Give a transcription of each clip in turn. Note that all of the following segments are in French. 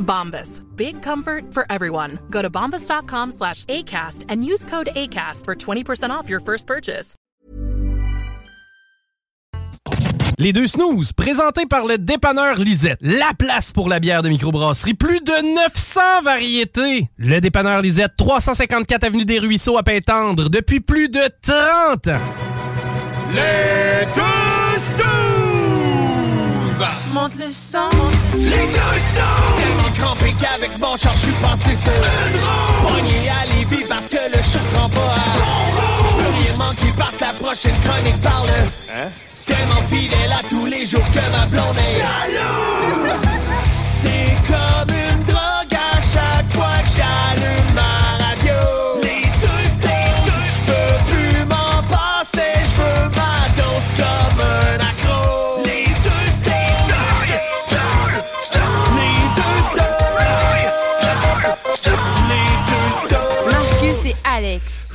Bombas. Big comfort for everyone. Go to bombas.com slash ACAST and use code ACAST for 20% off your first purchase. Les deux snooze, présentés par le dépanneur Lisette. La place pour la bière de microbrasserie. Plus de 900 variétés. Le dépanneur Lisette, 354 Avenue des Ruisseaux à Pintendre, depuis plus de 30 ans. Les deux snooze! Monte le sang. Les deux snooze! Char, je suis passé roue. Pogné à Lévis parce que le chat se rend pas à. Je rien manquer parce que la prochaine chronique parle. Hein? Tellement fidèle à tous les jours que ma blonde est. C'est comme une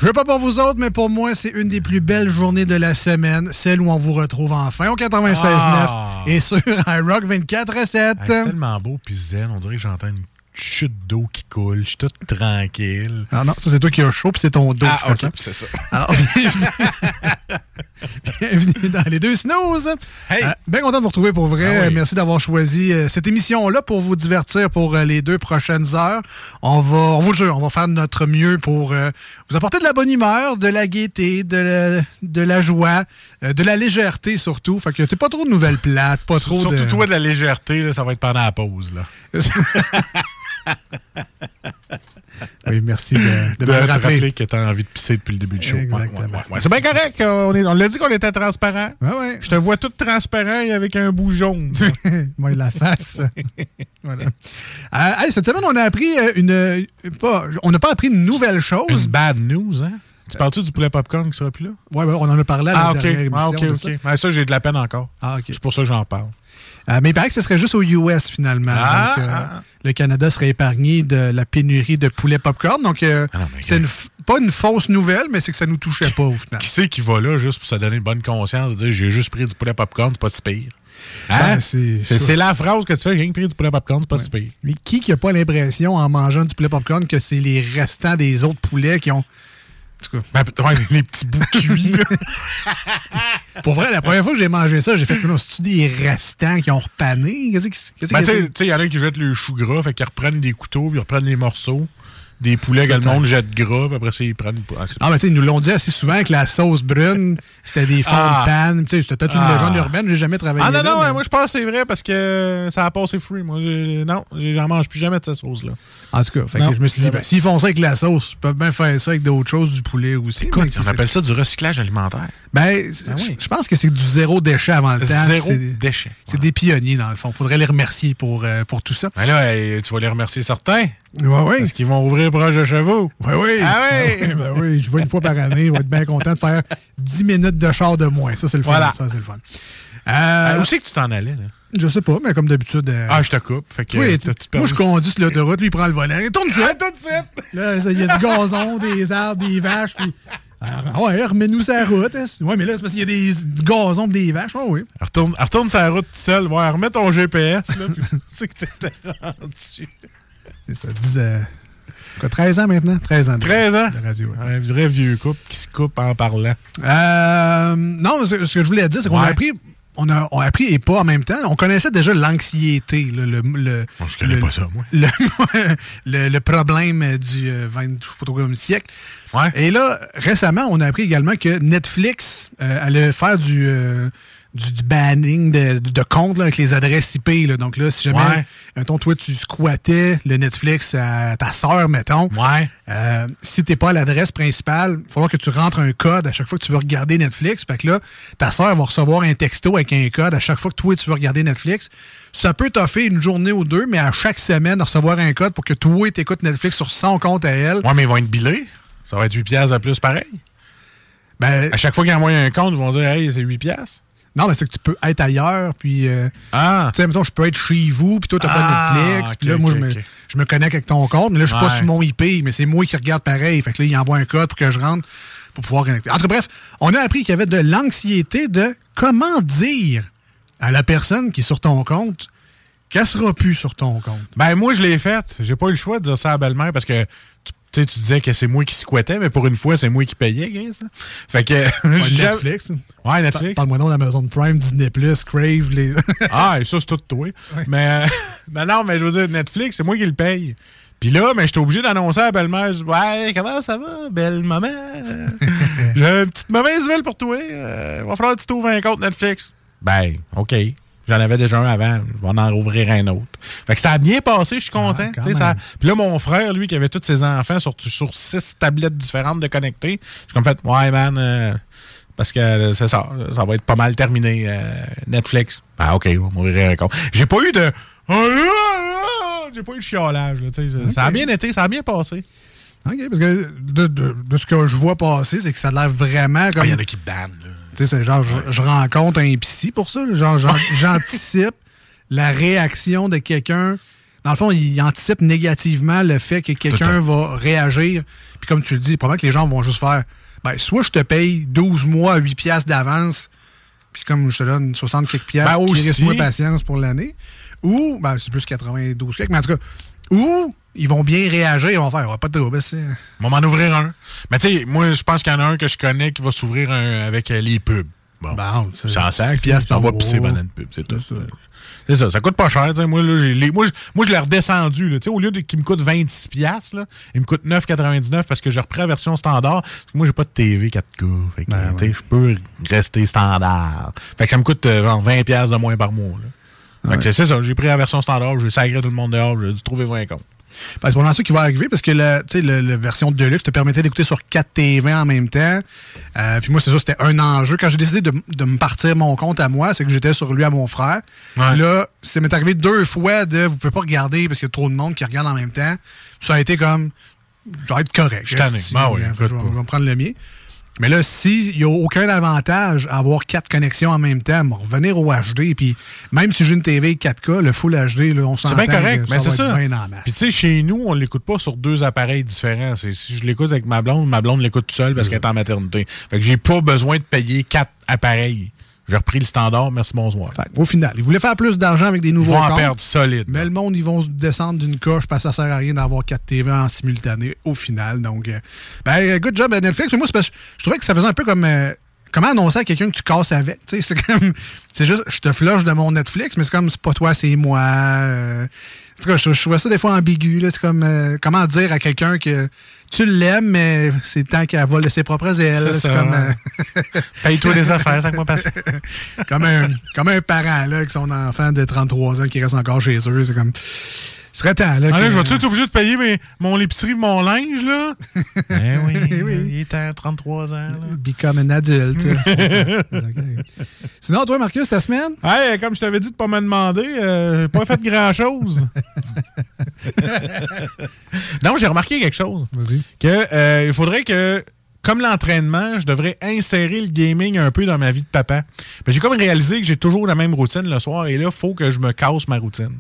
Je sais pas pour vous autres, mais pour moi, c'est une des plus belles journées de la semaine, celle où on vous retrouve enfin au 96.9 Ah. et sur iRock 24 à 7. Hey, c'est tellement beau puis zen, on dirait que j'entends une chute d'eau qui coule, je suis tout tranquille. Ah non, ça c'est toi qui as chaud, puis c'est ton dos Ah, qui fait ça. c'est ça. Alors, bienvenue, bienvenue dans les deux snooze. Hey! Euh, bien content de vous retrouver pour vrai. Ah oui. Merci d'avoir choisi euh, cette émission-là pour vous divertir pour euh, les deux prochaines heures. On va, on vous le jure, on va faire de notre mieux pour vous apporter de la bonne humeur, de la gaieté, de la, de la joie, de la légèreté surtout. Fait que c'est pas trop de nouvelles plates, pas trop Surtout de... toi de la légèreté, là, ça va être pendant la pause. Là. oui, merci de, de De, me rappeler. rappeler que tu as envie de pisser depuis le début du show. Ouais, Exactement. ouais, ouais, ouais. C'est bien correct. euh, On, est- on l'a dit qu'on était transparent. Je te vois tout transparent et avec un bout jaune. Moi, la face. voilà. Euh, hey, cette semaine, on a appris euh, une. Pas, on n'a pas appris une nouvelle chose. Une bad news, hein? Tu parles-tu du poulet popcorn qui sera plus là? Ouais, on en a parlé à la Ah, dernière émission. Ah, ok, ok. ça. Ouais, ça, j'ai de la peine encore. Ah. C'est pour ça que j'en parle. Euh, mais il paraît que ce serait juste aux US finalement. Ah, Donc, euh, ah. Le Canada serait épargné de la pénurie de poulet popcorn. Donc, euh, Ah c'était pas une fausse nouvelle, mais c'est que ça nous touchait pas au final. Qui c'est qui va là juste pour se donner une bonne conscience de dire j'ai juste pris du poulet popcorn, c'est pas si pire? Hein? Ben, c'est- la phrase que tu fais, j'ai rien que pris du poulet popcorn, c'est pas si pire. Mais qui qui a pas l'impression en mangeant du poulet popcorn que c'est les restants des autres poulets qui ont. En tout cas. Ben, les petits bouts cuits. Pour vrai, la première fois que j'ai mangé ça, j'ai fait non, c'est-tu des restants qui ont repané? Qu'est-ce que Ben, que tu sais, il y en a qui jettent le chou gras, fait qu'ils reprennent des couteaux, puis ils reprennent des morceaux. Des poulets que le monde jette gras, puis après ça, ils prennent. Ah, Ah, mais tu sais, ils nous l'ont dit assez souvent que la sauce brune, c'était des fonds Ah. de panne. Tu sais, C'était peut-être une Ah. légende urbaine, j'ai jamais travaillé Ah non, là, non, mais- moi je pense que c'est vrai parce que ça a passé free. Moi, non, j'en mange plus jamais de cette sauce-là. En tout cas, fait Non, que je me suis dit, ben, s'ils font ça avec la sauce, ils peuvent bien faire ça avec d'autres choses, du poulet aussi. Écoute, on appelle ça du recyclage alimentaire. Ben, Ah oui. je pense que c'est du zéro déchet avant le temps. Zéro déchet. C'est des pionniers, dans le fond. Faudrait les remercier pour, euh, pour tout ça. Ben là, tu vas les remercier certains. Ouais, ouais. Parce qu'ils vont ouvrir proche de chevaux. Oui, oui. Ah oui? ben oui, je vais une fois par année. Je vais être bien content de faire 10 minutes de char de moins. Ça, c'est le fun. Voilà. Ça, c'est le fun. Euh, Euh, où c'est que tu t'en allais, là? je sais pas, mais comme d'habitude. euh, Ah, je te coupe. Fait que, oui, euh, moi, je conduis sur l'autoroute, lui, il prend le volant. Il tourne Ah, tout de suite! Là, il y a du gazon, des arbres, des vaches. Puis, Ah, ouais, remets-nous la route. hein. Ouais, mais là, c'est parce qu'il y a des, du gazon et des vaches. Ouais, oui. Retourne, retourne la route tout seul. Ouais, remets ton GPS, là. puis c'est que t'étais rendu. C'est ça, 10 euh, quoi, 13 ans maintenant? 13 ans. de- 13 ans? De radio, ouais. Un vrai vieux couple qui se coupe en parlant. Euh, non, ce, que je voulais dire, c'est qu'on Ouais. a appris on a, on a appris et pas en même temps. On connaissait déjà l'anxiété, le, le, Bon, je connais le- pas ça, moi. le, le, le problème du euh, 20, je sais pas trop combien de siècle. Ouais. Et là, récemment, on a appris également que Netflix euh, allait faire du, euh, du, du banning de, de comptes là, avec les adresses IP. là. Donc là, si jamais, Ouais. mettons, toi, tu squattais le Netflix à ta sœur, mettons, Ouais. euh, si t'es pas à l'adresse principale, il va falloir que tu rentres un code à chaque fois que tu veux regarder Netflix. Fait que là, ta soeur va recevoir un texto avec un code à chaque fois que toi, tu veux regarder Netflix. Ça peut t'offrir une journée ou deux, mais à chaque semaine, recevoir un code pour que toi, t'écoutes Netflix sur son compte à elle. Ouais, mais ils vont être billés. Ça va être 8 piastres de plus pareil. Ben, À chaque fois qu'ils envoient un compte, ils vont dire Hey, c'est 8 piastres. Non, mais c'est que tu peux être ailleurs, puis... euh, Ah. Tu sais, mettons, je peux être chez vous, puis toi, t'as Ah, pas Netflix, puis là, moi, je, me, je me connecte avec ton compte, mais là, je suis pas sur mon IP, mais c'est moi qui regarde pareil. Fait que là, il envoie un code pour que je rentre pour pouvoir connecter. En tout cas, bref, on a appris qu'il y avait de l'anxiété de comment dire à la personne qui est sur ton compte qu'elle sera plus sur ton compte. Ben, moi, je l'ai faite. J'ai pas eu le choix de dire ça à la belle-mère parce que tu tu sais, tu disais que c'est moi qui squattais, mais pour une fois, c'est moi qui payais, là. Fait que. Ouais, Netflix. Ouais, Netflix. Parle-moi donc d'Amazon Prime, Disney+, Crave, les... Ah, et ça, c'est tout toi. Mais, euh, ben non, mais je veux dire, Netflix, c'est moi qui le paye. Puis là, mais j'étais obligé d'annoncer à la belle-mère. Ouais, comment ça va, belle maman? J'ai une petite mauvaise nouvelle pour toi. Euh, va falloir que tu t'ouvres un compte Netflix. Ben, OK. J'en avais déjà un avant. Je vais en rouvrir un autre. Fait que ça a bien passé, je suis content. sais, même. ça- Puis là, mon frère, lui, qui avait tous ses enfants sur, sur six tablettes différentes de connecter, j'ai comme fait, ouais, man, euh, parce que euh, c'est ça, ça va être pas mal terminé. euh, Netflix. Ah, OK, on va m'ouvrir un compte. J'ai pas eu de. J'ai pas eu de chiolage. là, ça- a bien été, ça a bien passé. OK, parce que de, de- de ce que je vois passer, c'est que ça a l'air vraiment comme... Ah, Il y en a qui bannent. là. Tu sais, c'est genre, je, je rencontre un psy pour ça. Genre, j'an- j'anticipe la réaction de quelqu'un. Dans le fond, il anticipe négativement le fait que quelqu'un va réagir. Puis comme tu le dis, probablement que les gens vont juste faire ben, soit je te paye 12 mois à 8 piastres d'avance, puis comme je te donne 60 quelques piastres, Ben, qui reste moins patience pour l'année. Ou, ben, c'est plus 92 quelques, mais en tout cas, ou ils vont bien réagir, ils vont faire, Ah, pas de trouble, c'est... On va m'en ouvrir un. Mais tu sais, moi, je pense qu'il y en a un que je connais qui va s'ouvrir avec euh, les pubs. Bon. Bon, c'est C'est en sac, 6 piastres par on va pisser pendant une pub, c'est tout. C'est ça, ça coûte pas cher. Moi, là, les- moi, je, moi, je l'ai redescendu. là. Au lieu de- qu'il me coûte 26$, piastres, là, il me coûte 9,99$ parce que j'ai repris la version standard. Parce que moi, j'ai pas de TV 4K. Fait que, Ben Je peux rester standard. Fait que ça me coûte euh, genre 20$ piastres de moins par mois. là. Fait que c'est ça, j'ai pris la version standard, j'ai sacré tout le monde dehors, j'ai dû trouver 20 comptes. Ben, c'est probablement ça qui va arriver parce que la, le- la version Deluxe te permettait d'écouter sur 4 TV en même temps. Euh, puis moi, c'est ça, c'était un enjeu. Quand j'ai décidé de, de me partir mon compte à moi, c'est que j'étais sur lui à mon frère. Ouais. Là, ça m'est arrivé deux fois de vous pouvez pas regarder parce qu'il y a trop de monde qui regarde en même temps. Ça a été comme je vais être correct. Je. Si, Ben oui, je, vais, je me prendre le mien. Mais là, s'il n'y a aucun avantage à avoir quatre connexions en même temps, revenir au HD, puis même si j'ai une TV 4K, le Full HD, là, on C'est s'entend bien correct, mais c'est ça. Puis tu sais, chez nous, on l'écoute pas sur deux appareils différents. C'est- Si je l'écoute avec ma blonde, ma blonde l'écoute seule parce qu'elle est en maternité. Fait que j'ai pas besoin de payer quatre appareils. J'ai repris le standard, merci bonsoir. Au final, ils voulaient faire plus d'argent avec des Ils nouveaux vont en perdre solide. mais le monde, ils vont se descendre d'une coche parce que ça sert à rien d'avoir 4 TV en simultané au final. Donc, euh, ben, good job à Netflix. Mais moi, c'est parce que je trouvais que ça faisait un peu comme... euh, comment annoncer à quelqu'un que tu casses avec? Tu sais, c'est comme... C'est juste, je te flush de mon Netflix, mais c'est comme, c'est pas toi, c'est moi. euh. en tout cas, je, je trouvais ça des fois ambigu. C'est comme, euh, comment dire à quelqu'un que tu l'aimes, mais c'est temps qu'elle vole de ses propres ailes. C'est comme... euh, Paye-toi des affaires, ça que moi passe. comme un, comme un parent là, avec son enfant de 33 ans qui reste encore chez eux. C'est comme. Serait temps. Là, Ah là, je vais-tu être obligé de payer mes, mon épicerie, mon linge, là? eh oui, il est à 33 ans, là. Become an adulte. Sinon, toi, Marcus, ta semaine? Hey, comme je t'avais dit de pas me demander, euh, pas fait grand-chose. non, j'ai remarqué quelque chose. Vas-y. Que euh, il faudrait que, comme l'entraînement, je devrais insérer le gaming un peu dans ma vie de papa. Ben, j'ai comme réalisé que j'ai toujours la même routine le soir et là, il faut que je me casse ma routine.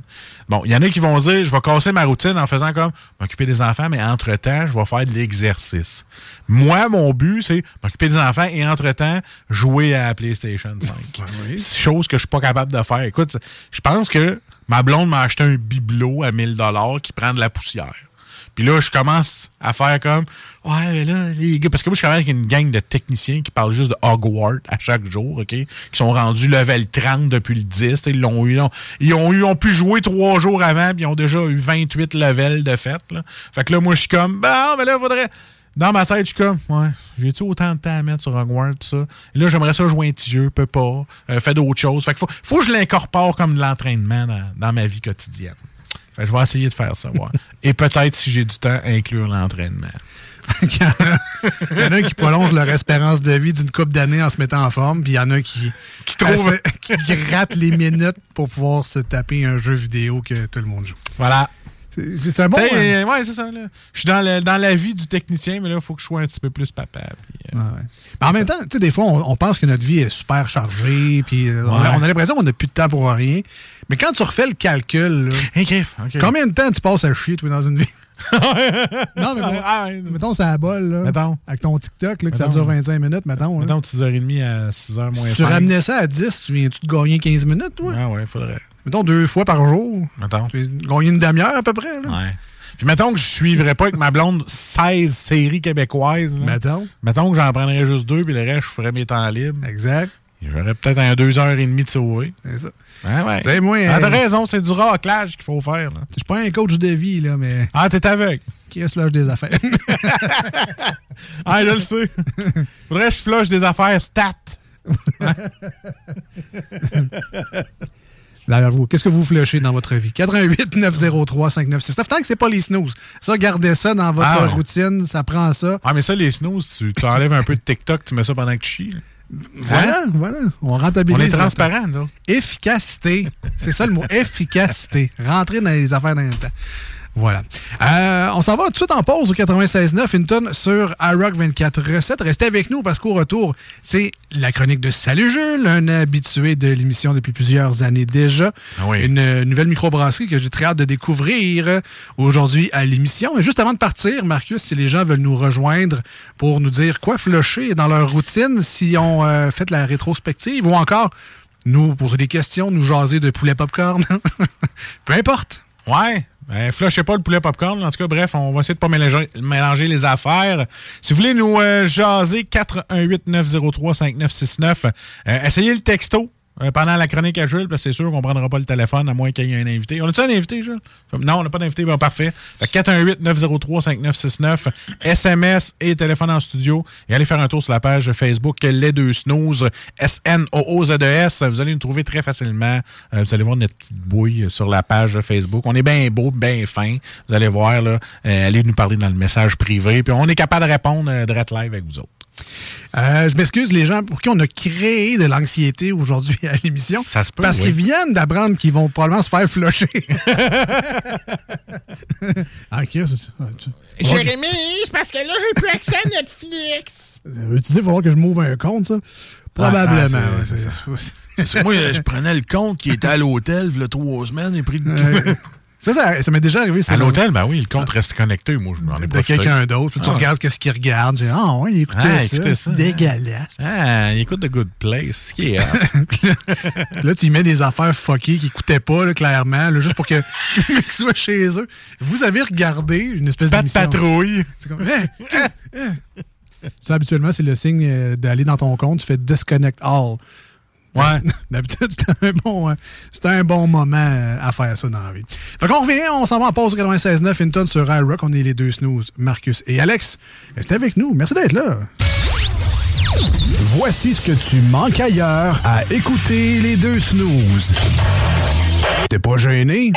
Bon, il y en a qui vont dire, je vais casser ma routine en faisant comme m'occuper des enfants, mais entre-temps, je vais faire de l'exercice. Moi, mon but, c'est m'occuper des enfants et entre-temps, jouer à la PlayStation 5. oui. C'est chose que je suis pas capable de faire. Écoute, je pense que ma blonde m'a acheté un bibelot à 1000 dollars qui prend de la poussière. Puis là, je commence à faire comme Ouais, mais là, les gars, parce que moi, je travaille avec une gang de techniciens qui parlent juste de Hogwarts à chaque jour, OK? Qui sont rendus level 30 depuis le 10. Ils l'ont eu, ils ont eu, ont pu jouer trois jours avant, puis ils ont déjà eu 28 levels de fait. Là. Fait que là, moi, je suis comme, bah, mais là, il faudrait. Dans ma tête, je suis comme, ouais, j'ai-tu autant de temps à mettre sur Hogwarts, tout ça? Et là, j'aimerais ça jouer un petit jeu, peut pas. Euh, fait d'autres choses. Fait que faut, faut que je l'incorpore comme de l'entraînement dans, dans, ma vie quotidienne. Fait que je vais essayer de faire ça, ouais. Et peut-être, si j'ai du temps, inclure l'entraînement. Il, y en a qui prolongent leur espérance de vie d'une couple d'années en se mettant en forme, puis il y en a qui, qui, trouvent... qui grattent les minutes pour pouvoir se taper un jeu vidéo que tout le monde joue. Voilà. C'est un bon. Ouais, ouais c'est ça. Là. Je suis dans, le, dans, la vie du technicien, mais là, il faut que je sois un petit peu plus papa. Puis, euh... ouais, en même temps, tu sais, des fois, on, on, pense que notre vie est super chargée, puis euh, on a, a l'impression qu'on n'a plus de temps pour rien. Mais quand tu refais le calcul, là, okay, okay. combien de temps tu passes à chier, toi, dans une vie? Non, mais bon, ah, mettons, ça à bol, là. Mettons. Avec ton TikTok, là, que ça dure 25 minutes, mettons. Mettons 6h30 à 6h moins si tu ramenais ça à 10, tu viens-tu de gagner 15 minutes, toi? Ah ouais, faudrait. Mettons deux fois par jour. Mettons. Tu gagner une demi-heure à peu près, là. Ouais. Puis mettons que je suivrais pas avec ma blonde 16 séries québécoises. Là. Mettons. Mettons que j'en prendrais juste deux, puis le reste, je ferais mes temps libres. Exact. J'aurais peut-être un deux heures et demie de sauver. C'est ça. Ouais, ouais. C'est moi. Ah, t'as raison, c'est du raclage qu'il faut faire. Je suis pas un coach de vie, là, mais. Ah, t'es aveugle. Qui reste loge des affaires. ah, je le sais. Faudrait que je flush des affaires stat. vous, qu'est-ce que vous flushez dans votre vie? 88 903 5969. Tant que c'est pas les snooze. Ça, gardez ça dans votre Ah routine. Ça prend ça. Ah, mais ça, les snooze, tu, tu enlèves un peu de TikTok, tu mets ça pendant que tu chies. Là. Voilà, voilà. On rentabilise. On est transparent, là. Efficacité. C'est ça le mot. Efficacité. Rentrer dans les affaires dans le temps. Voilà. Euh, on s'en va tout de suite en pause au 96.9, une tonne sur iRock 24 recettes. Restez avec nous parce qu'au retour, c'est la chronique de Salut Jules, un habitué de l'émission depuis plusieurs années déjà. Ah oui. Une euh, nouvelle microbrasserie que j'ai très hâte de découvrir aujourd'hui à l'émission. Mais juste avant de partir, Marcus, si les gens veulent nous rejoindre pour nous dire quoi flusher dans leur routine, si on euh, fait la rétrospective ou encore nous poser des questions, nous jaser de poulet popcorn, peu importe. Ouais. Ben, flushez pas le poulet popcorn. En tout cas, bref, on va essayer de pas mélanger, les affaires. Si vous voulez nous euh, jaser, 418-903-5969, euh, essayez le texto. Euh, pendant la chronique à Jules, parce que c'est sûr qu'on ne prendra pas le téléphone à moins qu'il y ait un invité. On a-tu un invité, Jules? Non, on n'a pas d'invité, bon, parfait. Fait que 418-903-5969, SMS et téléphone en studio. Et allez faire un tour sur la page Facebook Les Deux Snooze, S-N-O-O-Z-E-S. Vous allez nous trouver très facilement. Euh, vous allez voir notre petite bouille sur la page Facebook. On est bien beau, bien fin. Vous allez voir, là, euh, allez nous parler dans le message privé. Puis on est capable de répondre direct live avec vous autres. Euh, je m'excuse les gens pour qui on a créé de l'anxiété aujourd'hui à l'émission. Ça se peut, Parce oui. qu'ils viennent d'apprendre qu'ils vont probablement se faire flusher. ah, ok, c'est ça. Ah, Jérémy, c'est parce que là, j'ai plus accès à Netflix. Euh, Tu dis, il va falloir que je m'ouvre un compte, ça? Probablement. Ah, ah, c'est- moi, je prenais le compte qui était à l'hôtel, il y a trois semaines, et pris de. Ça, ça, ça m'est déjà arrivé. À l'hôtel, ben oui, le compte reste connecté. Moi, je m'en ai de profité. quelqu'un d'autre. Puis Tu Ah. regardes qu'est-ce qu'il regarde. Tu dis, ah, ouais, il écoutait Ah, ça. écoutez ça, dégueulasse. Ah, il écoute The Good Place. C'est ce qui est. Là, tu y mets des affaires fuckées qui coûtaient pas, là, clairement, là, juste pour que qu'ils soient chez eux. Vous avez regardé une espèce Pas de patrouille. Hein, hein, hein. Ça, habituellement, c'est le signe euh, d'aller dans ton compte. Tu fais disconnect all. Ouais. D'habitude, c'est un, bon, c'est un bon moment euh, à faire ça dans la vie. Fait qu'on revient, on s'en va en pause au 96.9, une tonne sur iRock. On est les deux snooze, Marcus et Alex. Restez avec nous. Merci d'être là. Voici ce que tu manques ailleurs à écouter les deux snooze. T'es pas gêné?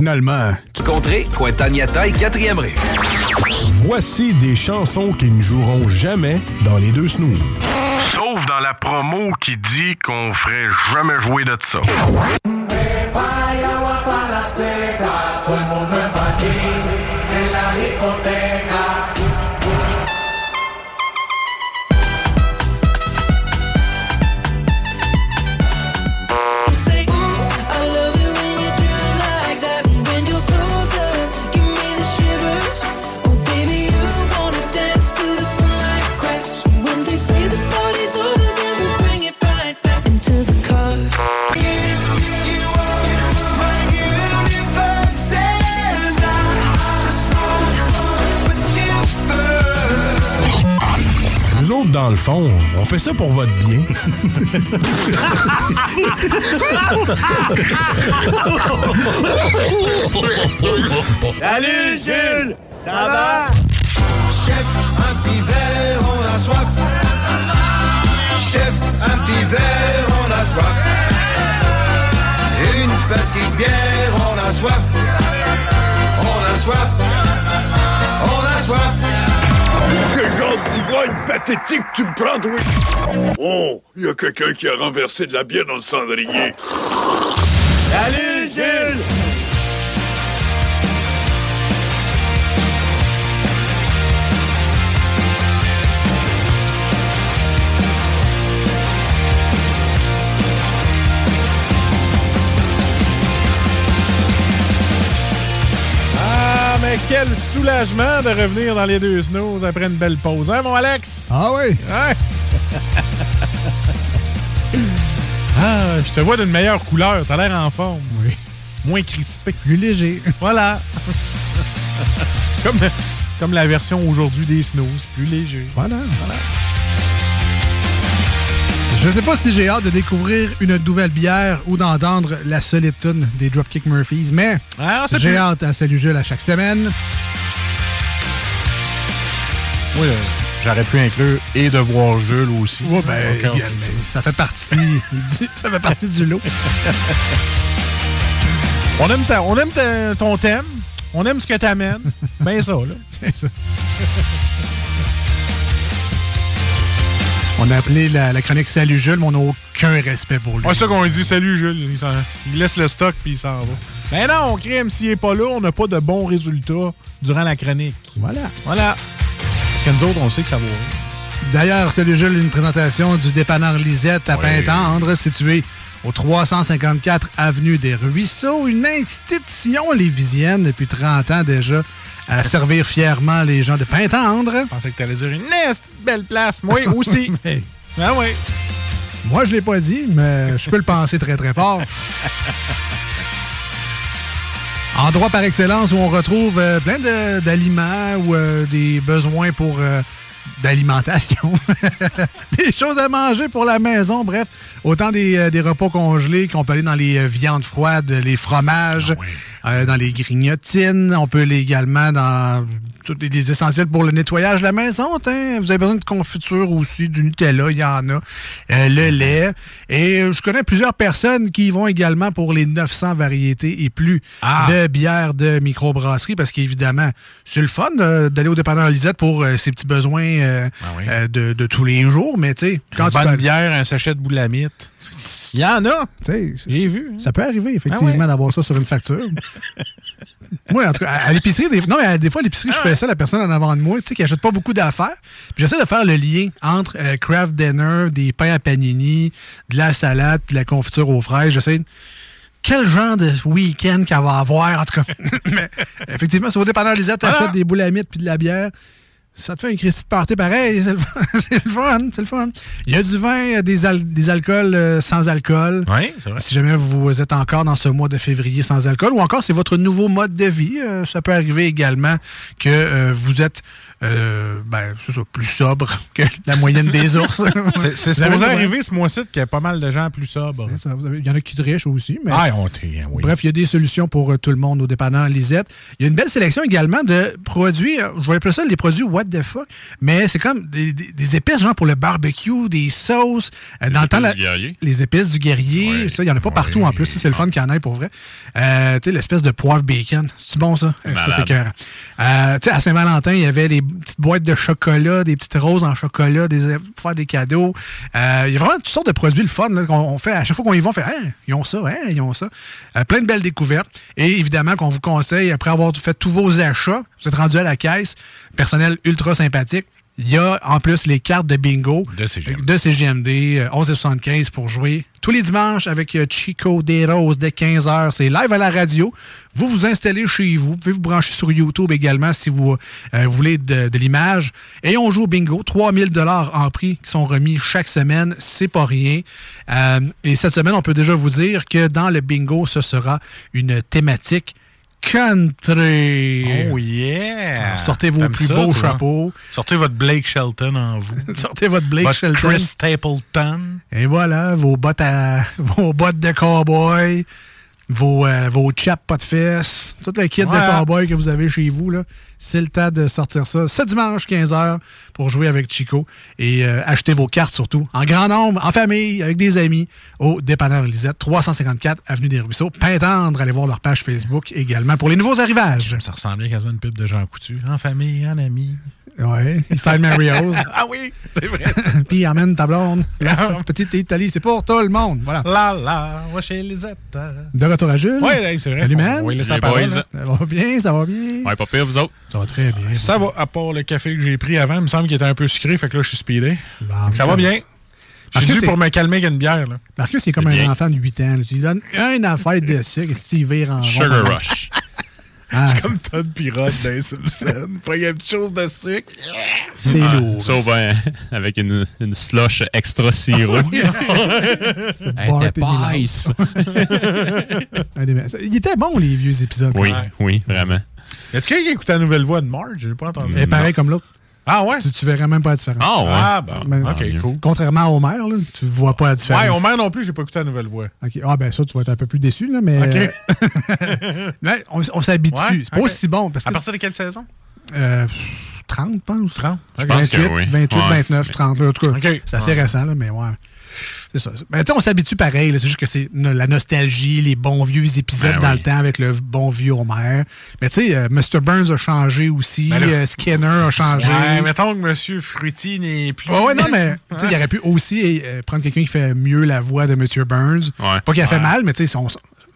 Finalement. Contré, Cointagnata et quatrième ré. Voici des chansons qui ne joueront jamais dans les deux snooze. Sauf dans la promo qui dit qu'on ferait jamais jouer de ça. Fond, on fait ça pour votre bien. Salut Jules, ça va? Chef, un petit verre, on a soif. Chef, un petit verre, on a soif. Une petite bière, on a soif. On a soif. On a soif. Genre d'ivrogne pathétique tu me prends, toi? Oh, il y a quelqu'un qui a renversé de la bière dans le cendrier. Salut Jules quel soulagement de revenir dans les deux snows après une belle pause, hein, mon Alex? Ah oui? Ouais. ah, je te vois d'une meilleure couleur. T'as l'air en forme. Oui. Moins crispé. Plus léger. Voilà. comme, comme la version aujourd'hui des snows, plus léger. Voilà, voilà. Je sais pas si j'ai hâte de découvrir une nouvelle bière ou d'entendre la solide tune des Dropkick Murphys, mais Ah, j'ai hâte à Salut Jules à chaque semaine. Oui, euh, j'aurais pu inclure et Devoir Jules aussi. Ouais, ben, ça fait partie du, ça fait partie du lot. On aime, ta- on aime ta- ton thème. On aime ce que t'amènes. ben ça, là. C'est ça. On a appelé la, la chronique Salut Jules, mais on n'a aucun respect pour lui. C'est ça qu'on lui dit. Salut, Jules. Il, laisse le stock puis il s'en va. Ben non, crime, s'il est pas là, on n'a pas de bons résultats durant la chronique. Voilà. Voilà. Parce que nous autres, on sait que ça va. D'ailleurs, Salut Jules, une présentation du dépanneur Lisette à Oui. Pintendre, situé au 354 Avenue des Ruisseaux, une institution lévisienne depuis 30 ans déjà, à servir fièrement les gens de Pintendre. Je pensais que t'allais dire une belle place. Moi aussi. Mais ah oui. moi, je l'ai pas dit, mais je peux le penser très, très fort. Endroit par excellence où on retrouve euh, plein de- d'aliments ou euh, des besoins pour euh, d'alimentation. des choses à manger pour la maison, bref. Autant des, des repas congelés qu'on peut aller dans les viandes froides, les fromages, euh, dans les grignotines. On peut aller également dans tous les, les essentiels pour le nettoyage de la maison. Vous avez besoin de confiture aussi, du Nutella, il y en a. Euh, le lait. Et euh, je connais plusieurs personnes qui y vont également pour les 900 variétés et plus de bières de microbrasserie parce qu'évidemment, c'est le fun euh, d'aller au dépanneur Lisette pour euh, ses petits besoins euh, de, de tous les jours. Mais tu sais, quand Une tu bonne peux- bière, un sachet de boulamite. Il y en a. J'ai vu. Ça peut arriver, effectivement, Ah ouais. d'avoir ça sur une facture. moi, en tout cas, à à l'épicerie, des... non, mais à- des fois, à l'épicerie, Ah je fais ça, la personne en avant de moi, tu sais, qui achète pas beaucoup d'affaires. Puis j'essaie de faire le lien entre euh, craft dinner, des pains à panini, de la salade, puis de la confiture aux fraises. J'essaie de- quel genre de week-end qu'elle va avoir, en tout cas. mais effectivement, sur vos dépanneurs Lisette, t'achètes Voilà. des boulamites puis de la bière. Ça te fait un Christy de party pareil, c'est le fun, c'est le fun, c'est le fun. Il y a du vin, euh, des, al- des alcools euh, sans alcool. Oui, c'est vrai. Si jamais vous êtes encore dans ce mois de février sans alcool, ou encore c'est votre nouveau mode de vie, euh, ça peut arriver également que euh, vous êtes euh, ben, c'est ça, plus sobre que la moyenne des ours. C'est supposé arriver ce mois-ci qu'il y a pas mal de gens plus sobres. C'est ça, vous avez- Il y en a qui trichent aussi. Mais... Ah, on t'est- oui. Bref, il y a des solutions pour euh, tout le monde au dépanneur Lisette. Il y a une belle sélection également de produits, euh, je vais appeler ça les produits what the fuck? Mais c'est comme des, des- des épices, genre pour le barbecue, des sauces. Euh, dans le temps, épices la- du guerrier. les épices du guerrier, ça, il n'y en a pas partout en plus. C'est le fun qu'il y en ait pour vrai. Euh, tu sais, l'espèce de poivre bacon. C'est bon, ça? Ça, c'est. Euh, tu sais, à Saint-Valentin, il y avait des petites boîtes de chocolat, des petites roses en chocolat, des, faire des cadeaux. Euh, il y a vraiment toutes sortes de produits le fun qu'on on fait. À chaque fois qu'on y va, on fait Hein, ils ont ça, hein, ils ont ça. Euh, plein de belles découvertes. Et évidemment, qu'on vous conseille, après avoir fait tous vos achats, vous êtes rendu à la caisse, personnel ultra sympathique. Il y a en plus les cartes de bingo De CGMD. de CGMD, euh, 11,75 pour jouer. Tous les dimanches avec euh, Chico Des Roses dès 15h. C'est live à la radio. Vous vous installez chez vous. Vous pouvez vous brancher sur YouTube également si vous euh, voulez de, de l'image. Et on joue au bingo. 3000 dollars en prix qui sont remis chaque semaine. C'est pas rien. Euh, et cette semaine, on peut déjà vous dire que dans le bingo, ce sera une thématique country. Oh yeah! Alors, sortez vos plus ça, beaux toi? chapeaux. Sortez votre Blake Shelton en vous. Sortez votre Blake votre Shelton. Chris Stapleton. Et voilà, vos bottes à vos bottes de cowboy, vos, euh, vos chaps pas de fesses, toute la kit de cowboy que vous avez chez vous. C'est le temps de sortir ça. Ce dimanche, 15h, pour jouer avec Chico et euh, acheter vos cartes surtout, en grand nombre, en famille, avec des amis, au Dépanneur Lisette, 354 Avenue des Ruisseaux. Pintendre, allez voir leur page Facebook également pour les nouveaux arrivages. Ça ressemblait quasiment à une pub de Jean Coutu. En famille, en ami. Ouais, Inside Mario's. ah oui, c'est vrai. Puis amène ta blonde. La petite Italie, c'est pour tout le monde. Voilà. La la, va chez Lisette. De retour à Jules. Ouais, c'est vrai. Salut, man. boys. hein. Ça va bien, ça va bien. Ouais, pas pire, vous autres. Ça va très bien. Ça va, à part le café que j'ai pris avant, il me semble qu'il était un peu sucré, fait que là, je suis speedé. Bon, ça va bien. J'ai dû pour me calmer avec une bière. Là. Marcus, c'est comme un bien. enfant de 8 ans. Tu lui donnes une affaire de sucre, s'il vire en. Sugar rush. Ah, c'est comme Todd Pirotte dans Simpsons. Pas une petite chose de sucre. C'est Ouais, lourd. Sauf ben, avec une, une slush extra sirop. Elle Bart était meilleurs. Il était bon, les vieux épisodes. Oui, oui, vraiment. Est-ce qu'il y a qui écoute la nouvelle voix de Marge? J'ai pas entendu. Et pareil comme l'autre. Ah ouais? Tu, tu verrais même pas la différence. Ah ouais? Ah, bon. Mais- ok, cool. Contrairement à Homer, là, tu vois pas la différence. Ouais, Homer non plus, j'ai pas écouté la nouvelle voix. Ok. Ah, ben ça, tu vas être un peu plus déçu, là, mais. Ok. euh, mais on, on s'habitue. Ouais, c'est pas aussi bon. Parce À que, partir de quelle saison? euh, 30, je pense. 30. Je pense 28, que oui. 28 Ouais. 29, 30. là, en tout cas, c'est assez récent, là, mais ouais. C'est ça. Tu sais, on s'habitue pareil. C'est juste que c'est la nostalgie, les bons vieux épisodes Ben dans oui. le temps avec le bon vieux Homer. Mais tu sais, euh, Mr. Burns a changé aussi. Ben euh, Skinner a changé. Ouais, mettons que M. Fruity n'est plus. Ouais, ouais, non, mais il aurait pu aussi euh, prendre quelqu'un qui fait mieux la voix de M. Burns. Ouais. Pas qu'il a fait mal, mais tu sais, son-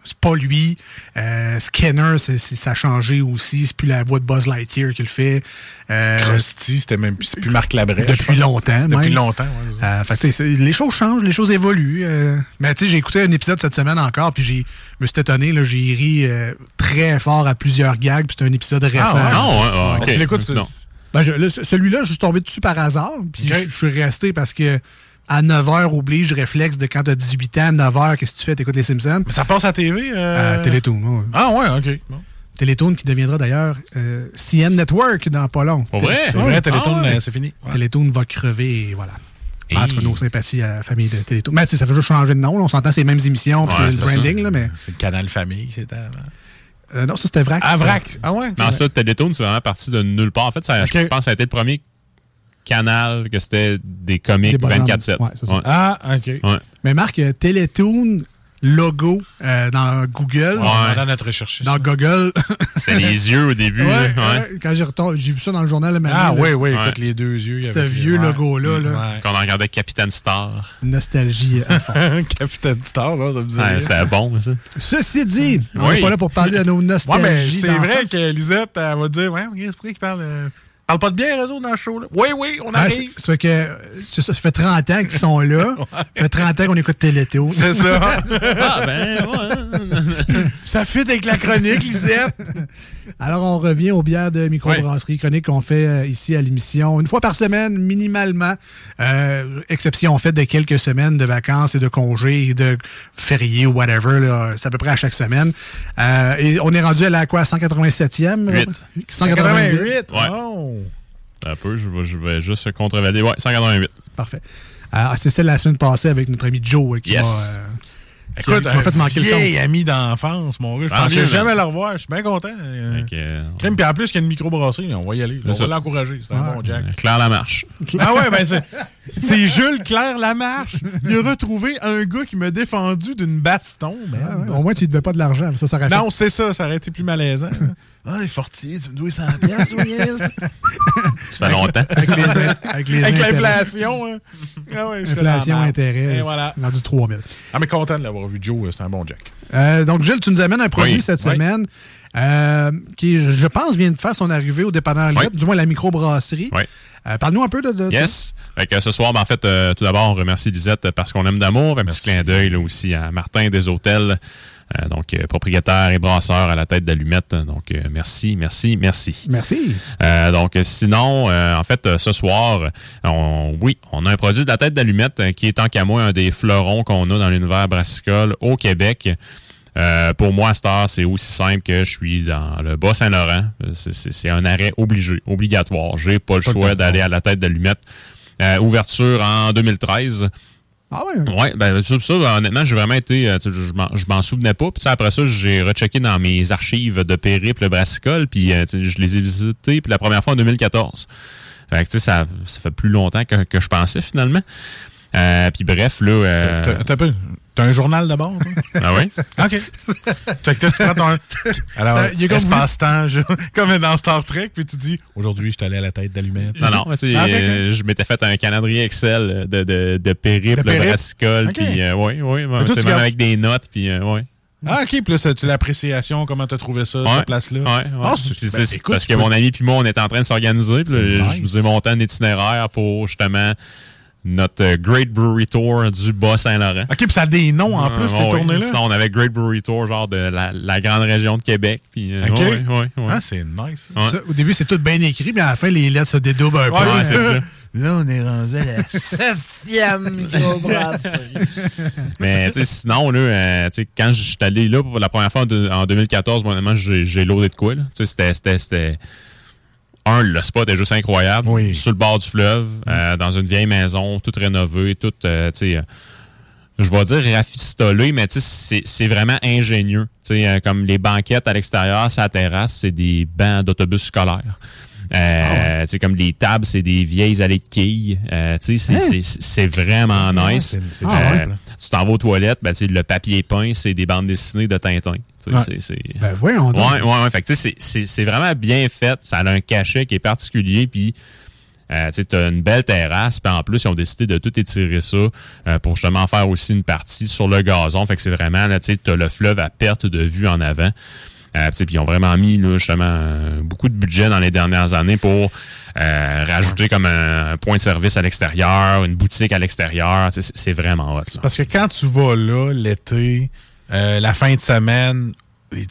c'est pas lui. Euh, Skinner, ça a changé aussi. C'est plus la voix de Buzz Lightyear qui le fait. Euh, Krusty, c'était même plus, c'est plus Marc Labrèche. depuis longtemps, Depuis même. longtemps, ouais. Euh, fait les choses changent, les choses évoluent. euh. mais tu sais, j'ai écouté un épisode cette semaine encore, puis j'ai me suis étonné, j'ai ri euh, très fort à plusieurs gags, puis c'est un épisode récent. Ah, ouais, ah, tu l'écoutes, Non. Ben, celui-là, je suis tombé dessus par hasard, puis je suis resté parce que à 9h, oblige réflexe de quand t'as 18 ans, 9h, qu'est-ce que tu fais? T'écoutes les Simpsons? Mais ça passe à TV? Euh... À Télétoon, ouais. Ah ouais, ok. Bon. Télétoon qui deviendra d'ailleurs euh, CN Network dans pas long. Pour vrai? C'est vrai, Télétoon, Ah ouais. euh, c'est fini. Ouais. Télétoon va crever et voilà. Et- Entre nos sympathies à la famille de Télétoon. Mais ça fait juste changer de nom. là. On s'entend c'est les mêmes émissions, puis Ouais, c'est le ça. branding, là, mais. C'est le canal famille, c'était avant. Euh, non, ça c'était Vrac. Ah, ça. Vrac. Ah ouais? Non, ça, Télétoon, c'est vraiment parti de nulle part. En fait, ça, je pense que ça a été le premier canal que c'était des comics Des bonhommes. 24-7. Ouais, c'est ça. Ah, ok. Ouais. Mais Marc, euh, Télétoon, logo euh, dans Google. On va dans notre recherche. Dans Google. C'était les yeux au début. Quand j'ai retourné- j'ai vu ça dans le journal le matin. Ah oui, oui, Ouais. écoute les deux yeux. Ce vieux ouais. logo-là, là. Ouais. Quand on regardait Capitaine Star. Nostalgie. à fond. Capitaine Star, là, ça me dit. Ouais, c'était bon, ça. Ceci dit, on Oui. n'est pas là pour parler de nos Ouais, nostalgies. mais c'est vrai que Lisette, elle va dire, ouais, c'est pourquoi qu'il parle. Parle pas de eux autres, dans le show, là? Oui, oui, on Ah, arrive. c'est- ça fait que c'est ça, ça fait 30 ans qu'ils sont là. Ça fait 30 ans qu'on écoute Télétoon. C'est ça. Ah, ben, ouais. ça fit avec la chronique, Lisette. Alors, on revient aux bières de microbrasserie chronique qu'on fait euh, ici à l'émission une fois par semaine, minimalement. Euh, exception faite de quelques semaines de vacances et de congés et de fériés ou whatever. là. C'est à peu près à chaque semaine. Euh, et on est rendu à la quoi, 187e? Huit. 188. 188. Ouais. Oh. Un peu, je vais, je vais juste contrevalider. Ouais, 188. Parfait. Alors, c'est celle de la semaine passée avec notre ami Joe qui Yes. euh, Écoute, fait un manquer le vieil ami d'enfance, mon gars. Je pensais jamais le revoir. Je suis bien content. Euh, Fait euh, Crème, puis en plus, qu'il y a une microbrasserie, on va y aller. On va l'encourager. C'est un bon Jack. Claire Lamarche. Ah ouais, ben c'est, c'est Jules Claire Lamarche. Il a retrouvé un gars qui m'a défendu d'une baston. Ah Au moins, tu ne devais pas de l'argent. Ça, ça fait- Non, c'est ça, ça aurait été plus malaisant. Ah, Fortier, tu me dois 100 piastres, oui. Ça fait longtemps. Avec les, avec les Avec intérêts. l'inflation, hein. Ah ouais, Inflation, intérêt. Et voilà. Rendu 3000. Ah, mais content de l'avoir vu, Joe. C'est un bon Jack. Euh, donc, Gilles, tu nous amènes un produit Oui. cette Oui. semaine euh, qui, je pense, vient de faire son arrivée au dépanneur Lisette, du moins la microbrasserie. Oui. Euh, Parle-nous un peu de, de Yes. Fait que ce soir, ben, en fait, euh, tout d'abord, on remercie Lisette parce qu'on aime d'amour. Un petit clin d'œil là, aussi à Martin des Hôtels, euh, donc euh, propriétaire et brasseur à la tête d'allumette. Donc, euh, merci, merci, merci. Merci. Euh, donc, sinon, euh, en fait, ce soir, on, oui, on a un produit de la tête d'allumette qui est tant qu'à moi un des fleurons qu'on a dans l'univers brassicole au Québec. Euh, pour moi, heure, c'est aussi simple que je suis dans le Bas-Saint-Laurent. C'est- un arrêt obligé, obligatoire. J'ai pas le Pas le choix d'aller à la tête d'allumette. Euh, ouverture en 2013. Ah ouais? Ouais, ben ça, ben, honnêtement, j'ai vraiment été. euh, je m'en- souvenais pas. Puis après ça, j'ai rechecké dans mes archives de périple brassicole. Puis euh, je les ai visités. Puis la première fois en 2014. Fait que tu sais, ça, ça fait plus longtemps que, que je pensais finalement. Euh, puis bref, là. euh, T'as- t'as un journal de bord? Ah oui? OK. Fait que toi, tu prends ton. Alors, Ça, il est comme espace-temps, je- comme dans Star Trek, puis tu dis aujourd'hui, je suis allé à la tête d'allumette. Non, non, Ah, euh, je m'étais fait un calendrier Excel de, de, de périple, De brassicole. Puis euh, oui, oui, toi, même gardes- avec des notes. Puis euh, ouais. Ah, OK, puis là, ça, tu l'appréciation, comment t'as trouvé ça, Ouais, cette place-là? Ouais, ouais. Ah, c'est- Puis ben, parce que peux- mon ami puis moi, on était en train de s'organiser. Puis je nice. nous ai monté un itinéraire pour justement notre euh, Great Brewery Tour du Bas-Saint-Laurent. OK, puis ça a des noms en plus, ces ouais. tournées-là? Sinon, on avait Great Brewery Tour, genre de la, la grande région de Québec. Puis, euh, OK. ouais, ouais. Ah, c'est nice. Ça, au début, c'est tout bien écrit, mais à la fin, les lettres se dédoublent un peu. C'est ça. Là, on est rendu à la septième microbrasserie. Mais tu sais, sinon, là, euh, tu sais, quand je suis allé là pour la première fois en, deux- en 2014, moi, j'ai loadé de quoi. là. Tu sais, C'était. Un, le spot est juste incroyable. Sur le bord du fleuve, euh, dans une vieille maison, toute rénovée, toute. euh, tu sais, euh, je vais dire rafistolé, mais tu sais, c'est vraiment ingénieux. Tu sais, comme les banquettes à l'extérieur, sa terrasse, c'est des bancs d'autobus scolaires. Euh, comme les tables, c'est des vieilles allées de quilles. Euh, tu sais, c'est- Hein? c'est- vraiment nice. c'est- c'est Euh, tu t'en vas aux toilettes, ben, tu sais, le papier peint, c'est des bandes dessinées de Tintin. Tu sais, Ouais. c'est- c'est- Ben, voyons donc. Ouais, ouais, ouais. Fait que, tu sais, c'est- vraiment bien fait. Ça a un cachet qui est particulier. Puis, euh, tu as une belle terrasse. Puis, en plus, ils ont décidé de tout étirer ça euh, pour justement faire aussi une partie sur le gazon. Fait que c'est vraiment, là, tu sais, t'as le fleuve à perte de vue en avant. Euh, puis ils ont vraiment mis là, justement euh, beaucoup de budget dans les dernières années pour euh, rajouter comme un, point de service à l'extérieur, une boutique à l'extérieur. C'est vraiment hot. Parce que quand tu vas là, l'été, euh, la fin de semaine,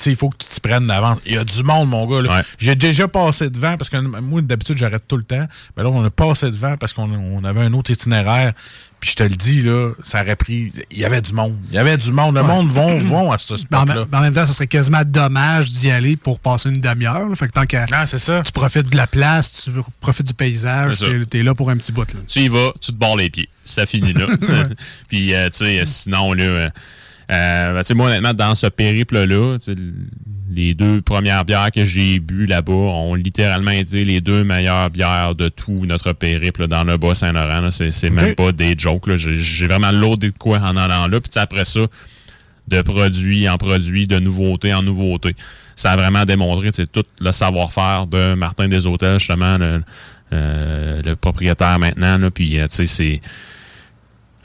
il faut que tu t'y prennes d'avance. Il y a du monde, mon gars. J'ai déjà passé devant parce que moi, d'habitude, j'arrête tout le temps. Mais là, on a passé devant parce qu'on on avait un autre itinéraire. Puis je te le dis, là, ça aurait pris. Il y avait du monde. Il y avait du monde. Le Ouais. monde vont, vont à ce en, spot-là. même- mais en même temps, ça serait quasiment dommage d'y aller pour passer une demi-heure. Fait que tant que tu profites de la place, tu profites du paysage, t'es- t'es là pour un petit bout. Là. Tu y vas, tu te barres les pieds. Ça finit là. Puis, euh, tu sais, sinon, là, euh, euh, ben, moi, honnêtement, dans ce périple-là, les deux premières bières que j'ai bu là-bas ont littéralement été les deux meilleures bières de tout notre périple dans le Bas-Saint-Laurent. C'est c'est Ok. même pas des jokes. là. J'ai vraiment loadé de quoi en allant là. Puis, après ça, de produit en produit, de nouveauté en nouveauté. Ça a vraiment démontré tout le savoir-faire de Martin des Hôtels, justement, le, euh, le propriétaire maintenant. Là, puis, euh, tu sais, c'est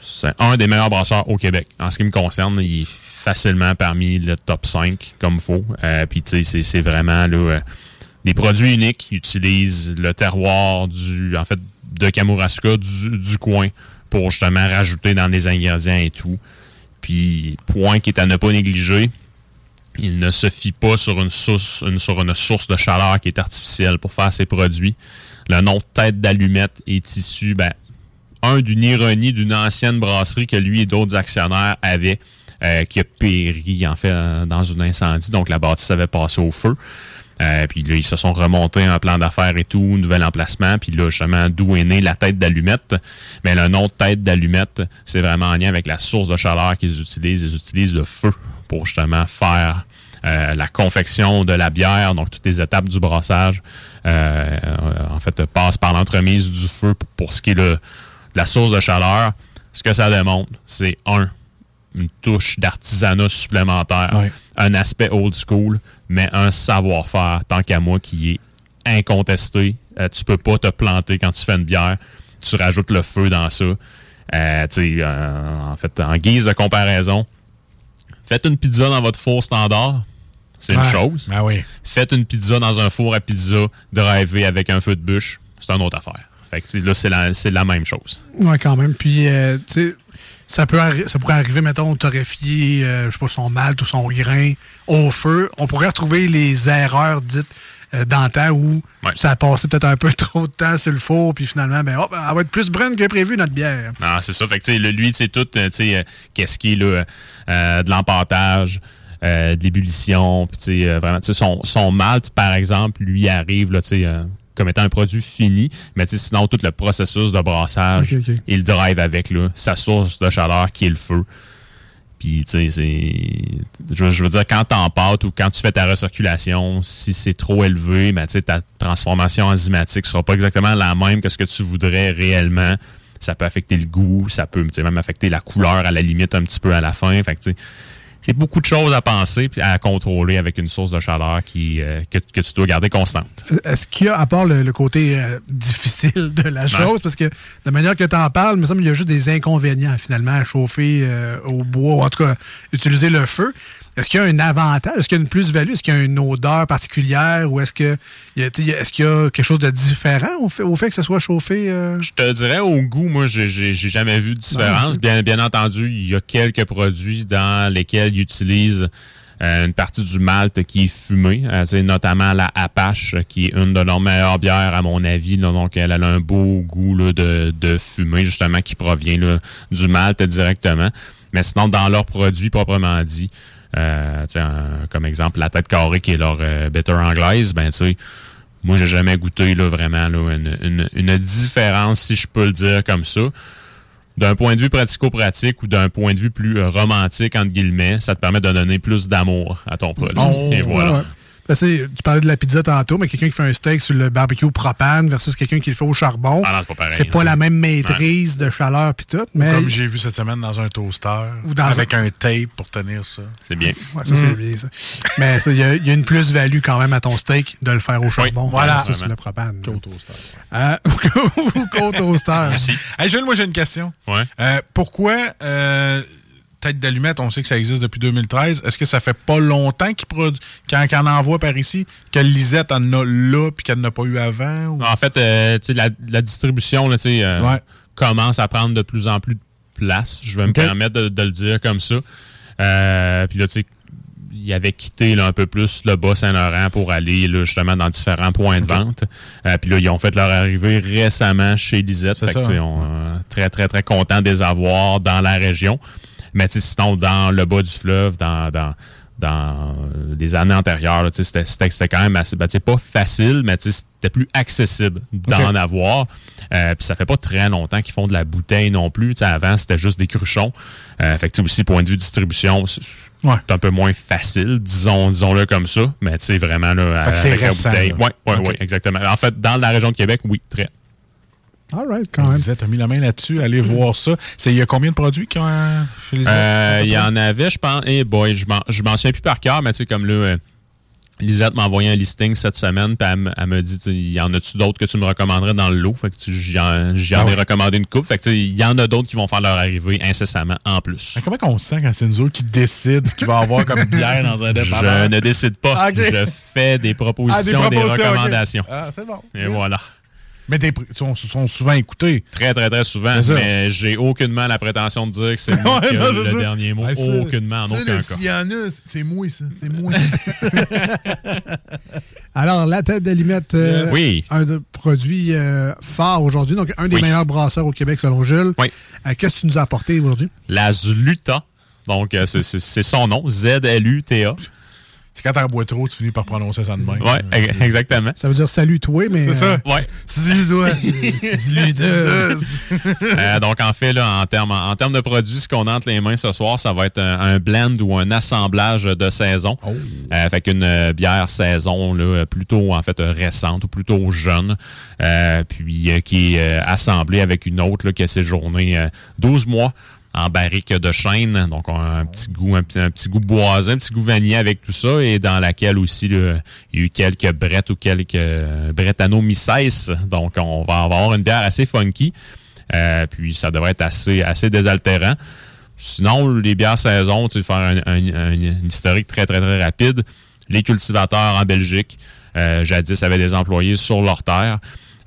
c'est un des meilleurs brasseurs au Québec. En ce qui me concerne, il est facilement parmi le top 5, comme faut. Euh, puis, tu sais, c'est- vraiment là, euh, des produits uniques. Ils utilisent le terroir du, en fait, de Kamouraska, du, du coin, pour justement rajouter dans les ingrédients et tout. Puis, point qui est à ne pas négliger, il ne se fie pas sur une source, sur une source de chaleur qui est artificielle pour faire ses produits. Le nom de tête d'allumette est issu, ben, un, d'une ironie d'une ancienne brasserie que lui et d'autres actionnaires avaient, euh, qui a péri, en fait, euh, dans un incendie. Donc, la bâtisse avait passé au feu. Euh, puis là, ils se sont remontés un plan d'affaires et tout, nouvel emplacement. Puis là, justement, d'où est née la tête d'allumette? Mais le nom de tête d'allumette, c'est vraiment en lien avec la source de chaleur qu'ils utilisent. Ils utilisent le feu pour justement faire euh, la confection de la bière, donc toutes les étapes du brassage, euh, en fait, passent par l'entremise du feu pour, pour ce qui est le, de la source de chaleur. Ce que ça démontre, c'est un, une touche d'artisanat supplémentaire, un aspect old school, mais un savoir-faire, tant qu'à moi, qui est incontesté. Euh, tu peux pas te planter quand tu fais une bière. Tu rajoutes le feu dans ça. Euh, euh, en fait, en guise de comparaison, faites une pizza dans votre four standard, c'est une chose. Ben oui. Faites une pizza dans un four à pizza drivé avec un feu de bûche, c'est une autre affaire. Fait que, là, c'est la, même chose. Oui, quand même. Puis, euh, tu sais, ça, peut ça pourrait arriver, mettons, torréfier, euh, je sais pas, son malt ou son grain au feu. On pourrait retrouver les erreurs dites euh, dans le temps où ça a passé peut-être un peu trop de temps sur le four, puis finalement, ben, hop, elle va être plus brune que prévu, notre bière. Non, c'est ça. Fait que, tu sais, le- lui, c'est tout, euh, tu sais, euh, qu'est-ce qui est, là, de l'empâtage, euh, de l'ébullition, puis, tu sais, vraiment, tu sais, son, son malt, par exemple, lui arrive, là, tu sais, comme étant un produit fini, mais tu sais, sinon, tout le processus de brassage, il le drive avec, là, sa source de chaleur qui est le feu. Puis, tu sais, c'est. Je, je veux dire, quand t'en pâtes ou quand tu fais ta recirculation, si c'est trop élevé, ben, tu sais, ta transformation enzymatique sera pas exactement la même que ce que tu voudrais réellement. Ça peut affecter le goût, ça peut même affecter la couleur à la limite un petit peu à la fin. Fait que, tu sais, c'est beaucoup de choses à penser puis à contrôler avec une source de chaleur qui, euh, que, que tu dois garder constante. Est-ce qu'il y a, à part le, le côté euh, difficile de la chose, parce que de la manière que tu en parles, il me semble qu'il y a juste des inconvénients, finalement, à chauffer euh, au bois, ou en tout cas, utiliser le feu. Est-ce qu'il y a un avantage? Est-ce qu'il y a une plus-value? Est-ce qu'il y a une odeur particulière? Ou est-ce que est-ce qu'il y a quelque chose de différent au fait, au fait que ça soit chauffé? euh? Je te dirais au goût, moi, j'ai jamais vu de différence. Bien, bien entendu, il y a quelques produits dans lesquels ils utilisent euh, une partie du malt qui est fumé, euh, sais, notamment la Apache, qui est une de leurs meilleures bières, à mon avis. là. donc, elle a un beau goût là, de, de fumée, justement, qui provient là, du malt directement. Mais sinon, dans leurs produits proprement dit, euh, un- comme exemple, la tête carrée, qui est leur euh, bitter anglaise, ben, tu sais, moi, j'ai jamais goûté là, vraiment là, une, une- une différence, si je peux le dire comme ça. D'un point de vue pratico-pratique ou d'un point de vue plus euh, romantique, entre guillemets, ça te permet de donner plus d'amour à ton produit. Et voilà. Ouais, ouais. Parce que tu parlais de la pizza tantôt, mais quelqu'un qui fait un steak sur le barbecue propane versus quelqu'un qui le fait au charbon, Ah c'est pas pareil, c'est pas la même maîtrise de chaleur puis tout. Mais Comme j'ai vu cette semaine dans un toaster, Ou dans avec un tape pour tenir ça. C'est bien. Ouais, ça, c'est bien, ça. Mais ça, il y, a- il y a une plus-value quand même à ton steak de le faire au charbon. voilà. Ça, sur le propane. Qu'au toaster. Hein? Ou qu'au toaster. Hey, Jules, moi j'ai une question. Ouais. Euh, pourquoi euh, tête d'allumette, on sait que ça existe depuis 2013. Est-ce que ça fait pas longtemps qu'il produ- qu'il en, en envoie par ici, que Lisette en a là puis qu'elle n'en a pas eu avant? ou- En fait, euh, la, la distribution là, euh, Ouais. commence à prendre de plus en plus de place. Je vais me permettre de, de le dire comme ça. Euh, Puis là, tu sais, il avait quitté là, un peu plus le Bas-Saint-Laurent pour aller là, justement dans différents points de vente. Euh, puis là, ils ont fait leur arrivée récemment chez Lisette. Fait que, hein. on euh, très, très, très content de les avoir dans la région. Mais sinon, dans le bas du fleuve, dans, dans, dans les années antérieures, c'était quand même assez, ben, pas facile, mais c'était plus accessible d'en avoir. Euh, Puis ça fait pas très longtemps qu'ils font de la bouteille non plus. Avant, c'était juste des cruchons. Euh, fait que aussi, point de vue distribution, c'est c'est un peu moins facile, disons, disons-le comme ça. Mais tu sais, vraiment, là, avec la bouteille. oui, exactement. En fait, dans la région de Québec, oui, très. All right, quand même. Lisette a mis la main là-dessus, allez voir ça. C'est- Il y a combien de produits qui ont euh, chez Lisette? Euh, Il y en avait, je pense. Eh boy, je m'en- je m'en souviens plus par cœur, mais tu sais, comme là, euh, Lisette m'a envoyé un listing cette semaine, puis elle, me- elle me dit, il y en a-tu d'autres que tu me recommanderais dans le lot? Fait que j'en Ah ai recommandé une coupe. Fait que il y en a d'autres qui vont faire leur arrivée incessamment en plus. Mais comment on se sent quand c'est nous autres qui décident ce qu'il va y avoir comme bière dans un Je dépanneur? ne décide pas. Je fais des propositions, Ah, des, propositions, ok. recommandations. Ah, c'est bon. Et voilà. Mais des pr- sont, sont souvent écoutés. Très, très, très souvent. Mais j'ai aucunement la prétention de dire que c'est moi Ouais, qui c'est le ça. dernier mot. Ça- aucunement, en aucun cas. S'il y en a, c'est moi, ça. C'est moi. Alors, la tête d'allumette, euh, Oui. un de- produit euh, phare aujourd'hui, donc un des Oui. meilleurs brasseurs au Québec selon Jules. Oui. Euh, Qu'est-ce que tu nous as apporté aujourd'hui? La Zluta. Donc, euh, c'est son nom, Z-L-U-T-A. C'est quand t'en bois trop, tu finis par prononcer ça de même. Ouais, e- exactement. Ça veut dire salut toi, mais. C'est ça. euh, Ouais. Salut toi. Salut toi. Euh, donc, en fait, là, en termes en, termes de produits, ce qu'on a entre les mains ce soir, ça va être un, un blend ou un assemblage de saison. Euh, fait qu'une euh, bière saison là, plutôt en fait euh, récente ou plutôt jeune, euh, puis euh, qui est euh, assemblée avec une autre là, qui a séjourné euh, 12 mois en barrique de chêne. Donc, on a un petit goût, un, un petit goût boisé, un petit goût vanillé avec tout ça, et dans laquelle aussi il y a eu quelques brettes ou quelques euh, brettanomyces. Donc, on va avoir une bière assez funky. Euh, puis ça devrait être assez, assez désaltérant. Sinon, les bières saison, tu sais, faire un, historique très, très, très rapide. Les cultivateurs en Belgique, euh, jadis, avaient des employés sur leur terre.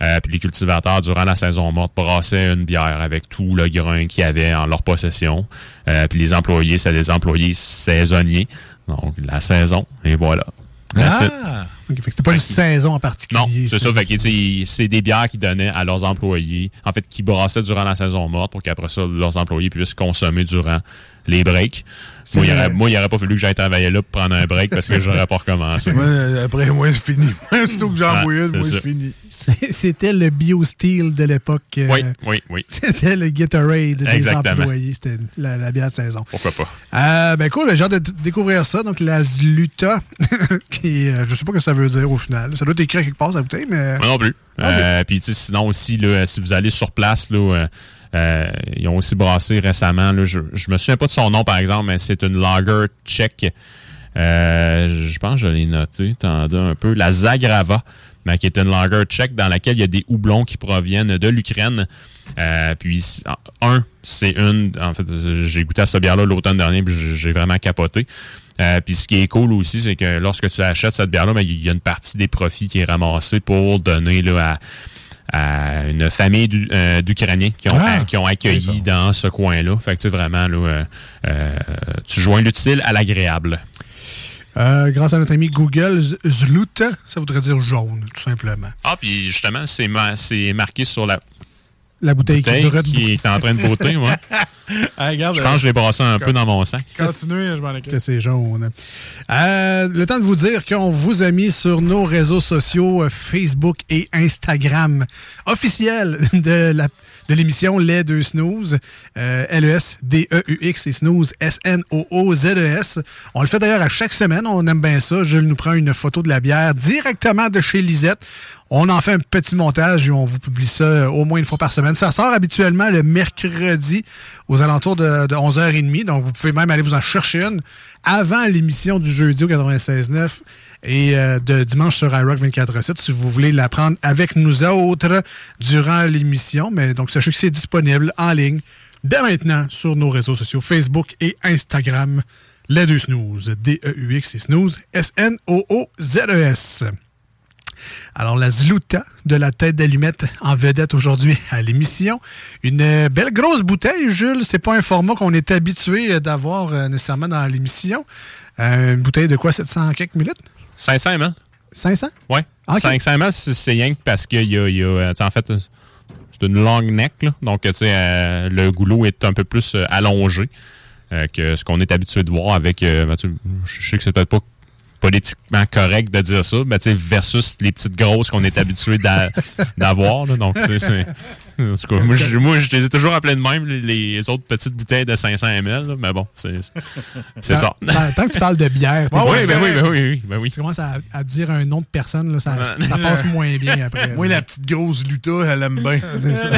Euh, puis les cultivateurs, durant la saison morte, brassaient une bière avec tout le grain qu'ils avaient en leur possession. Euh, puis les employés, c'est des employés saisonniers. Donc, la saison, et voilà. That's. Ah! Ok, fait que c'était pas une saison en particulier. Non, c'est ça. Fait que, c'est des bières qu'ils donnaient à leurs employés. En fait, qui brassaient durant la saison morte pour qu'après ça, leurs employés puissent consommer durant les breaks. Moi, il le- aurait, pas fallu que j'aille travailler là pour prendre un break parce que j'aurais pas recommencé. Moi, euh, après, moi, c'est fini. Aussitôt que j'en c'est moi, ça. c'est fini. C'était le bio-steel de l'époque. euh, Oui, oui, oui. C'était le Gatorade des Exactement. employés. C'était la, la bière de saison. Pourquoi pas? Euh, ben cool, j'ai hâte de découvrir ça. Donc la Zluta, qui, euh, je sais pas ce que ça veut dire au final. Ça doit être écrit quelque part, sa bouteille, mais... Moi non plus. Ah, Euh, Puis, tu sais, sinon aussi, là, si vous allez sur place, là, euh, ils ont aussi brassé récemment. Là, je, je me souviens pas de son nom, par exemple, mais c'est une lager tchèque. Euh, je pense que je l'ai noté. Un peu. La Zagrava, ben, qui est une lager tchèque dans laquelle il y a des houblons qui proviennent de l'Ukraine. Euh, puis, un, c'est une. En fait, j'ai goûté à cette bière-là l'automne dernier, puis j'ai vraiment capoté. Euh, puis ce qui est cool aussi, c'est que lorsque tu achètes cette bière-là, ben, il y a une partie des profits qui est ramassée pour donner là, à, à une famille euh, d'Ukrainiens qui ont, Ah, qui ont accueilli dans ce coin-là. Fait que tu vraiment, là, euh, euh, tu joins l'utile à l'agréable. Euh, grâce à notre ami Google, Z- Zluta, ça voudrait dire jaune, tout simplement. Ah, puis justement, c'est ma- c'est marqué sur la La bouteille, bouteille qui est en train de ouais. Ah, regarde, Je pense que je l'ai brassé un peu dans mon sac. Continuez, je m'en occupe. que c'est jaune. Euh, le temps de vous dire qu'on vous a mis sur nos réseaux sociaux euh, Facebook et Instagram officiels de la de l'émission Les Deux Snooze, euh, L-E-S-D-E-U-X et Snooze, S-N-O-O-Z-E-S. E On le fait d'ailleurs à chaque semaine, on aime bien ça. Jules nous prend une photo de la bière directement de chez Lisette. On en fait un petit montage et on vous publie ça euh, au moins une fois par semaine. Ça sort habituellement le mercredi aux alentours de, de 11h30. Donc, vous pouvez même aller vous en chercher une avant l'émission du jeudi au 96.9 et euh, de dimanche sur iRock 24.7 si vous voulez la prendre avec nous autres durant l'émission. Mais donc, sachez que c'est disponible en ligne dès maintenant sur nos réseaux sociaux Facebook et Instagram. Les deux snooze. D-E-U-X et snooze. S-N-O-O-Z-E-S. Alors, la Zluta de la tête d'allumette en vedette aujourd'hui à l'émission. Une euh, belle grosse bouteille, Jules. C'est pas un format qu'on est habitué euh, d'avoir euh, nécessairement dans l'émission. Euh, une bouteille de quoi, 700 quelques minutes? 500 ml. 500? Oui. Ok. 500 ml, c'est c'est rien que parce qu'il y a, y en fait, c'est une long neck, là. donc euh, le goulot est un peu plus allongé euh, que ce qu'on est habitué de voir avec, euh, je sais que c'est peut-être pas politiquement correct de dire ça, sais, versus les petites grosses qu'on est habitué d'a- d'avoir. Donc, c'est- en tout cas, moi, je, moi, je les ai toujours appelés de même, les, les autres petites bouteilles de 500 ml, là, mais bon, c'est c'est ça. Tant, que tu parles de bière, Ouais, pas- oui, ben oui, ben oui, oui, ben oui. tu commences à, à dire un nom de personne, là, ça, ça passe moins bien après. Moi, la petite grosse Luta, elle aime bien. C'est ça.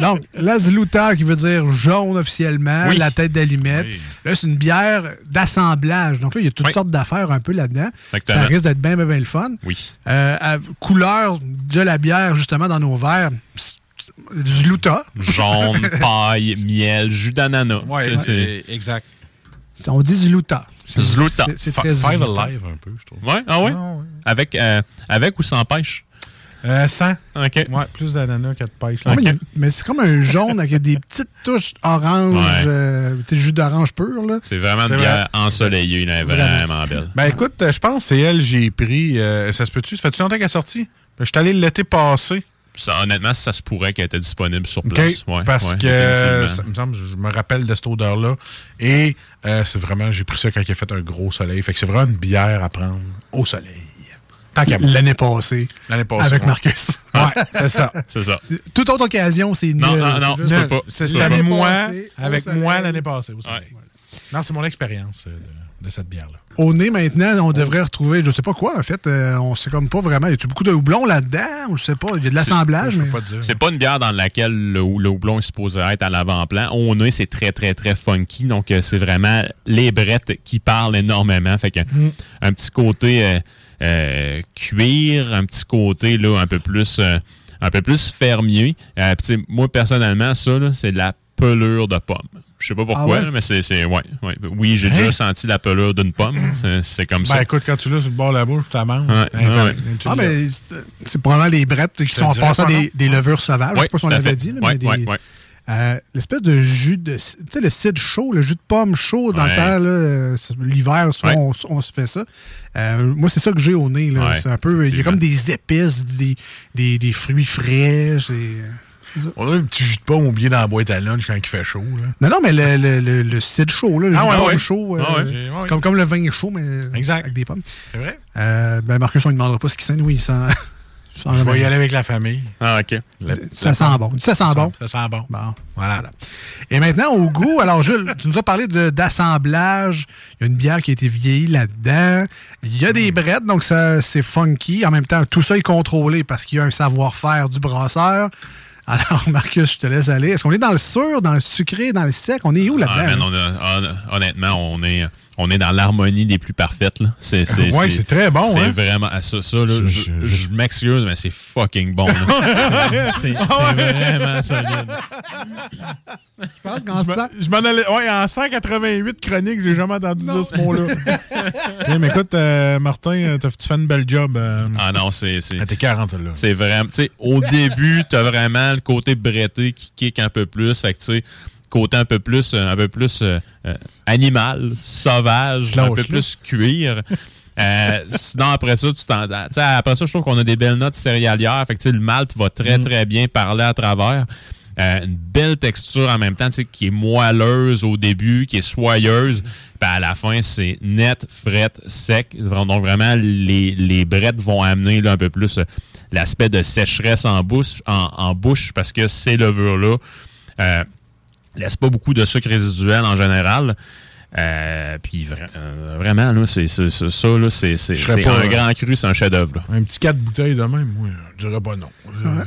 Donc, la Zluta, qui veut dire jaune officiellement, Oui. la tête d'allumette. Là, c'est une bière d'assemblage. Donc là, il y a toutes sortes d'affaires un peu là-dedans. Exactement. Ça risque d'être bien, bien, bien le fun. Oui. Euh, à- couleur de la bière, justement, dans nos verres, Zluta. Jaune, paille, miel, jus d'ananas. Ouais, C'est- exact. On dit Zluta. Zluta. C'est- très Five. Alive, un peu, je trouve. Ouais, ah ouais? Avec, euh, avec ou sans pêche? Euh, 100. OK. Ouais, plus d'ananas que de pêche. Ah, mais, mais c'est comme un jaune avec des petites touches orange, Ouais. euh, tu sais, jus d'orange pur. Là. C'est vraiment une vrai. ensoleillée, là, elle est Vraiment. vraiment belle. Ben écoute, euh, je pense que c'est elle que j'ai pris. euh, ça se peut-tu? Ça fait-tu longtemps qu'elle est sortie? Ben, je suis allé l'été passé. Ça, honnêtement, ça se pourrait qu'elle était disponible sur place. Ouais, parce ouais, que ça me semble, je me rappelle de cette odeur-là. Et euh, c'est vraiment, j'ai pris ça quand il a fait un gros soleil. Fait que c'est vraiment une bière à prendre au soleil. Tant qu'à moi. L'année passée. L'année passée. Avec ouais. Marcus. Ouais, c'est ça. C'est ça. C'est- Toute autre occasion, c'est. Non, non, c'est non. C'est- C'était L'année moi, avec moi l'année passée. au soleil. Non, c'est mon expérience euh, de, cette bière-là. Au nez, maintenant, on devrait retrouver, je sais pas quoi, en fait. euh, on sait comme pas vraiment. Y a-tu beaucoup de houblon là-dedans? Ou je sais pas. Il y a de l'assemblage, mais. C'est pas une bière dans laquelle le, le houblon est supposé être à l'avant-plan. Au nez, c'est très, très, très funky. Donc, euh, c'est vraiment les brettes qui parlent énormément. Fait que Mm. un petit côté euh, euh, cuir, un petit côté là, un peu plus euh, un peu plus fermier. Euh, moi, personnellement, ça, là, c'est de la pelure de pomme. Je sais pas pourquoi, Ah ouais? mais c'est. c'est- Ouais, ouais. Oui, j'ai Hein? déjà senti la pelure d'une pomme. C'est- C'est comme Ben ça. écoute, quand tu l'as sur le bord de la bouche, tu la manges. Ouais, Hein, Ah, mais c'est- c'est probablement les brettes qui sont en pas des, levures sauvages. je sais pas si on à l'avait fait. dit, là, Ouais, mais des. euh, L'espèce de jus de. Tu sais, le cidre chaud, le jus de pomme chaud dans le temps, là, euh, l'hiver, souvent, Ouais. on, on se fait ça. Euh, moi, c'est ça que j'ai au nez. là. Ouais, c'est un peu. Il y a comme des épices, des, des, des fruits frais. c'est- On a un petit jus de pomme oublié dans la boîte à lunch quand il fait chaud. Là. Non, non, mais le, le, le, le cidre chaud, là, le Ah jus de ouais, pomme ouais. chaud, euh, Ah. Ouais. Comme, comme le vin chaud, mais Exact. avec des pommes. C'est vrai? Euh, ben Marcus, on ne demandera pas ce qu'il sent. Oui, il sent. Je vais y aller avec la famille. Ah, OK. Ça sent bon. Ça sent bon. Ça sent bon. Bon. Voilà. Et maintenant, au goût, alors Jules, tu nous as parlé d'assemblage. Il y a une bière qui a été vieillie là-dedans. Il y a des brettes, donc c'est funky. En même temps, tout ça est contrôlé parce qu'il y a un savoir-faire du brasseur. Alors, Marcus, je te laisse aller. Est-ce qu'on est dans le sûr, dans le sucré, dans le sec? On est où Ah, là-dedans? on a- hon- honnêtement, on est, on est dans l'harmonie des plus parfaites. Là. C'est, c'est, Ouais, c'est très bon, C'est hein? vraiment. ah, Ça, ça, là, Je- je, je- je m'excuse, mais c'est fucking bon. là. c'est, c'est vraiment solide. Je pense qu'en Je m'en- allais. Ouais, en 188 chroniques, j'ai jamais entendu ça, ce mot-là. Mais écoute, euh, Martin, euh, t'as- tu fais une belle job. euh, Ah non, c'est. c'est à tes 40 là. C'est vraiment, tu sais, au début, t'as vraiment le côté bretté qui kick un peu plus. Fait que, tu sais, côté un peu plus, euh, un peu plus euh, euh, animal, sauvage, un peu là. plus cuir. Euh, sinon, après ça, tu t'en, après ça, je trouve qu'on a des belles notes céréalières. Fait que, le malt va très, Mm. très bien parler à travers. Euh, une belle texture en même temps, qui est moelleuse au début, qui est soyeuse. À la fin, c'est net, frette, sec. Donc vraiment, les, les brettes vont amener là, un peu plus euh, l'aspect de sécheresse en bouche, en, en bouche parce que ces levures-là euh, laissent pas beaucoup de sucre résiduel en général. Euh, puis vra- euh, vraiment, là, c'est, ça, là, c'est, c'est- Je serais c'est pas, un euh, grand cru, c'est un chef-d'œuvre. Un petit 4 bouteilles de même, oui, je dirais pas non.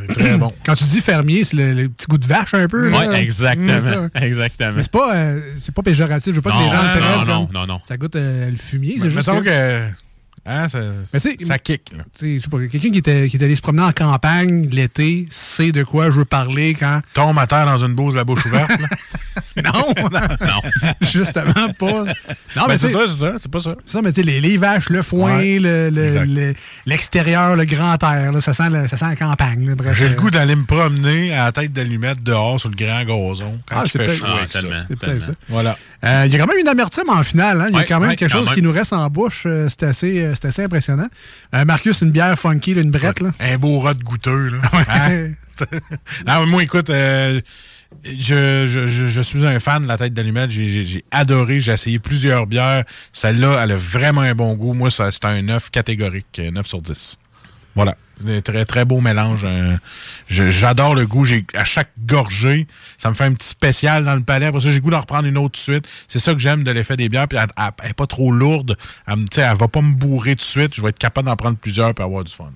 C'est très bon. Quand tu dis fermier, c'est le, le petit goût de vache un peu. Oui, exactement. Ça. exactement. Mais c'est pas, euh, c'est pas péjoratif. Je veux pas Non, que les gens le non, prennent non, comme non, non. Ça goûte euh, le fumier. C'est Mais juste mettons que- que. Hein, ça, Mais ça kick. Quelqu'un qui était, qui était allé se promener en campagne l'été sait de quoi je veux parler quand. Tombe à terre dans une bouse, la bouche ouverte. là. Non, non, justement pas. Non, Ben, mais c'est ça, c'est ça, c'est pas ça. ça, mais tu sais, les, les vaches, le foin, Ouais, le- le- exact. le- l'extérieur, le, grand air, là, ça, sent le- ça sent la campagne. J'ai le euh, goût d'aller me promener à la tête d'allumette dehors sur le grand gazon. Quand Ah, c'est peut-être- Ah, ça. tellement, C'est peut-être tellement. ça. Voilà. Euh, Il y a quand même une amertume en finale. hein. Il y a Ouais, quand même ouais, quelque quand chose même. qui nous reste en bouche. Euh, C'est assez, c'est assez impressionnant. Euh, Marcus, une bière funky, là, une brette. Là. Un beau rat de goûteux. Là. Hein? non, mais moi, écoute, euh, je, je, je, je suis un fan de la tête d'allumette. J'ai- adoré. J'ai essayé plusieurs bières. Celle-là, elle a vraiment un bon goût. Moi, ça- c'est un 9 catégorique. euh, 9 sur 10. Voilà. Un très, très beau mélange. euh, J'adore le goût. À chaque gorgée, ça me fait un petit spécial dans le palais. Après ça, j'ai le goût d'en reprendre une autre tout de suite. C'est ça que j'aime de l'effet des bières. Puis elle, elle- elle est pas trop lourde. Elle, elle va pas me bourrer tout de suite. Je vais être capable d'en prendre plusieurs et avoir du fun.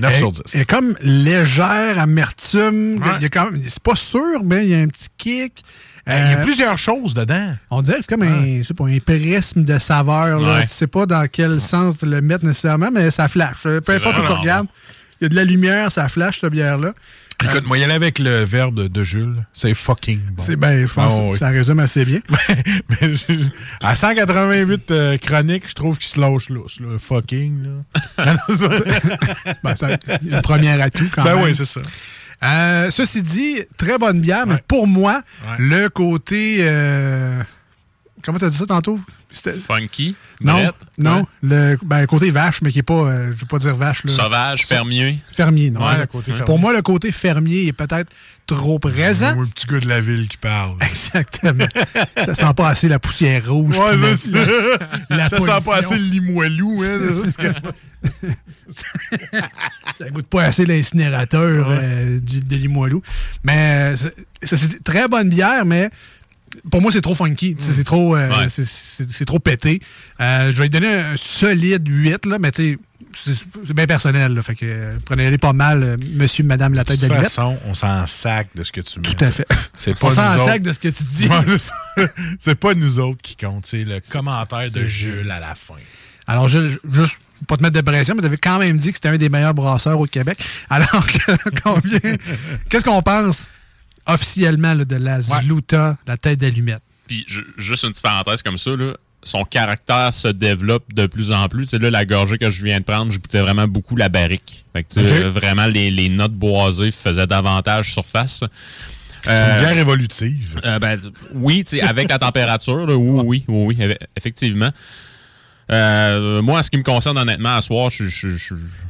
9 Elle- sur 10. Elle est comme légère, amertume. Ouais. C'est pas sûr, mais il y a un petit kick. Ben, Il y a Euh, plusieurs choses dedans. On dirait que c'est comme un, je sais pas, un prisme de saveur. Là. Ouais. Tu sais pas dans quel sens le mettre nécessairement, mais ça flash. Euh, Peu importe où tu regardes, il y a de la lumière, ça flash, cette bière-là. Écoute, moi, y aller avec le verbe de, de Jules. C'est fucking bon. C'est ben, je pense Ah, que oui. ça résume assez bien. Mais à 188 euh, chroniques, je trouve qu'il se lâche lousse. Là. Fucking. Là. Ben, ça- une première atout quand ben même. oui, c'est ça. Euh, ceci dit, très bonne bière, mais pour moi, Ouais. le côté. euh, comment tu as dit ça tantôt? Funky. Non, non. ouais. Le ben, côté vache, mais qui est pas, euh, je veux pas dire vache. Là. Sauvage, fermier. Fermier, non. Ouais, c'est- le côté fermier. Pour moi, le côté fermier est peut-être trop présent. Ou un petit gars de la ville qui parle. Exactement. ça sent pas assez la poussière rouge. Ouais, ça. la- ça sent pas assez le limoilou. Hein, ça, ça goûte pas assez l'incinérateur euh, de Limoilou. Mais euh, c'est très bonne bière, mais pour moi, c'est trop funky. C'est trop, euh, Ouais. c'est- trop pété. Euh, je vais lui donner un solide 8, là, mais tu sais, c'est bien personnel. Là, fait que euh, prenez-les pas mal, monsieur, madame, la De tête toute façon, on s'en sac de ce que tu mets. Tout à fait. On s'en sac de ce que tu dis. C'est pas nous autres qui comptent, c'est le commentaire de Jules à la fin. Alors, je, je- juste pour pas te mettre de pression, mais tu avais quand même dit que c'était un des meilleurs brasseurs au Québec. Alors, que- combien. Qu'est-ce qu'on pense? Officiellement là, de la Zluta, la tête d'allumette? Puis ju- juste une petite parenthèse comme ça, là, son caractère se développe de plus en plus. C'est là la gorgée que je viens de prendre, je goûtais vraiment beaucoup la barrique. Fait que, tu sais, Ok. vraiment les, les notes boisées faisaient davantage surface. C'est une bière évolutive. Euh, ben, oui, tu sais, avec la température, là, oui, oui, oui, oui, eff- effectivement. Euh, moi, en ce qui me concerne, honnêtement, à ce soir, je je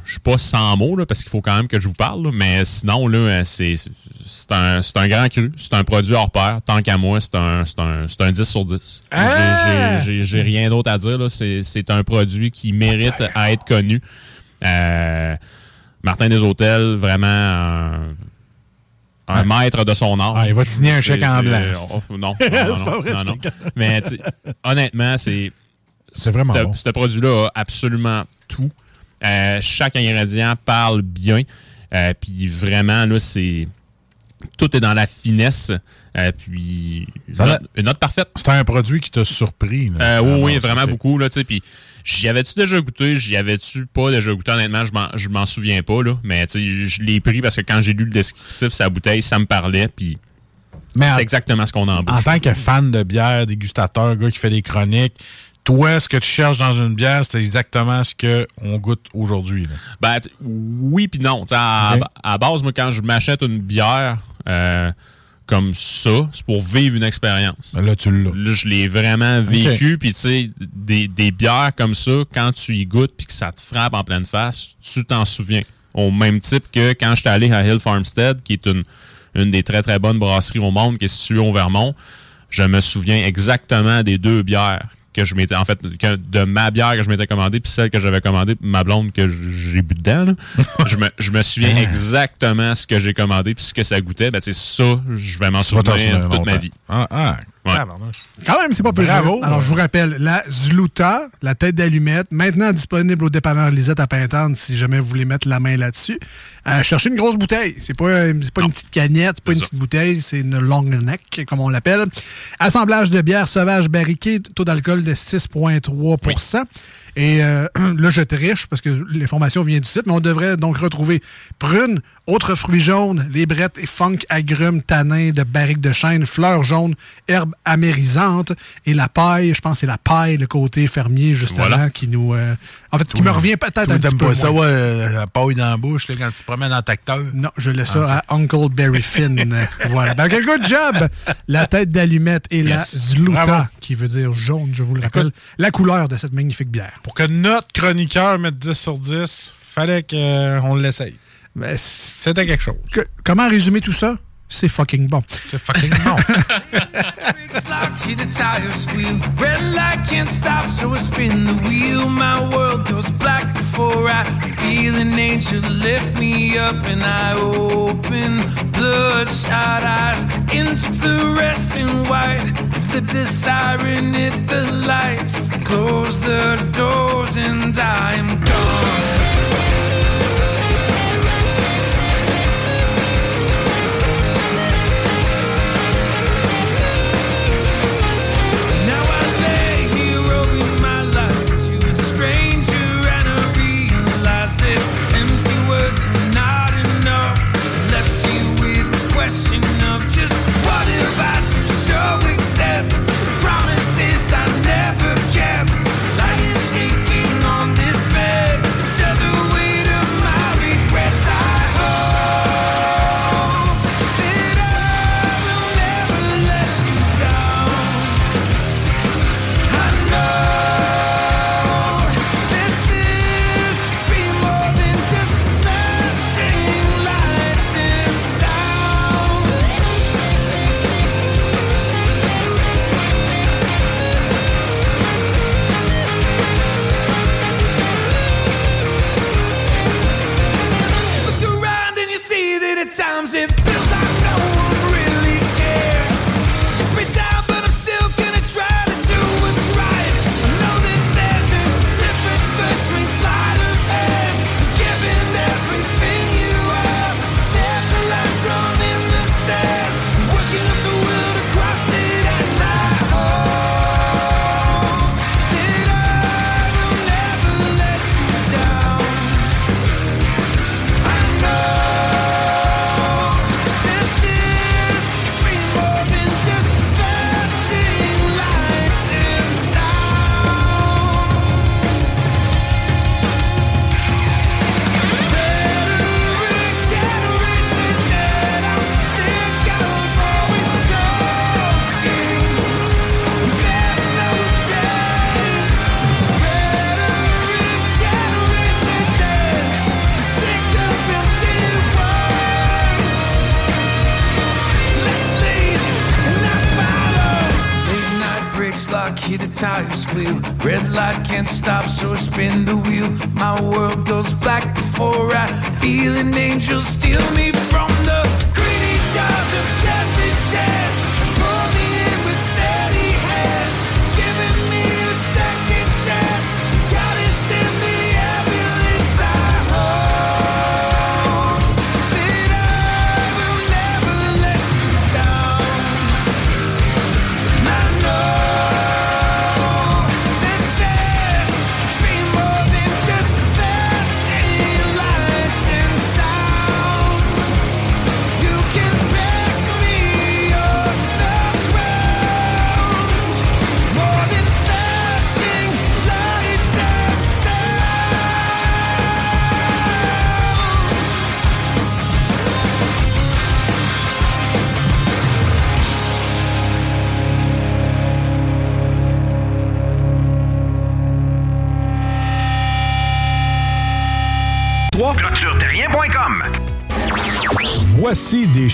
suis pas sans mots, là, parce qu'il faut quand même que je vous parle. là, mais sinon, là, euh, c'est c'est un, c'est un grand cru. C'est un produit hors pair. Tant qu'à moi, c'est un, c'est un, c'est un 10 sur 10. J'ai- Ah! j'ai- J'ai j'ai rien d'autre à dire. là. C'est c'est un produit qui mérite à être connu. Euh, Martin des Hôtels, vraiment un, un maître de son art. Ah, il va te signer un chèque en blanc. oh, non, non, non, Mais honnêtement, c'est. C'est vraiment bon. Ce produit-là a absolument tout. Euh, chaque ingrédient parle bien. Euh, puis vraiment, là, c'est. Tout est dans la finesse. Euh, puis. Une note- une note parfaite. C'était un produit qui t'a surpris. là. Oui, Ah, oui, vraiment beaucoup. Là, puis j'y avais-tu déjà goûté? J'y avais-tu pas déjà goûté? Honnêtement, je m'en- souviens pas. Là, mais je l'ai pris parce que quand j'ai lu le descriptif, sa bouteille, ça me parlait. Puis c'est exactement ce qu'on en En tant que fan de bière, dégustateur, gars qui fait des chroniques, toi, ce que tu cherches dans une bière, c'est exactement ce qu'on goûte aujourd'hui. Ben, oui puis non. À, à base, moi, quand je m'achète une bière euh, comme ça, c'est pour vivre une expérience. Là, tu l'as. Là, je l'ai vraiment vécu. Puis, tu sais, des, des bières comme ça, quand tu y goûtes puis que ça te frappe en pleine face, tu t'en souviens. Au même type que quand j'étais allé à Hill Farmstead, qui est une, une des très, très bonnes brasseries au monde, qui est située au Vermont, je me souviens exactement des deux bières que je m'étais, en fait, que- de ma bière que je m'étais commandée, puis celle que j'avais commandée, puis ma blonde que j'ai bu dedans. là. je, me, je me souviens Ah. exactement ce que j'ai commandé, puis ce que ça goûtait. Ben, c'est ça, je vais m'en souvenir toute ma vie. Ah, ah. Ouais. Quand même, c'est pas plus Bravo. Alors, je vous rappelle, la Zluta, la tête d'allumette, maintenant disponible au dépanneur Lisette à Pintante, si jamais vous voulez mettre la main là-dessus. Euh, cherchez une grosse bouteille. C'est pas, c'est pas une petite canette, c'est pas une petite bouteille, c'est une long neck, comme on l'appelle. Assemblage de bière sauvage barriquée, taux d'alcool de 6,3 Et euh, là, je triche parce que l'information vient du site, mais on devrait donc retrouver prunes, autres fruits jaunes, les brettes et funk agrumes, tanins de barrique de chêne, fleurs jaunes, herbes amérisantes et la paille. Je pense que c'est la paille, le côté fermier, justement, Voilà. qui nous. euh, en fait, qui me revient peut-être un petit peu. pas ça, ouais, euh, la paille dans la bouche, là, quand tu te promènes dans le tracteur? Non, je laisse ça Ah, à Uncle Berry Finn. voilà. Ben, good job! La tête d'allumette et la. Zluta, Bravo. qui veut dire jaune, je vous le rappelle, la couleur de cette magnifique bière. Pour que notre chroniqueur mette 10 sur 10, fallait qu'on l'essaye. Ben, C'était quelque chose. Que- comment résumer tout ça? C'est fucking bon. C'est fucking bon. Brakes lock, hear the tires squeal. Red light can't stop, so I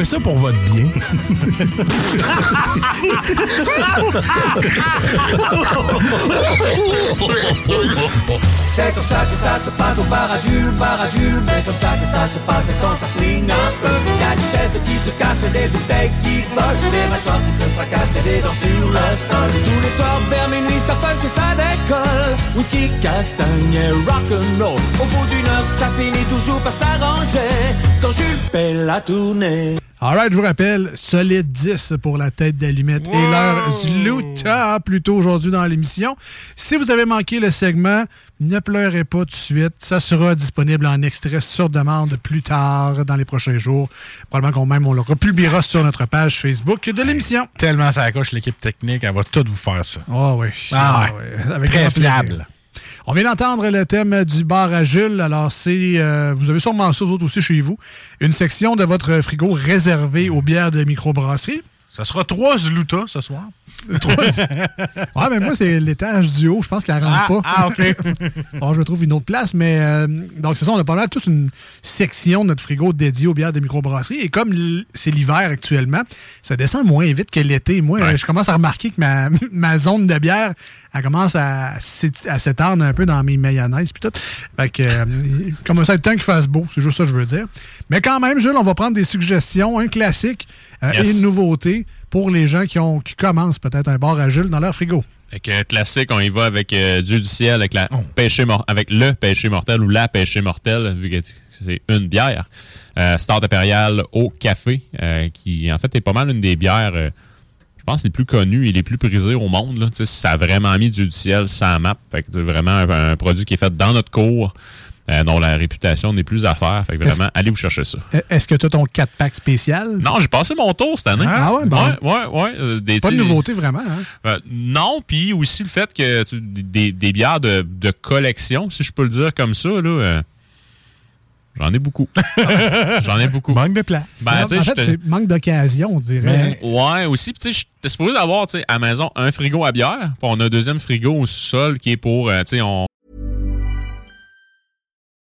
Fait ça pour votre bien. C'est comme ça que ça se passe au bar à Jules, bar à Jules. C'est comme ça que ça se passe quand ça flingue un peu. Y a des chaises qui se cassent des bouteilles qui volent. Des mâchoires qui se fracassent et des dents sur le sol. Tous les soirs vers minuit, ça punch et ça décolle. Whisky, castagne et rock'n'roll. Au bout d'une heure, ça finit toujours par s'arranger. Quand Jules fait la tournée. Alright, je vous rappelle, solide 10 pour la tête d'allumette et l'heure Zluta, plutôt aujourd'hui dans l'émission. Si vous avez manqué le segment, ne pleurez pas tout de suite. Ça sera disponible en extrait sur demande plus tard dans les prochains jours. Probablement qu'on même on le republiera sur notre page Facebook de l'émission. Tellement ça accroche l'équipe technique, elle va tout vous faire ça. Ah oui. Ah ouais. Avec Très fiable. On vient d'entendre le thème du bar à Jules. Alors, c'est, euh, vous avez sûrement ça, vous autres aussi, chez vous. Une section de votre frigo réservée aux bières de microbrasserie. Ça sera trois Zluta ce soir. Trois- Ouais, mais moi, c'est l'étage du haut. Je pense qu'elle rentre Ah, pas. ah, OK. bon, je me trouve une autre place, mais euh, donc c'est ça, on a pas mal toute une section de notre frigo dédiée aux bières de microbrasserie. Et comme c'est l'hiver actuellement, ça descend moins vite que l'été. Moi, je commence à remarquer que ma, ma zone de bière, elle commence à s'ét- à s'étendre un peu dans mes mayonnaises puis tout. Fait que, euh, il commence à être temps qu'il fasse beau, c'est juste ça que je veux dire. Mais quand même, Jules, on va prendre des suggestions, un classique euh, Yes. et une nouveauté pour les gens qui, ont, qui commencent peut-être un bar à Jules dans leur frigo. Avec euh, classique, on y va avec euh, Dieu du ciel, avec, la péché mor- avec le péché mortel ou la péché mortelle, vu que c'est une bière. Euh, Start impériale au café, euh, qui en fait est pas mal une des bières, je pense, les plus connues et les plus prisées au monde. Là. Ça a vraiment mis Dieu du ciel sans map. Fait que c'est vraiment un, un produit qui est fait dans notre cours. Euh, dont la réputation n'est plus à faire. Fait que vraiment, allez vous chercher ça. Euh, Est-ce que tu as ton 4-pack spécial? Non, j'ai passé mon tour cette année. Ah ouais, bon. Ouais, ouais, ouais. euh, des- Pas de nouveauté vraiment. Hein? euh, non, puis aussi le fait que tu- des, des bières de, de collection, si je peux le dire comme ça, là, euh, j'en ai beaucoup. j'en ai beaucoup. Manque de place. Ben, en fait, c'est manque d'occasion, on dirait. Ouais, aussi, puis tu sais, j'étais supposé d'avoir, tu sais, à la maison, un frigo à bière, puis on a un deuxième frigo au sol qui est pour, tu sais, on,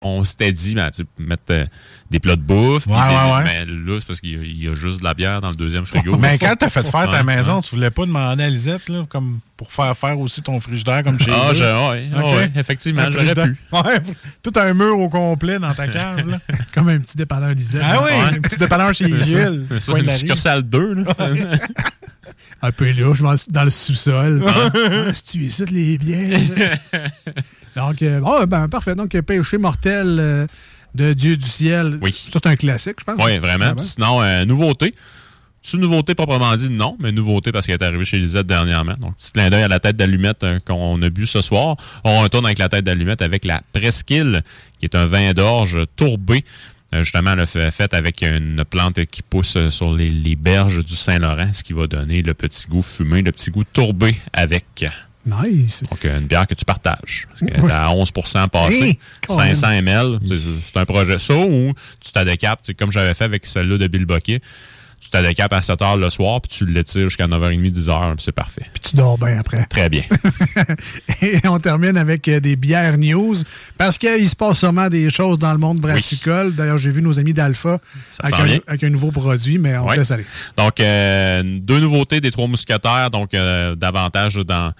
On s'était dit, ben, tu mettre euh, des plats de bouffe. Ouais, des- ouais, ouais. Mais là, c'est parce qu'il y, a- il y a juste de la bière dans le deuxième frigo. Mais quand t'as fait faire ta maison, tu voulais pas demander à Lisette, là, comme pour faire faire aussi ton frigidaire comme chez Ah, eux? je- ouais, Ok. ouais, effectivement, j'aurais pu. Tout un mur au complet dans ta cave. Là. Comme un petit dépanneur Lisette. Ah oui, un petit dépanneur chez Gilles. c'est une succursale 2. Là. Un peu vais dans le sous-sol. Hein? Ah, si tu les bières? Donc, euh, bon, ben, parfait. Donc, péché mortel euh, de Dieu du ciel. Oui. Ça, c'est un classique, je pense. Oui, vraiment. Ah ben. Sinon, euh, nouveauté. C'est une nouveauté proprement dit, non, mais nouveauté parce qu'elle est arrivée chez Lisette dernièrement. Donc, petit clin d'œil à la tête d'allumette qu'on a bu ce soir. On retourne avec la tête d'allumette avec la Presqu'île, qui est un vin d'orge tourbé. Euh, justement, le fait, fait avec une plante qui pousse sur les, les berges du Saint-Laurent, ce qui va donner le petit goût fumé, le petit goût tourbé avec. Nice. Donc, une bière que tu partages. Parce que Oui. t'as à 11 passé, Hey, quand 500 ml. C'est- un projet. Ça, ou tu sais, comme j'avais fait avec celle-là de Bill Bucket, tu t'adécapes à 7 h le soir, puis tu l'étires jusqu'à 9h30, 10h, puis c'est parfait. Puis tu dors bien après. Très bien. Et on termine avec euh, des bières news parce qu'il se passe sûrement des choses dans le monde brassicole. D'ailleurs, j'ai vu nos amis d'Alpha avec, un- vient. avec un nouveau produit, mais on te laisse aller. Donc, euh, deux nouveautés des trois mousquetaires, donc euh, davantage dans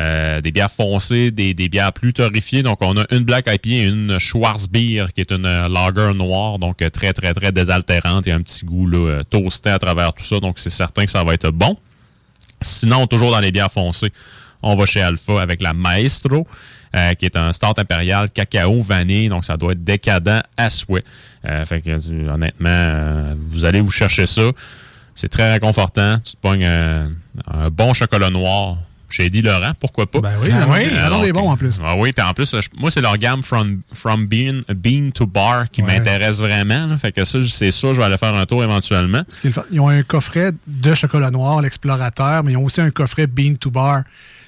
euh, des bières foncées, des, des bières plus torréfiées. Donc, on a une Black IPA et une Schwarzbier, qui est une lager noire, donc très, très, très désaltérante et un petit goût là, euh, à travers tout ça. Donc, c'est certain que ça va être bon. Sinon, toujours dans les bières foncées, on va chez Alpha avec la Maestro, euh, qui est un start impérial cacao vanille. Donc, ça doit être décadent à souhait. Euh, honnêtement, euh, vous allez vous chercher ça. C'est très réconfortant. Tu te pognes un bon chocolat noir chez Eddie Laurent, pourquoi pas? Ben oui, ah oui, a donc, des bons en plus. Ah oui, puis en plus, je- moi, c'est leur gamme From, from bean, bean to Bar qui Ouais. m'intéresse vraiment. là. Fait que ça, c'est sûr, je vais aller faire un tour éventuellement. Est le Ils ont un coffret de chocolat noir, l'explorateur, mais ils ont aussi un coffret Bean to Bar.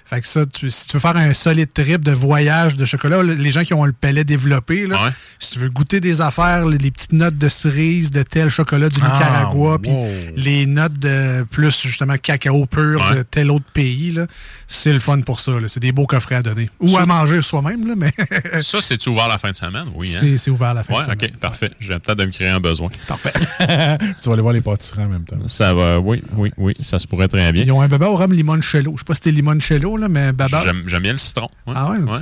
Fait que ça, tu- si tu veux faire un solide trip de voyage de chocolat, le- les gens qui ont le palais développé, là, si tu veux goûter des affaires, les, les petites notes de cerise de tel chocolat du Ah, Nicaragua, puis wow. les notes de plus justement cacao pur Ouais. de tel autre pays, là, c'est le fun pour ça. C'est des beaux coffrets à donner. Ou à manger soi-même, là, mais Ça, c'est-tu ouvert la fin de semaine? Oui, hein? c'est c'est ouvert à la fin Ouais, de semaine. ok, parfait. J'ai peut-être de me créer un besoin. Parfait. tu vas aller voir les pâtisseries en même temps. Ça va, oui, oui, oui, ça se pourrait très bien. Ils ont un baba au rhum limoncello. Je sais pas si c'était limoncello, là, mais baba. J'aime bien le citron. ouais. Ah ouais? Ouais.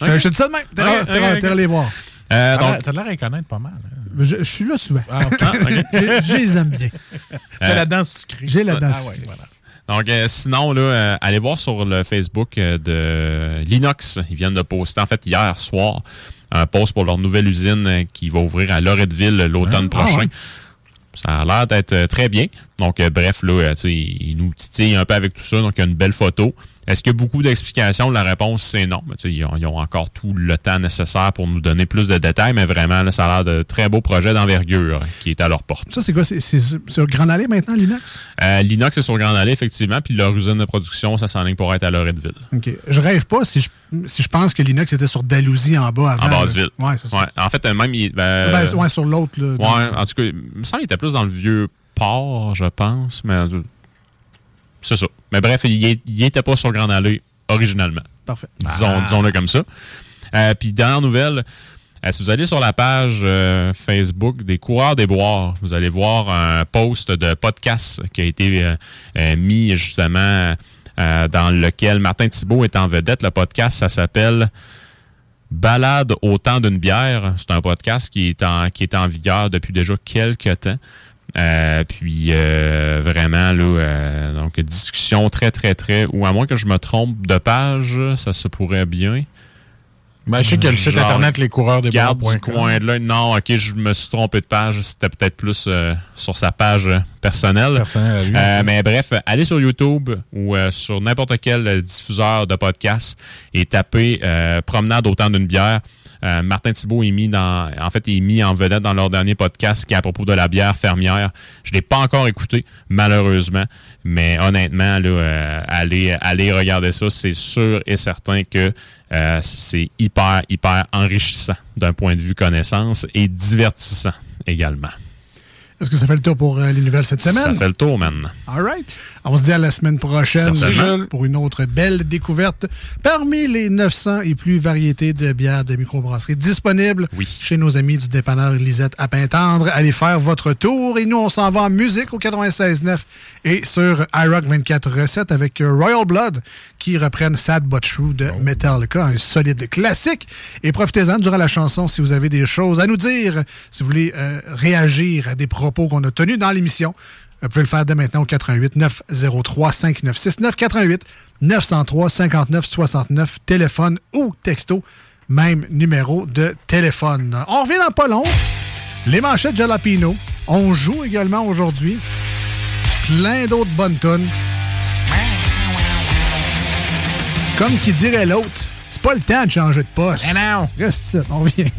Je te- je te dis ça de même. T'es allé voir. Euh, T'as l'air- donc, T'as l'air à connaître pas mal. hein. Je, je suis là souvent. Ah. Ah. Je- les aime bien. T'as la dent sucrée. J'ai la dent Ah ouais, sucrée. voilà. Donc, euh, sinon, là, euh, allez voir sur le Facebook euh, de Linux. Ils viennent de poster, en fait, hier soir, un post pour leur nouvelle usine euh, qui va ouvrir à Loretteville l'automne Ah, prochain. ouais. Ça a l'air d'être euh, très bien. Donc, euh, bref, là, euh, ils nous titillent un peu avec tout ça. Donc, il y a une belle photo. Est-ce qu'il y a beaucoup d'explications? La réponse, c'est non? Mais, sais, ils, ont, ils ont encore tout le temps nécessaire pour nous donner plus de détails, mais vraiment, là, ça a l'air de très beaux projets d'envergure qui est à leur porte. Ça, c'est quoi? C'est sur Grand Allée maintenant, l'Inox? Euh, L'inox est sur Grand Allée, effectivement, puis leur usine de production, ça s'enligne pour être à Loretteville. OK. Je rêve pas si je, si je pense que l'Inox était sur Dalhousie en bas avant. En. Basseville. Ouais, c'est ça. Ouais. En fait, euh, même. il- ben, Ben, ouais, sur l'autre. dans- en tout cas, il me semble qu'il était plus dans le vieux port, je pense, mais c'est ça. Mais bref, il, est- il était pas sur Grande Allée originalement. Parfait. Disons, Ah. disons-le comme ça. Euh, puis, dernière nouvelle, euh, si vous allez sur la page euh, Facebook des coureurs des boires, vous allez voir un post de podcast qui a été euh, euh, mis justement euh, dans lequel Martin Thibault est en vedette. Le podcast, ça s'appelle Balade au temps d'une bière. C'est un podcast qui est en, qui est en vigueur depuis déjà quelques temps. Euh, puis euh, vraiment là, euh, donc discussion très très très ou à moins que je me trompe de page, ça se pourrait bien. Ben, je sais a le site internet lescoureursdesbois.com. Garde du coin de l'œil. Non, ok, je me suis trompé de page. C'était peut-être plus euh, sur sa page personnelle. Personnel à lui, Euh, mais bref, allez sur YouTube ou euh, sur n'importe quel diffuseur de podcast et tapez Promenade au temps d'une bière. Euh, Martin Thibault est mis dans, en fait, est mis en vedette dans leur dernier podcast qui est à propos de la bière fermière. Je l'ai pas encore écouté, malheureusement, mais honnêtement, là, euh, allez, allez regarder ça. C'est sûr et certain que euh, c'est hyper, hyper enrichissant d'un point de vue connaissance et divertissant également. Est-ce que ça fait le tour pour les nouvelles cette semaine? Ça fait le tour maintenant. All right. On se dit à la semaine prochaine pour une autre belle découverte parmi les 900 et plus variétés de bières de microbrasserie disponibles chez nos amis du dépanneur Lisette à Pintendre. Allez faire votre tour et nous, on s'en va en musique au 96.9 et sur iRock 24 recettes avec euh, Royal Blood qui reprennent Sad But True de Metallica, un solide classique. Et profitez-en durant la chanson si vous avez des choses à nous dire, si vous voulez euh, réagir à des propos qu'on a tenus dans l'émission. Vous pouvez le faire dès maintenant au 88 903 5969 88 903 59 69 téléphone ou texto même numéro de téléphone. On revient dans pas long. Les manchettes Jalapino. On joue également aujourd'hui. Plein d'autres bonnes tonnes. Comme qui dirait l'autre, c'est pas le temps de changer de poste. non. Reste ici, on revient.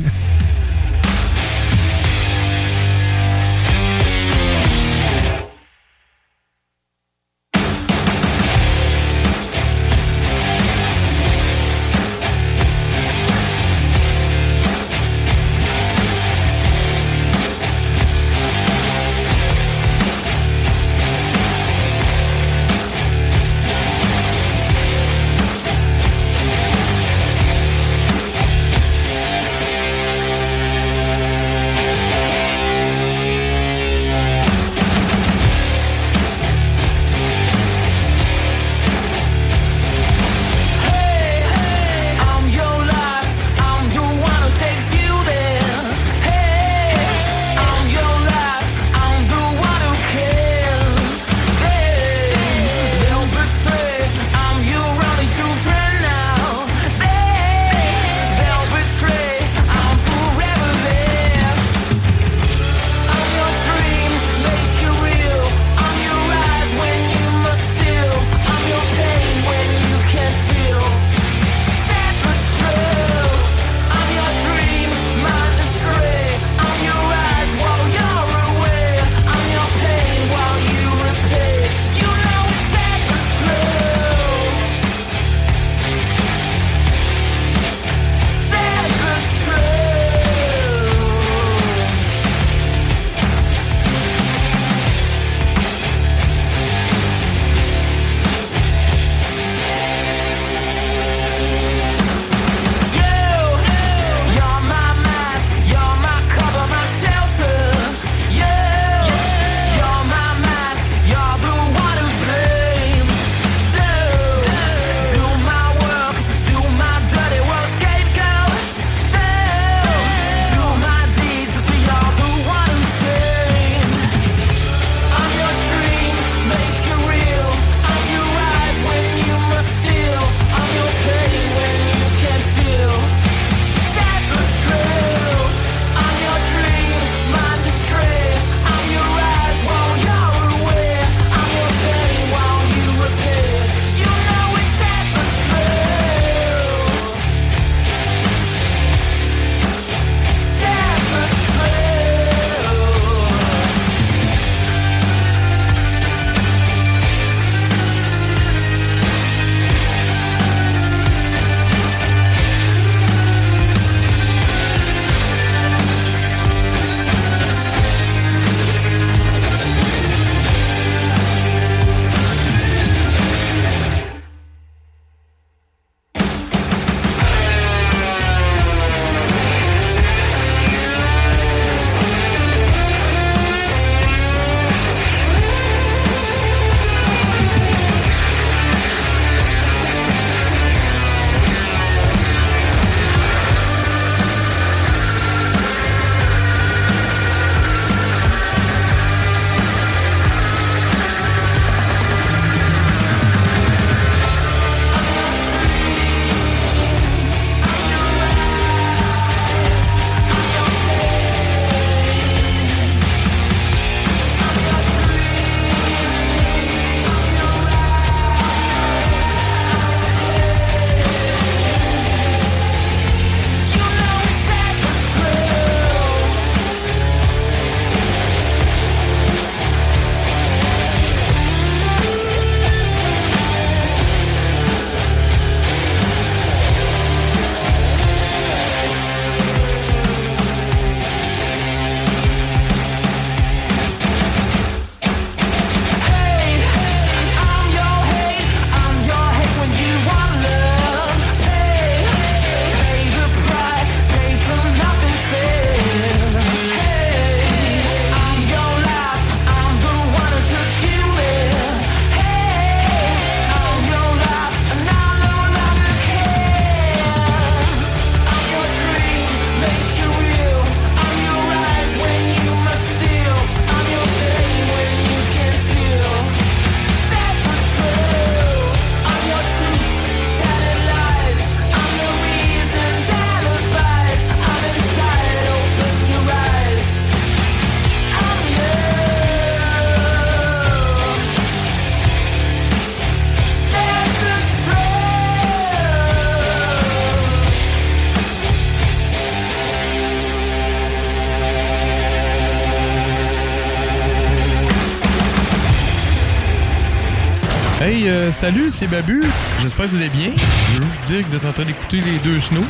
Salut, c'est Babu. J'espère que vous allez bien. Je veux juste dire que vous êtes en train d'écouter les deux snows.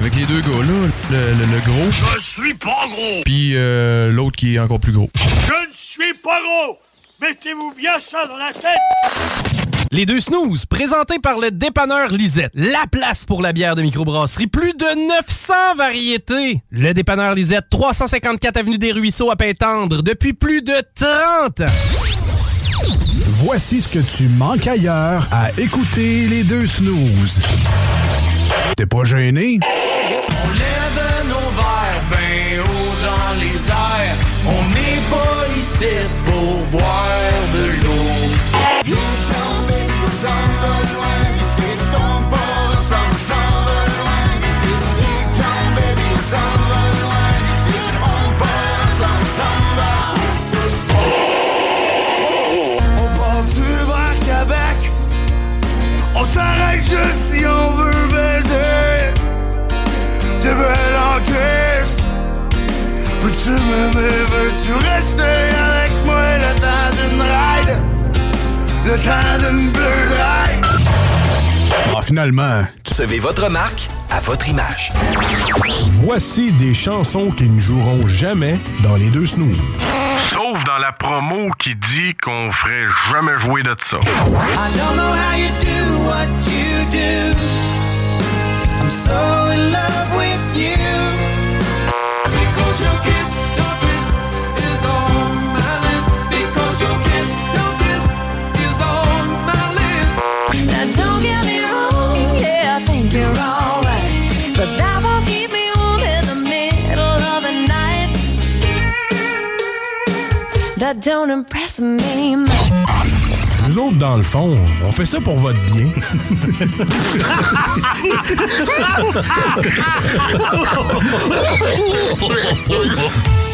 Avec les deux gars là, le, le- le gros, Je suis pas gros puis euh, l'autre qui est encore plus gros. Je ne suis pas gros Mettez-vous bien ça dans la tête Les deux snooze, présentés par le dépanneur Lisette. La place pour la bière de microbrasserie. Plus de 900 variétés. Le dépanneur Lisette, 354 Avenue des Ruisseaux à Pintendre, depuis plus de 30 ans. Voici ce que tu manques ailleurs à écouter les deux snooze. T'es pas gêné? On lève nos verres ben haut dans les airs. On n'est pas ici pour boire Peux-tu m'aimer, veux-tu rester avec moi le temps d'une ride? Le temps d'une bleue ride? Ah, finalement. Recevez votre marque à votre image. Voici des chansons qui ne joueront jamais dans les deux snooze. Sauf dans la promo qui dit qu'on ferait jamais jouer de ça. I don't know how you do what you do. I'm so in love with you. That don't impress me much. Nous autres, dans le fond, on fait ça pour votre bien.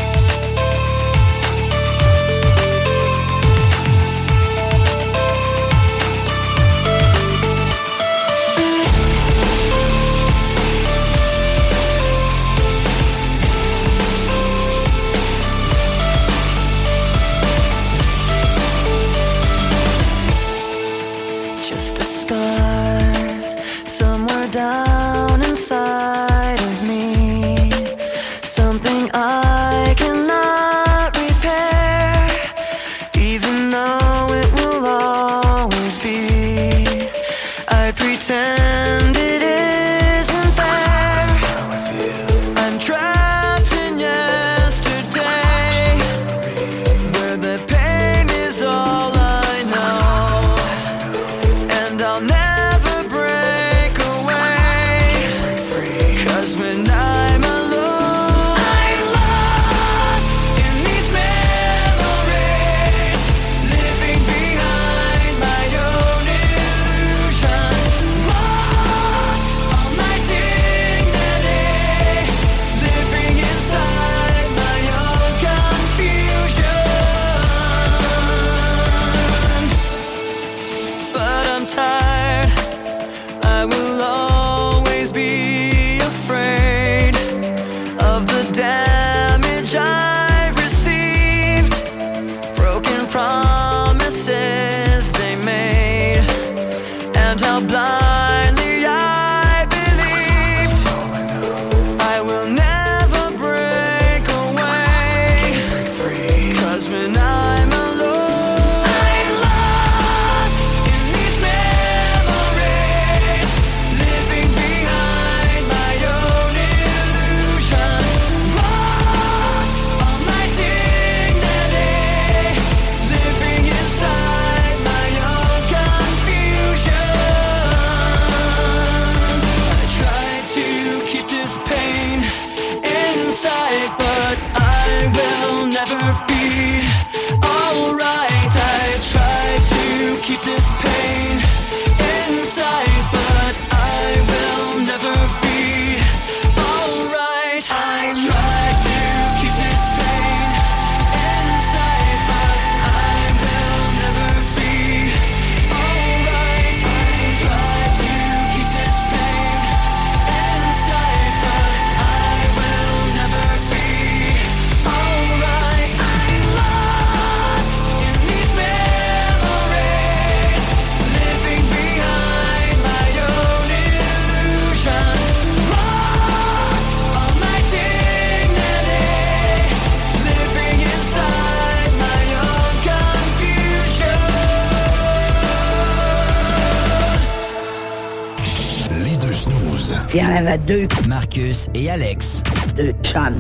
Deux. Marcus et Alex. Deux chums.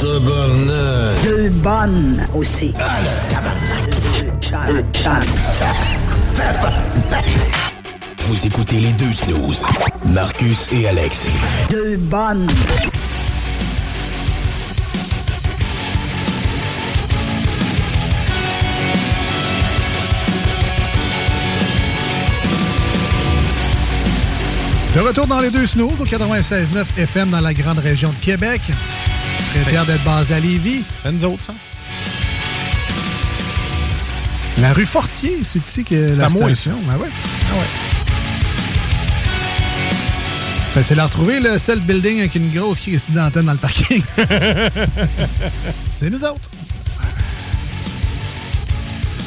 Deux bonnes aussi. Deux chums. chums. Vous écoutez les deux snooze. Marcus et Alex. Deux bonnes. De retour dans les deux snooze au 96.9 FM dans la grande région de Québec. Très fier d'être basé à Lévis. C'est nous autres, ça. La rue Fortier, c'est ici que la station. Ah ouais. Ah ouais. Facile à retrouver, le seul building avec une grosse crise d'antenne dans le parking. c'est nous autres.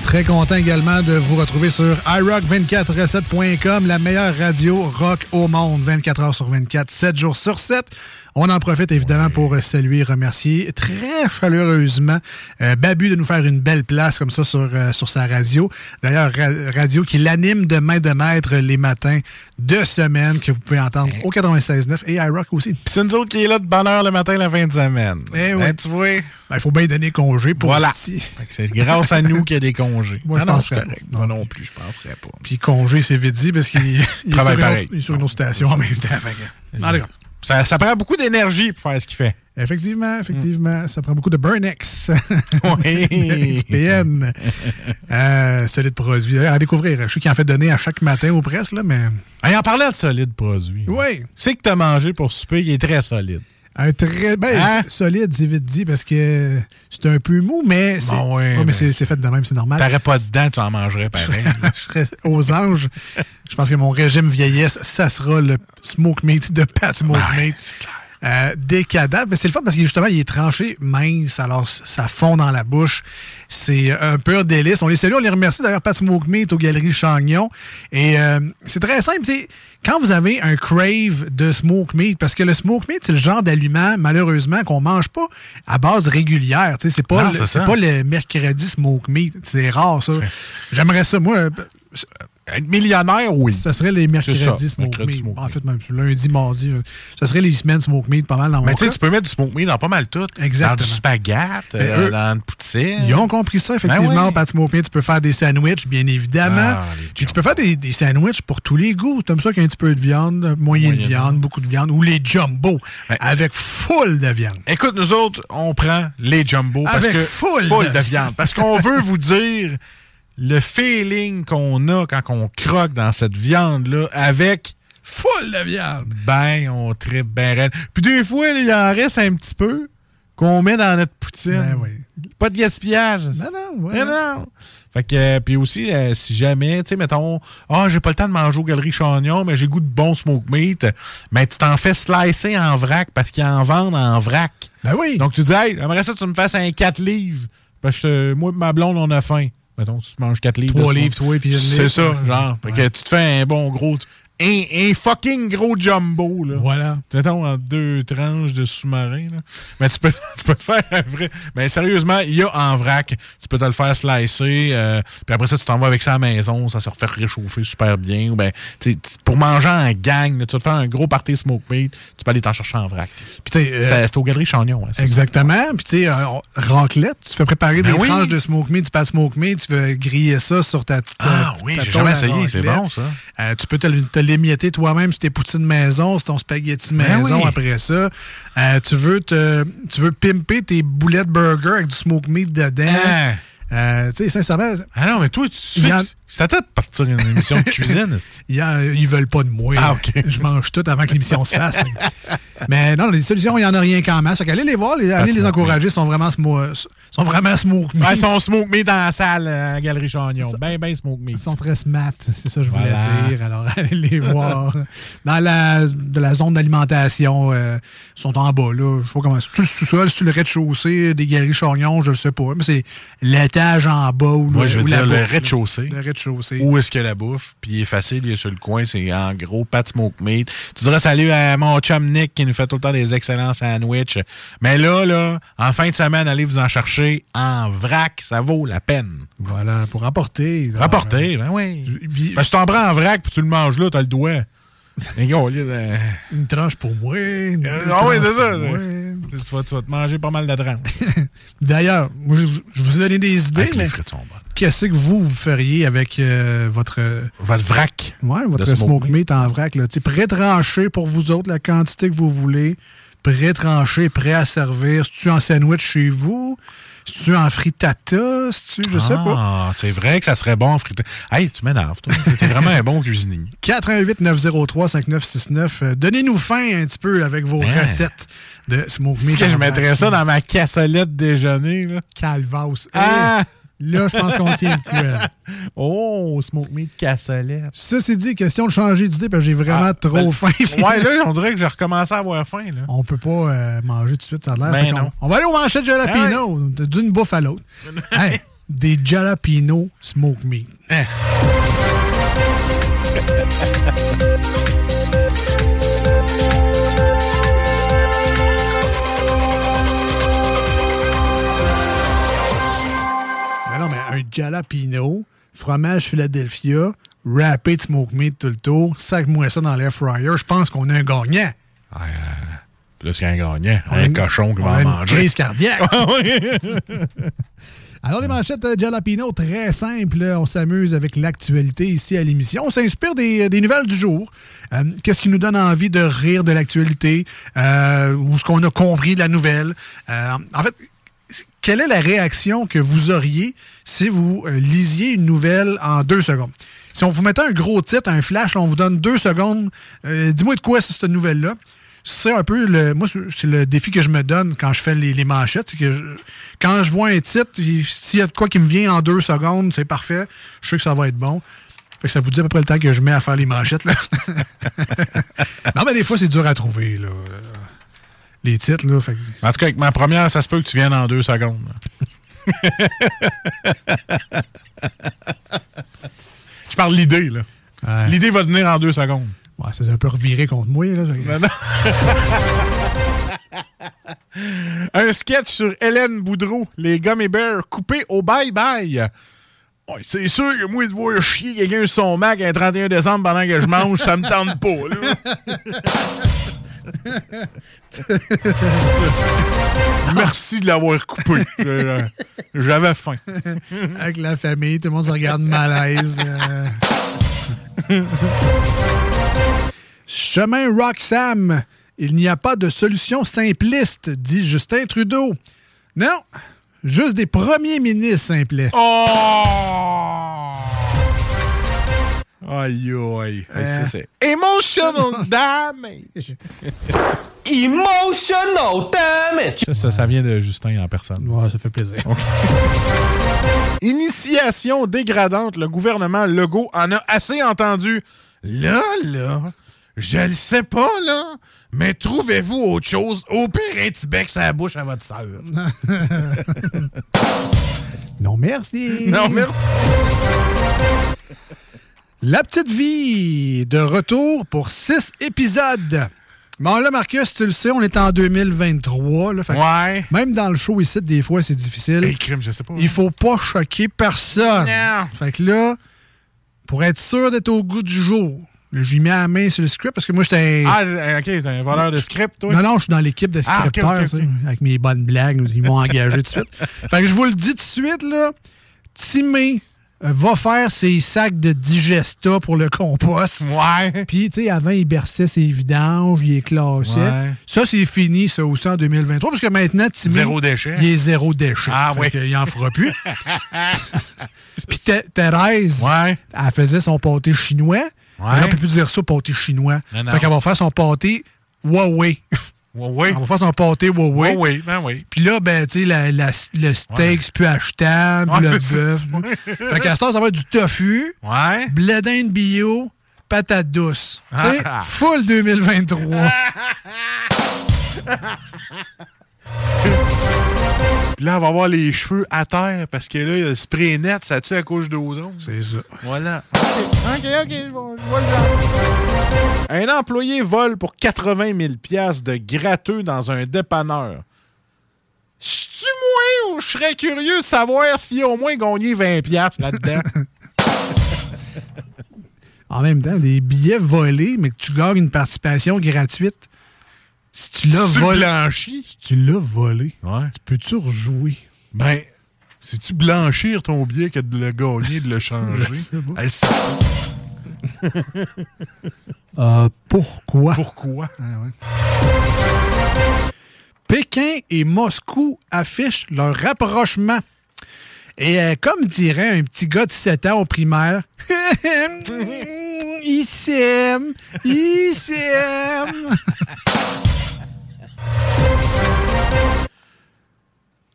Très content également de vous retrouver sur iRock247.com, la meilleure radio rock au monde, 24 heures sur 24, 7 jours sur 7. On en profite évidemment pour saluer et remercier très chaleureusement euh, Babu de nous faire une belle place comme ça sur, euh, sur sa radio. D'ailleurs, ra- radio qui l'anime de main de maître les matins de semaine que vous pouvez entendre au 96.9 et iRock aussi. Puis c'est nous autres qui est là de bonne heure le matin la fin de semaine. Eh oui. Hein, tu vois? Il faut bien donner congé pour Voilà. C'est grâce à nous qu'il y a des congés. Moi, je Ah non, correct. Moi non plus, je penserais pas. Puis congé, c'est vite dit parce qu'il il est, sur Travaille une autre- pareil. il est sur une autre station en même temps. Fait que-. Ça, ça prend beaucoup d'énergie pour faire ce qu'il fait. Effectivement, effectivement. Ça prend beaucoup de Burnex. Oui. PN. Euh, solide produit. D'ailleurs, à découvrir. Je sais qu'il en fait donner à chaque matin aux presses, là, mais. Hey, en parlant de solide produit. Oui. C'est que t'as mangé pour souper, il est très solide. Un très. Ben, Hein? solide, c'est vite dit parce que c'est un peu mou, mais c'est. Bon, oui, Ouais, mais mais- c'est fait de même, c'est normal. T'aurais pas de dents, tu en mangerais pareil. je serais aux anges. Je pense que mon régime vieillesse, ça sera le smoke meat de Pat Smoke Meat. Euh, décadent. Mais c'est le fun parce que justement, il est tranché mince, alors ça fond dans la bouche. C'est un pur délice. On les salue, on les remercie d'ailleurs, Pat Smoke Meat aux Galeries Chagnon. Et euh, c'est très simple. c'est Quand vous avez un crave de smoke meat, parce que le smoke meat, c'est le genre d'aliment, malheureusement, qu'on mange pas à base régulière. Tu sais, C'est pas, Non, le- c'est pas le mercredi smoke meat. C'est rare, ça. J'aimerais ça. Moi, euh, Être millionnaire, oui. ça serait les ça, mercredis smoke mercredi meat. smoke En fait, même lundi, mardi, euh, ça serait les semaines smoke meat pas mal dans mon Mais tu sais, tu peux mettre du smoke meat dans pas mal tout. Exactement. Dans du spaghette, Ben, euh, eux, dans une poutine. Ils ont compris ça, effectivement. Ben oui. Pat Smoke Meat, tu peux faire des sandwichs, bien évidemment. Ah, Puis tu peux faire des, des sandwichs pour tous les goûts. T'aimes ça qu'il y a un petit peu de viande, moyenne Moyenne. viande, beaucoup de viande, ou les jumbo, avec full de viande. Écoute, nous autres, on prend les jumbo parce Avec que full full de de viande. Parce qu'on veut vous dire le feeling qu'on a quand on croque dans cette viande-là avec full de viande. Ben, on tripe ben raide. Puis des fois, il en reste un petit peu qu'on met dans notre poutine. Ben oui. Pas de gaspillage. Non, non, ouais. Non, non. Fait que, euh, puis aussi, euh, si jamais, tu sais, mettons, ah, j'ai pas le temps de manger aux Galeries Chagnon, mais j'ai goût de bon smoke meat, mais tu t'en fais slicer en vrac parce qu'ils en vendent en vrac. Ben oui. Donc tu dis, hey, j'aimerais ça que tu me fasses un 4 livres. Parce que euh, moi et ma blonde, on a faim. Mettons, tu manges 4 livres. de Trois smoke. livres, toi, puis C'est ça, genre. ça. Fait que tu te fais un bon gros. Un, un fucking gros jumbo, là. Voilà. Mettons en deux tranches de sous-marin, là. Mais tu peux, tu peux te faire un vrai. Mais sérieusement, il y a en vrac. Tu peux te le faire slicer. euh, puis après ça, tu t'en vas avec ça à la maison. Ça se refait réchauffer super bien. Ou ben, tu sais, pour manger en gang, là, tu vas te faire un gros party smoke meat. Tu peux aller t'en chercher en vrac. Puis tu sais, euh, C'était c'était aux Galeries Chagnon. hein. Exactement. Puis, tu sais, euh, raclette, tu fais préparer Ben des oui. tranches de smoke meat, du pat smoke meat, tu veux griller ça sur ta petite. Ah oui, j'ai jamais essayé, c'est bon, ça. Euh, tu peux te, te l'émietter toi-même sur tes poutines maison, sur ton spaghetti Ben maison oui. après ça. Euh, tu, veux te, tu veux pimper tes boulettes burger avec du smoke meat dedans. Ah. Euh, tu sais, sincèrement. Ah non, mais toi, tu en- C'est à de partir une émission de cuisine. esti. il y en- ils veulent pas de moi. Ah, là. OK. Je mange tout avant que l'émission se fasse. Mais non, les solutions, il n'y en a rien qu'en masse. Fait qu'allez les voir, les, allez les encourager, ils sont vraiment, sont vraiment smoke meat. Ouais, ils sont smoke meat dans la salle euh, à la Galerie Chagnon. Ben, ben smoke meat. Ils sont très smart, c'est ça que je voulais Voilà. dire. Alors, allez les voir. Dans la, de la zone d'alimentation, euh, ils sont en bas, là. Je sais pas comment. C'est-tu le sous-sol, c'est le rez-de-chaussée des galeries Chagnon, je ne sais pas. Mais c'est l'étage en bas où Moi, le- je veux dire le rez-de-chaussée. Le rez-de-chaussée. Où est-ce que la bouffe? Puis il est facile, il est sur le coin, c'est en gros pat smoke meat. Tu dirais salut à mon chum Nick qui nous fait tout le temps des excellents sandwichs. Mais là, là, en fin de semaine, allez vous en chercher en vrac, ça vaut la peine. Voilà, pour rapporter. Rapporter, ben oui. Tu t'en prends en vrac puis tu le manges là, t'as le doigt. De- Une tranche pour moi. une Euh, ah oui, c'est tranches ça. Tu vas, tu vas te manger pas mal de drame. D'ailleurs, je, je vous ai donné des idées, mais qu'est-ce que vous, vous feriez avec euh, votre... Votre vrac. Ouais, votre smoke, meat en vrac. Là? Pré-tranché pour vous autres, la quantité que vous voulez. Pré-tranché, prêt à servir. Si tu en sandwich chez vous? Si tu en frittata? Si tu, je sais pas. Ah, c'est vrai que ça serait bon en frité. Hey, tu m'énerves, toi. T'es vraiment un bon cuisinier. 88 903 5969. Euh, Donnez-nous faim un petit peu avec vos Hein? recettes de smoke Est-ce meat. que je mettrais ça dans ma cassolette déjeuner, là? Calvaus. Ah! Hey, là, je pense qu'on tient le coup. là. Oh, smoke meat cassolette. Ceci dit, question de changer d'idée parce que j'ai vraiment Ah, trop ben, faim. Ouais, là, on dirait que j'ai recommencé à avoir faim, là. On peut pas euh, manger tout de suite, ça a l'air. Ben non. On va aller au manchette jalapeno, de- d'une bouffe à l'autre. Hey, des jalapeno smoke meat. Un jalapeno, fromage Philadelphia, râpé de smoke meat tout le tour, sac-moi ça dans l'air fryer, je pense qu'on a un gagnant. Plus qu'un gagnant, On a un une- cochon qui va en une manger. crise cardiaque. Ah. Alors, les manchettes euh, Jalapino, très simple. On s'amuse avec l'actualité ici à l'émission. On s'inspire des, des nouvelles du jour. Euh, Qu'est-ce qui nous donne envie de rire de l'actualité euh, ou ce qu'on a compris de la nouvelle? Euh, en fait, quelle est la réaction que vous auriez si vous euh, lisiez une nouvelle en deux secondes? Si on vous mettait un gros titre, un flash, on vous donne deux secondes, euh, dis-moi de quoi c'est cette nouvelle-là. C'est un peu le. Moi, c'est le défi que je me donne quand je fais les, manchettes. C'est que quand je vois un titre, il- s'il y a de quoi qui me vient en deux secondes, c'est parfait. Je sais que ça va être bon. Fait que ça vous dit à peu près le temps que je mets à faire les manchettes. Là. non, mais des fois, c'est dur à trouver. Là. Les titres, là. Fait que- En tout cas, avec ma première, ça se peut que tu viennes en deux secondes. Je parle l'idée, là. L'idée va venir en deux secondes. Ouais, ça s'est un peu reviré contre moi. Là. Non, non. un sketch sur Hélène Boudreau, les Gummy Bears coupés au bye-bye. Ouais, c'est sûr que moi, de voir chier quelqu'un sur son Mac un 31 décembre pendant que je mange, ça me tente pas. là. Merci de l'avoir coupé. Euh, J'avais faim. Avec la famille, tout le monde se regarde malaise. euh. Chemin Roxham. Il n'y a pas de solution simpliste, dit Justin Trudeau. Non, juste des premiers ministres simplets. Oh! Aïe, aïe. Ça, c'est emotional damage. Emotional damage. Ça, ça, ça vient de Justin en personne. Ouais, ça fait plaisir. Initiation dégradante, le gouvernement Legault en a assez entendu. Là, là, je le sais pas, là, mais trouvez-vous autre chose? Au pire, un petit bec sur la bouche à votre sœur. Non, merci. Non, merci. La petite vie de retour pour six épisodes. Bon, là, Marcus, tu le sais, on est en 2023. Là, fait que Ouais. Même dans le show ici, des fois, c'est difficile. Hey, crime, je sais pas. Il faut pas choquer personne. Non. Fait que là, pour être sûr d'être au goût du jour, j'ai mis la main sur le script parce que moi, j'étais. Ah, ok, t'es un voleur de script, toi? Non, non, je suis dans l'équipe de Ah, scripteurs, avec mes bonnes blagues. Ils m'ont engagé tout de suite. Fait que je vous le dis tout de suite, là. Timé euh, va faire ses sacs de digesta pour le compost. Ouais. Puis, tu sais, avant, il berçait ses vidanges, il les classait. Ouais. Ça, c'est fini, ça aussi, en 2023, parce que maintenant, Timé... Zéro déchet. Il est zéro déchet. Ah, Fait oui. qu'il en fera plus. Puis Thé- Thérèse, Ouais. elle faisait son pâté chinois. Ouais. Là, on peut plus dire ça, pâté chinois. Non, non. Fait qu'elle va faire son pâté Huawei. Ouais, ouais. Elle va faire son pâté Huawei. Ouais, ouais, ben oui. Puis là, ben, tu sais, le steak, c'est plus achetable, le bœuf. fait qu'à ce temps, ça va être du tofu, Ouais. blé d'Inde bio, patate douce. Tu sais, Ah. full 2023. Puis là, on va avoir les cheveux à terre parce que là, le spray net, ça tue à cause d'ozone. C'est ça. Voilà. OK, OK, je vois le. Un employé vole pour 80 000 piastres de gratteux dans un dépanneur. C'est-tu moi ou je serais curieux de savoir s'il a au moins gagné 20 piastres là-dedans? En même temps, des billets volés, mais que tu gagnes une participation gratuite. Si tu l'as volé. blanchis? Si tu l'as volé, Ouais. tu peux-tu rejouer? Ben, si tu blanchir ton billet que de le gagner, de le changer, elle sait Euh, pourquoi? Pourquoi? Pékin et Moscou affichent leur rapprochement. Et euh, comme dirait un petit gars de 7 ans au primaire, ils s'aiment, ils s'aiment.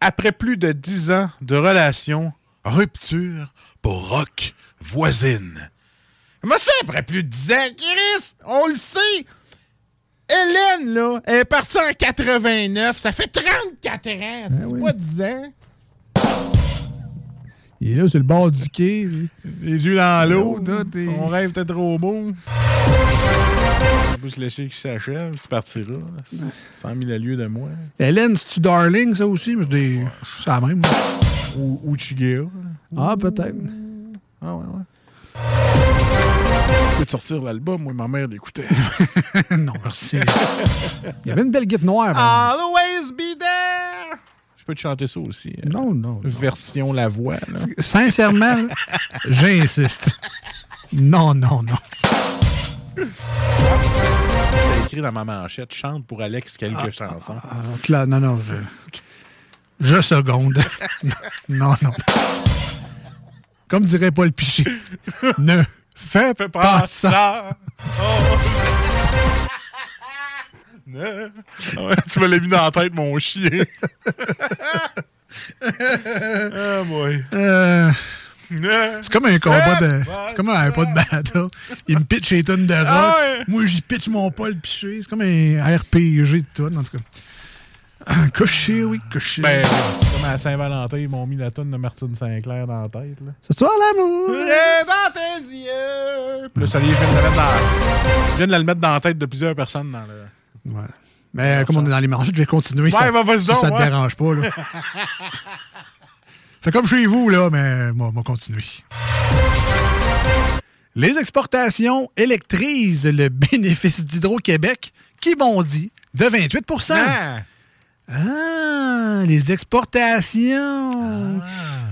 Après plus de 10 ans de relation, rupture pour Rock voisine. Comment ça, après plus de 10 ans, Chris? On le sait! Hélène, là, elle est partie en 89. Ça fait 34 ans. C'est pas 10 ans. Il est là sur le bord du quai. Les yeux dans l'eau. Tout Ton rêve était trop beau. On peut se laisser qu'il s'achève. Tu partiras. 100 000 lieues de moi. Hélène, c'est-tu Darling, ça aussi? Mais c'est des- c'est la même. Ou, ou. Ah, peut-être. Ah, ouais, ouais. Je peux te sortir l'album, moi, ma mère l'écoutait. non, merci. Il y avait une belle guitare noire. par exemple. Je peux te chanter ça aussi. euh, Non, non. Version la voix. là. Sincèrement, j'insiste. Non, non, non. C'était écrit dans ma manchette. Chante pour Alex quelques chansons. Alors, là, non, non, je. Je seconde. non, non. Comme dirait Paul Piché, ne fais Fais pas, pas ça. ça! Ah ouais, tu me l'as mis dans la tête, mon chien. ah, boy. Euh, c'est comme un combat de. C'est comme un pas de battle. Il me pitch les tonnes de rock. Ah ouais. Moi, j'y pitch mon Paul Piché. C'est comme un RPG de tout, en tout cas. Couché, oui, couché. Ben, comme à Saint-Valentin, ils m'ont mis la tonne de Martine Sinclair dans la tête. Là. Ce soir, l'amour. Et dans tes yeux. Puis là, ça est, viens de la mettre dans, je viens de la mettre dans la tête de plusieurs personnes dans le. Ouais. Mais euh, comme on est dans les manchettes, je vais continuer. Ouais, ça, bah, si donc, ça te ouais. dérange pas. Là. Fait comme chez vous, là, mais moi, moi continuer. Les exportations électrisent le bénéfice d'Hydro-Québec qui bondit de 28 Ah. Ah, les exportations.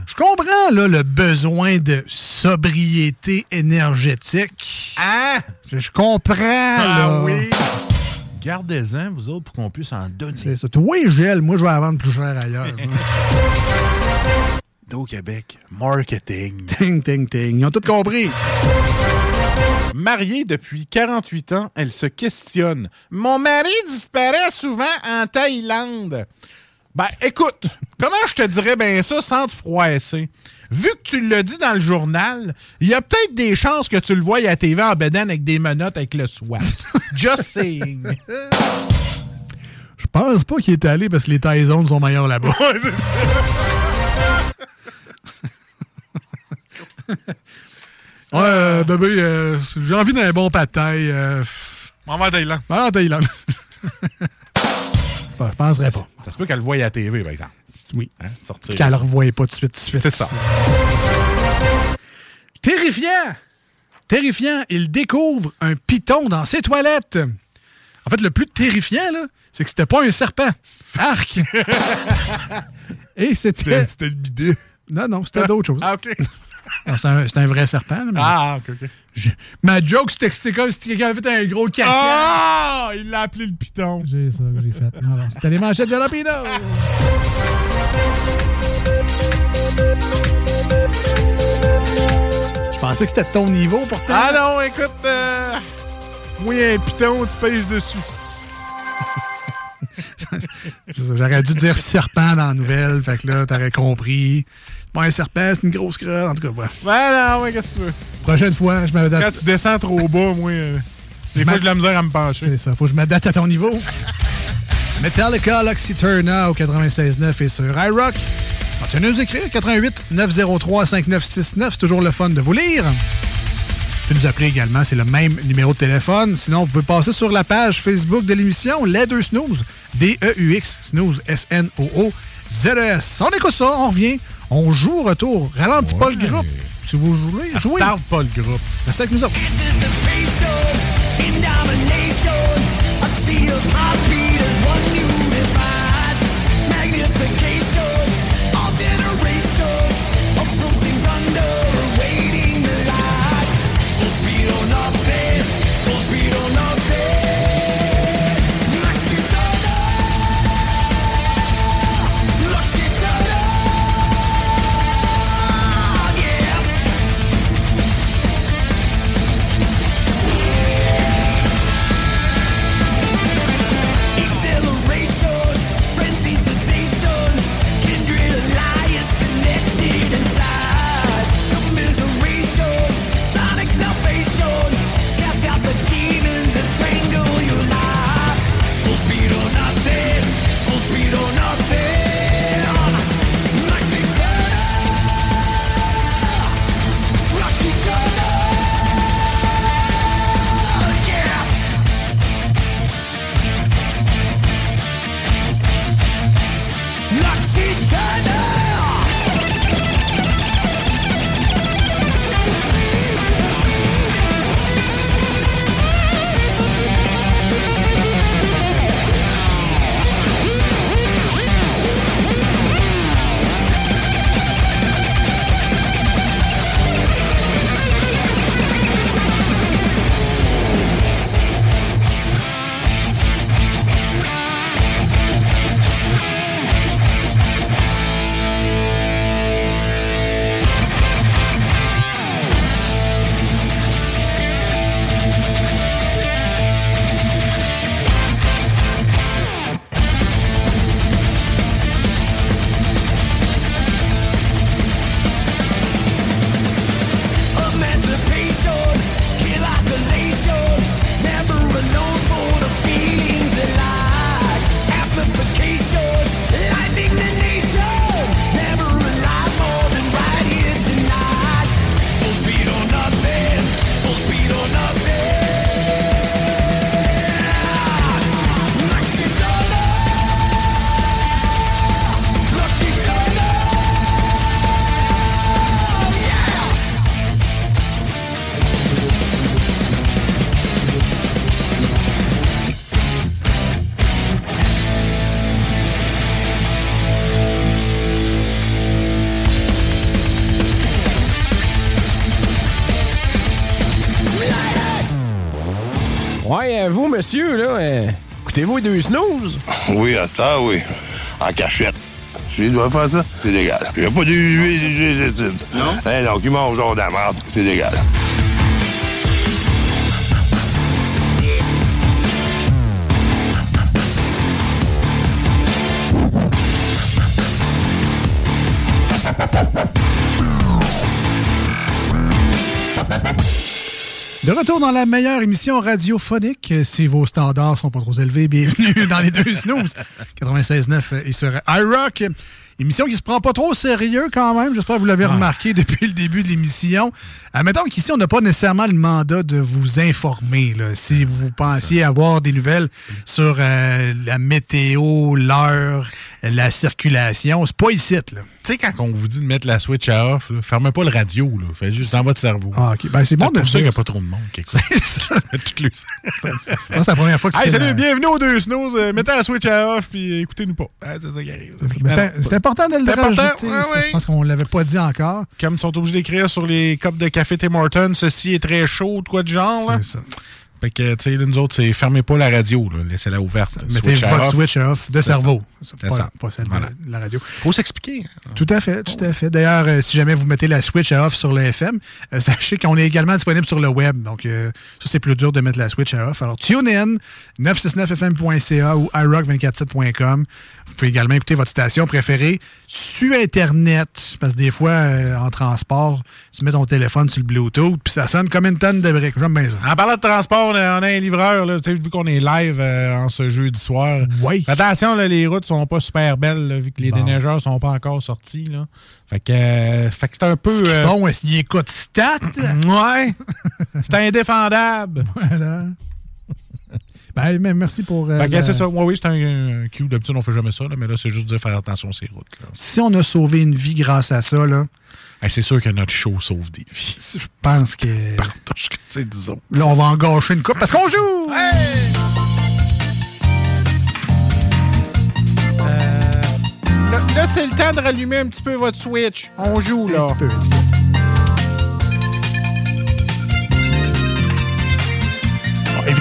Je comprends là, le besoin de sobriété énergétique. Ah! Je, je comprends. là. Ah oui! Gardez-en, vous autres, pour qu'on puisse en donner. C'est ça. Toi, gel, moi, je vais la vendre plus cher ailleurs. Au Québec, marketing. ting, ting, ting. Ils ont tout compris. Mariée depuis 48 ans, elle se questionne. Mon mari disparaît souvent en Thaïlande. Ben, écoute, comment je te dirais bien ça sans te froisser? Vu que tu l'as dit dans le journal, il y a peut-être des chances que tu le voies à la TV en bedaine avec des menottes avec le SWAT. Just saying. Je pense pas qu'il est allé parce que les Taizones sont meilleurs là-bas. Ouais, euh, bébé, euh, j'ai envie d'un bon pâté. Euh, M'en va en Thaïlande. en Thaïlande. Bon, je penserais pas. Ça se peut qu'elle le voie à la TV, par exemple. Oui. Hein, sortir. Qu'elle ne revoyait pas tout de suite. tout de suite. C'est ça. Terrifiant! Terrifiant, il découvre un python dans ses toilettes. En fait, le plus terrifiant, là, c'est que c'était pas un serpent. Arc! Et c'était. C'était le bidet. Non, non, c'était d'autres choses. Ah, OK. Non, C'est un, un vrai serpent. là, mais- Ah, OK, OK. Je- Ma joke, c'était que c'était comme si quelqu'un avait fait un gros caca. Ah! Il l'a appelé le piton. J'ai ça que j'ai fait. Non, non, c'était les manchettes Jalapino. Je pensais que c'était de ton niveau, pourtant. Ah non, écoute, euh, moi, un piton, tu pèses dessus. J'aurais dû dire serpent dans la nouvelle, fait que là, t'aurais compris. Bon, un serpent, c'est une grosse crotte. En tout cas, voilà. Ouais, non, ouais, qu'est-ce que tu veux? Prochaine fois, je m'adapte. Quand tu descends trop bas, moi, euh, des fois, j'ai de la misère à me pencher. C'est ça, faut que je m'adapte à ton niveau. Metallica, L'Oxyturna au 96.9 et sur iRock. Continuez à nous écrire, 88 903 5969, c'est toujours le fun de vous lire. Vous pouvez nous appeler également, c'est le même numéro de téléphone. Sinon, vous pouvez passer sur la page Facebook de l'émission Les Deux Snooze, D-E-U-X, Snooze, S-N-O-O, Z-E-S. On écoute ça, on revient, on joue au retour. Ralentis pas le groupe. Si vous voulez, jouez. Tarde pas le groupe. Restez avec nous autres. Euh, vous, monsieur, là, euh, écoutez-vous les deux snooze? Oui, à ça, oui. En cachette. Si il doit faire ça, c'est légal. Il n'y a pas d'huile, Non? Eh non, qui mange genre de la merde, c'est légal. De retour dans la meilleure émission radiophonique. Si vos standards sont pas trop élevés, bienvenue dans les deux snooze. 96.9 et sur iRock. Émission qui se prend pas trop au sérieux quand même. J'espère que vous l'avez remarqué depuis le début de l'émission. Admettons qu'ici, on n'a pas nécessairement le mandat de vous informer. là. Si vous pensiez avoir des nouvelles sur euh, la météo, l'heure, la circulation, c'est pas ici. Là. Tu sais, quand on vous dit de mettre la switch à off, là, fermez pas le radio. Là. Faites juste dans votre cerveau. Ah, ok. Ben, c'est bon de pour ça qu'il n'y a pas trop de monde. pense que c'est la première fois que Hey, salut, bienvenue aux deux snooze. Euh, mettez la switch à off puis écoutez-nous pas. Ah, c'est ça qui arrive. C'est important de le rajouter. ouais, ouais. Je pense qu'on l'avait pas dit encore. Comme ils sont obligés d'écrire sur les copes de café Tim Hortons, ceci est très chaud, quoi de genre. Là. C'est ça. Fait que, tu sais, nous autres, c'est fermez pas la radio, laissez-la ouverte. Mettez votre off. switch off de cerveau. C'est ça. pas celle de la radio. Faut s'expliquer. Tout à fait, tout à fait. D'ailleurs, euh, si jamais vous mettez la Switch à off sur le FM, euh, sachez qu'on est également disponible sur le web. Donc, euh, ça, c'est plus dur de mettre la Switch à off. Alors, tune in, 969fm.ca ou iRock247.com. Vous pouvez également écouter votre station préférée sur Internet. Parce que des fois, euh, en transport, tu mets ton téléphone sur le Bluetooth, puis ça sonne comme une tonne de briques. J'aime bien ça. En parlant de transport, on a on a un livreur, là, tu sais, vu qu'on est live euh, en ce jeudi soir. Oui. Attention, là, les routes sont pas super belles, là, vu que les Bon. déneigeurs sont pas encore sortis. Là. Fait que, euh, fait que c'est un peu. Euh, font, est-ce qu'ils écoutent Stat? ouais. c'est indéfendable. Voilà. Ben, mais merci pour. euh, c'est ça. Ouais, oui, c'est un, un cue. D'habitude, on fait jamais ça, là, mais là, c'est juste de faire attention à ces routes. là. Si on a sauvé une vie grâce à ça, là, Hey, c'est sûr que notre show sauve des vies. Je pense que. c'est disons. Là, on va en gâcher une coupe parce qu'on joue! Là, là, c'est le temps de rallumer un petit peu votre Switch. On joue, là. Bon,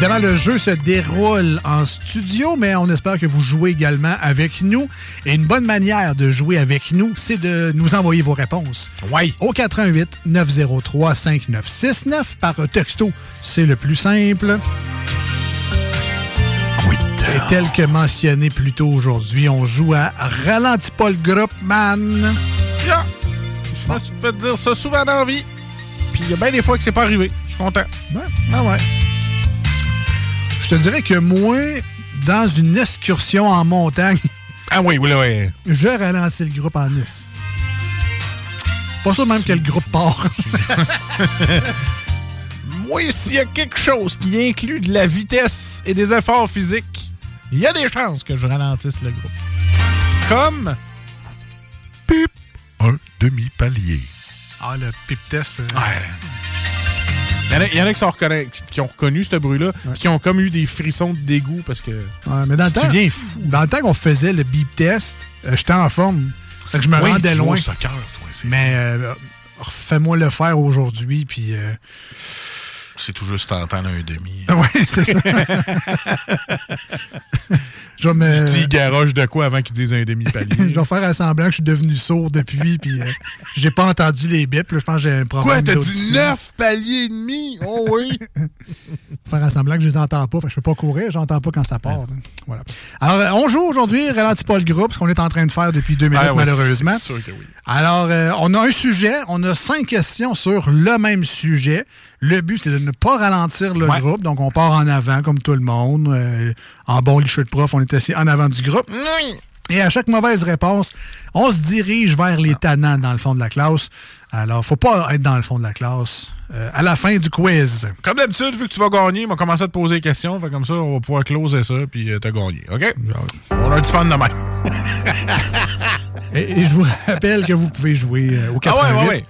évidemment, le jeu se déroule en studio, mais on espère que vous jouez également avec nous. Et une bonne manière de jouer avec nous, c'est de nous envoyer vos réponses. Oui. Au 88 903 5969 par texto. C'est le plus simple. Et tel que mentionné plus tôt aujourd'hui, on joue à Ralentis pas le groupe, man. Ja. Je me suis fait dire ça souvent dans la vie. Puis il y a bien des fois que c'est pas arrivé. Je suis content. Ouais. Ah ouais. Je te dirais que moi, dans une excursion en montagne, ah oui, oui, oui. je ralentis le groupe en Nice. Pas sûr même que le groupe part. Moi, s'il y a quelque chose qui inclut de la vitesse et des efforts physiques, il y a des chances que je ralentisse le groupe. Comme pip, un demi-palier. Ah, le pip test. euh, a, il y en a qui, sont reconna- qui ont reconnu ce bruit-là, qui ont comme eu des frissons de dégoût parce que. Ouais, mais dans le Tu temps, fou. dans le temps qu'on faisait le beep test, euh, j'étais en forme. Fait que je me Oui, rendais loin. soccer, toi, mais euh, refais-moi le faire aujourd'hui, puis. euh, C'est tout juste t'entendre un demi. Oui, c'est ça. je vais me. Tu dis garoche de quoi avant qu'ils disent un demi-palier? je vais faire à semblant que je suis devenu sourd depuis, puis euh, j'ai pas entendu les bips. là. Je pense que j'ai un problème. Quoi, t'as dit neuf paliers et demi? Oh oui! faire à semblant que je les entends pas. Fait que je peux pas courir, j'entends pas quand ça part. Voilà. Alors, euh, on joue aujourd'hui, ralentis pas le groupe, ce qu'on est en train de faire depuis deux minutes, Ah ouais, malheureusement. c'est sûr que oui. Alors, euh, on a un sujet, on a cinq questions sur le même sujet. Le but, c'est de ne pas ralentir le Ouais. groupe. Donc, on part en avant, comme tout le monde. Euh, en bon licheux de prof, on est assis en avant du groupe. Et à chaque mauvaise réponse, on se dirige vers les tannants dans le fond de la classe. Alors, faut pas être dans le fond de la classe euh, à la fin du quiz. Comme d'habitude, vu que tu vas gagner, on va commencer à te poser des questions. Fait comme ça, on va pouvoir closer ça, puis euh, t'as gagné. OK? On a du fun de même. Et, et je vous rappelle que vous pouvez jouer euh, au 88 Ah ouais, ouais, ouais.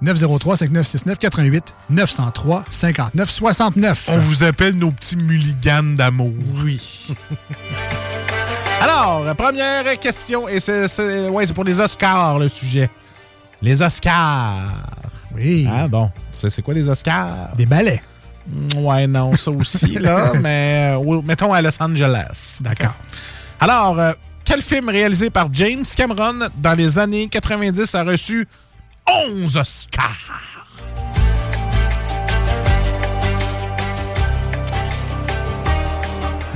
903 5969 88 903 59 69. On vous appelle nos petits mulligans d'amour. Oui. Alors, première question, et c'est ouais, c'est pour les Oscars, le sujet. Les Oscars. Oui. Ah bon, c'est c'est quoi les Oscars? Des ballets. Ouais, non, ça aussi, là, mais euh, mettons à Los Angeles. D'accord. Alors, euh, quel film réalisé par James Cameron dans les années 90 a reçu 11 Oscars?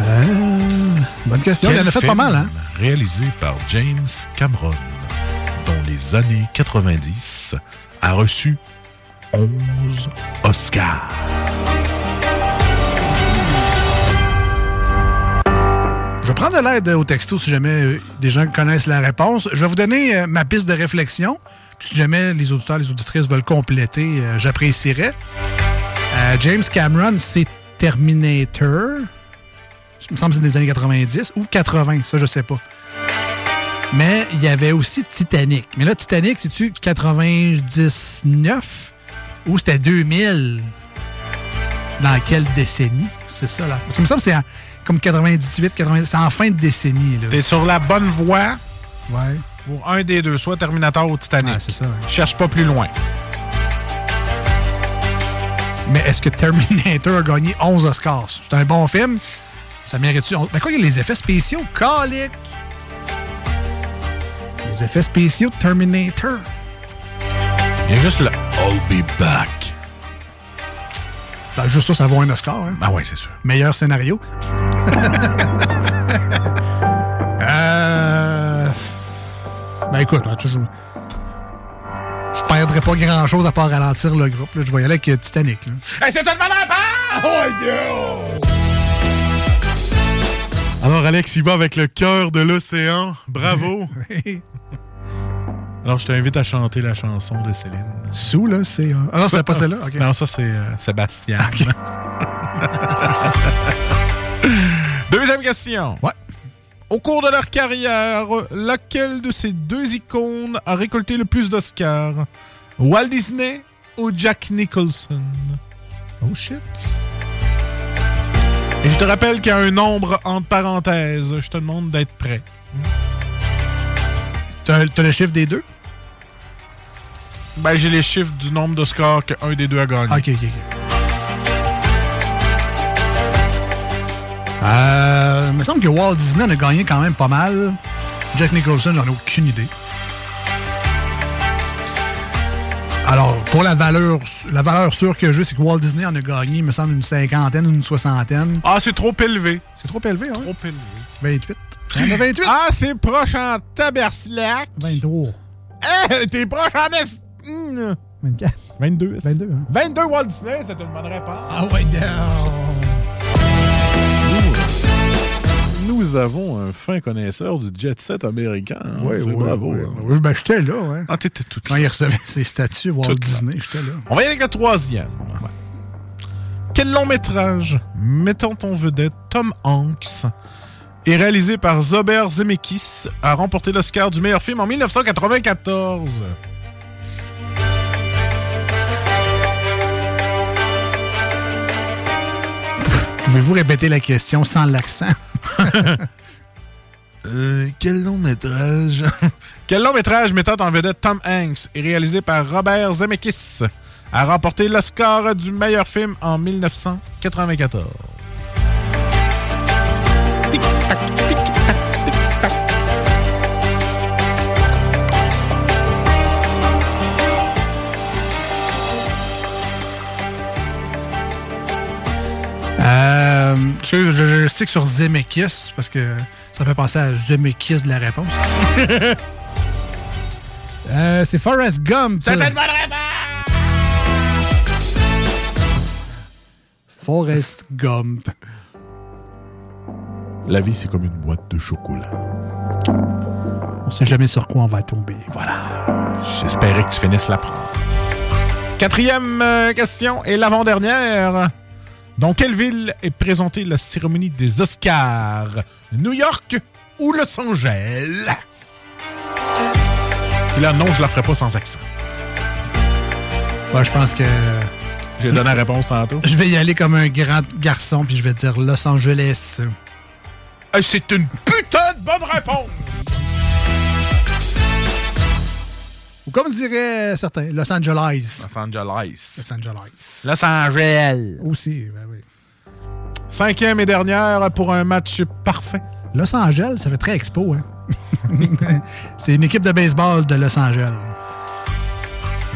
Euh, bonne question. Il y en a fait pas mal, hein? Réalisé par James Cameron, les années 90 a reçu 11 Oscars. Je vais prendre de l'aide au texto si jamais euh, des gens connaissent la réponse. Je vais vous donner euh, ma piste de réflexion. Si jamais les auditeurs, les auditrices veulent compléter, euh, j'apprécierais. Euh, James Cameron, c'est Terminator. Il me semble que c'est des années 90 ou 80, ça je sais pas. Mais il y avait aussi Titanic. Mais là, Titanic, c'est-tu 99 ou c'était 2000? Dans quelle décennie? C'est ça, là. Parce que me semble que c'est comme 98, 90, c'est en fin de décennie, là. T'es sur la bonne voie Ouais. pour un des deux, soit Terminator ou Titanic. c'est ça. Cherche pas plus loin. Mais est-ce que Terminator a gagné 11 Oscars? C'est un bon film. Ça mérite-tu? Mais quoi, il y a les effets spéciaux? Calique! Les effets spéciaux de Terminator. Il y a juste le I'll be back. Ben, juste ça, ça vaut un Oscar. Hein? Ah ouais, c'est sûr. Meilleur scénario. euh... Ben écoute, là, tu- je... je perdrais pas grand-chose à part ralentir le groupe. là. Je vais y aller avec Titanic. là. Hey, c'est tellement la Oh, Alors, Alex, il va avec le cœur de l'océan. Bravo. Alors, je t'invite à chanter la chanson de Céline. Sous l'océan. Ah non, c'est pas celle-là? Non, ça, c'est euh, Sébastien. Deuxième question. Ouais. Au cours de leur carrière, laquelle de ces deux icônes a récolté le plus d'Oscars? Walt Disney ou Jack Nicholson? Oh shit. Je te rappelle qu'il y a un nombre entre parenthèses. Je te demande d'être prêt. T'as le chiffre des deux? Ben, j'ai les chiffres du nombre de scores qu'un des deux a gagné. Ok, ok, ok. Euh, il me semble que Walt Disney en a gagné quand même pas mal. Jack Nicholson, j'en ai aucune idée. Alors, pour la valeur, la valeur sûre que j'ai, c'est que Walt Disney en a gagné, il me semble, une cinquantaine ou une soixantaine. Ah, c'est trop élevé. C'est trop élevé, hein? Trop élevé. 28. Il y en a 28. Ah, c'est proche en taberslac. 23. Eh, t'es proche en est... Hmm. 24. 22. 22, hein? 22 Walt Disney, c'était une bonne réponse. Ah ouais, Nous avons un fin connaisseur du jet set américain. hein. Oui, oui, bravo. oui, hein. oui. Ben, j'étais là, ouais. Ah, t'étais tout Quand il recevait ses statuts Walt Disney, j'étais là. On va y aller avec le troisième. Quel long métrage mettant en vedette Tom Hanks et réalisé par Zober Zemeckis a remporté l'Oscar du meilleur film en 1994? Pouvez-vous répéter la question sans l'accent? Euh, quel long métrage? quel long métrage mettant en vedette Tom Hanks et réalisé par Robert Zemeckis a remporté l'Oscar du meilleur film en 1994? Tic-tac, tic-tac, tic-tac. Euh, je, je, je stick sur Zemeckis parce que ça fait penser à Zemeckis de la réponse. Euh, c'est Forrest Gump. C'est une bonne réponse! Forrest Gump. La vie, c'est comme une boîte de chocolat. On sait jamais sur quoi on va tomber. Voilà. J'espérais que tu finisses la phrase. Quatrième euh, question et l'avant-dernière. Dans quelle ville est présentée la cérémonie des Oscars? New York ou Los Angeles? Et là, non, je la ferai pas sans accent. Je pense que J'ai donné la réponse tantôt. je vais y aller comme un grand garçon puis je vais dire Los Angeles. C'est une putain de bonne réponse! Ou comme diraient certains, Los Angeles. Los Angeles. Los Angeles. Los Angeles. Aussi, ben oui. Cinquième et dernière pour un match parfait. Los Angeles, ça fait très expo, hein? c'est une équipe de baseball de Los Angeles.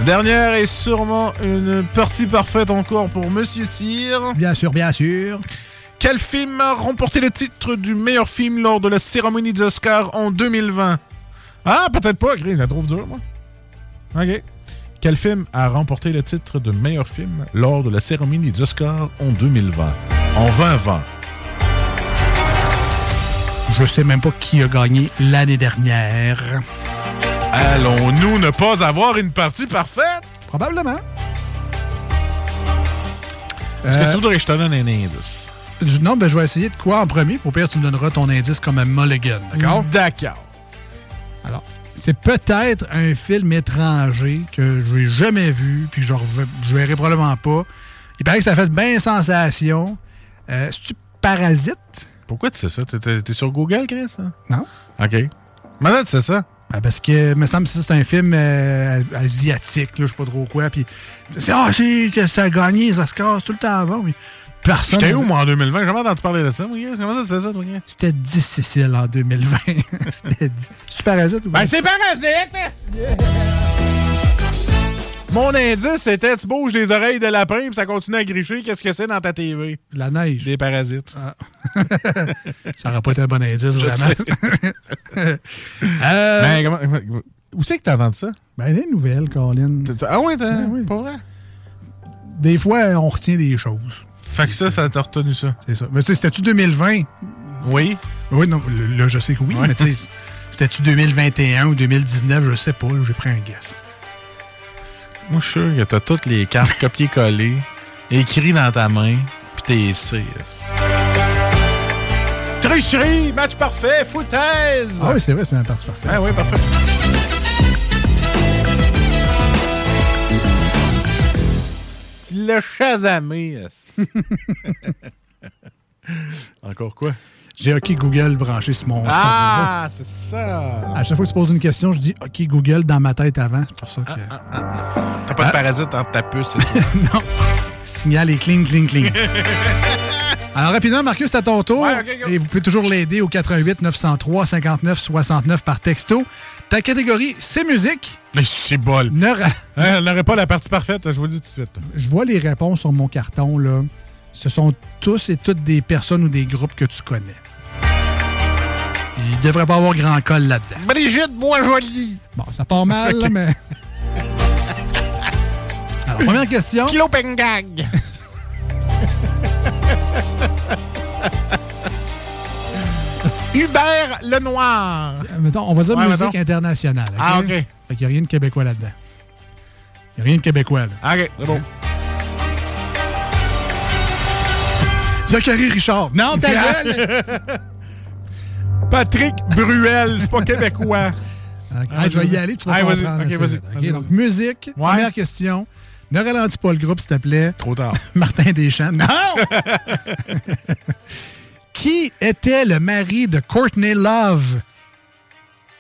Dernière et sûrement une partie parfaite encore pour Monsieur Cyr. Bien sûr, bien sûr. Quel film a remporté le titre du meilleur film lors de la cérémonie des Oscars en 2020? Ah, peut-être pas, Chris, je la trouve dure, moi. OK. Quel film a remporté le titre de meilleur film lors de la cérémonie des Oscars en 2020? En 2020. Je sais même pas qui a gagné l'année dernière. Allons-nous ne pas avoir une partie parfaite? Probablement. Est-ce Euh, que tu voudrais que je te donne un indice? Non, ben je vais essayer de quoi en premier. Pour pire, tu me donneras ton indice comme un mulligan. D'accord? D'accord. Alors, c'est peut-être un film étranger que je n'ai jamais vu, puis que je je verrai probablement pas. Il paraît que ça fait bien sensation. Euh, C'est-tu Parasite? Pourquoi tu sais ça? T'es- t'es sur Google, Chris? hein? Non. OK. Maintenant, tu sais ça? Ben, parce que, il me semble que c'est un film euh, asiatique, je sais pas trop quoi. Puis, c'est ah, que ça a gagné les Oscars, c'est tout le temps. Mais personne. J'étais où, moi, en 2020? J'ai jamais entendu parler de ça, Chris. Comment ça, tu sais ça, Chris? C'était difficile en 2020. C'était di- C'est Parasite ou Ben, c'est parasite! Mon indice, c'était tu bouges les oreilles de lapin puis ça continue à gricher. Qu'est-ce que c'est dans ta TV? De la neige. Des parasites. Ça aurait pas été un bon indice, vraiment. Euh, Ben, comment- où c'est que t'as entendu ça? Ben, les nouvelles, Colin. Ah ouais, t'as Ben pas vrai? Des fois, on retient des choses. Fait que ça, ça t'a retenu ça. C'est ça. Mais tu sais, c'était-tu 2020? Oui. Oui, non, là, je sais que oui, Ouais. mais tu sais, c'était-tu 2021 ou 2019? Je sais pas, j'ai pris un guess. Moi, je suis sûr que t'as toutes les cartes copiées-collées, écrites dans ta main, pis t'es sûr. Tricherie, match parfait, foutaise! Ah oui, c'est vrai, c'est un parti parfait. Ah oui, parfait. Il l'a chasamé. Encore quoi? J'ai OK Google branché sur mon Ah, c'est ça. À chaque fois que tu poses une question, je dis OK Google dans ma tête avant. C'est pour ça que. T'as pas de parasite entre ta puce et tout. non. Signal et cling, cling, cling. Alors, rapidement, Marcus, c'est à ton tour. Et vous pouvez toujours l'aider au 88 903 59 69 par texto. Ta catégorie, c'est musique. Mais c'est bol. Ne ra- Hein, Elle n'aurait pas la partie parfaite, je vous le dis tout de suite. Je vois les réponses sur mon carton, là. Ce sont tous et toutes des personnes ou des groupes que tu connais. Il devrait pas avoir grand col là-dedans. Brigitte Bois-Jolie. Bon, ça part mal, là, mais... Alors, première question. Kilo Pengag. Hubert Lenoir. Mettons, on va dire Ouais, musique mettons. internationale. Ah, OK. Fait qu'il n'y a rien de québécois là-dedans. Il n'y a rien de québécois, là. OK, c'est bon. Zachary Richard. Non, ta gueule! Patrick Bruel, c'est pas québécois. Ah, je vais y aller, tu vas Ah, vas-y. comprendre. Vas-y, donc, musique, Ouais. première question. Ne ralentis pas le groupe, s'il te plaît. Trop tard. Martin Deschamps. Non! Qui était le mari de Courtney Love?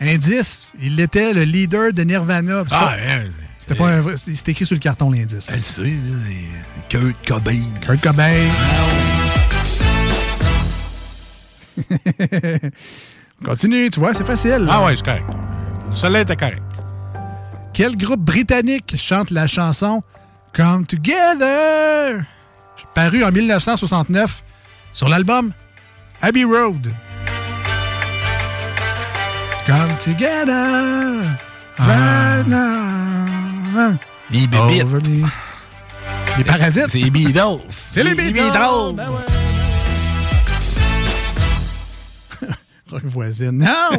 Indice, il était le leader de Nirvana. Ah, hein, C'était pas un vrai- C'était écrit sur le carton, l'indice. Elle sait, c'est Kurt Cobain. Kurt Cobain. Continue, tu vois, c'est facile. Ah ouais, c'est correct. Celle-là était correct. Quel groupe britannique chante la chanson Come Together? Paru en 1969 sur l'album Abbey Road. Come Together. Right now. Les bébites. Les parasites. C'est les Beatles. C'est les Beatles. Ben ouais. Rock voisine. Non!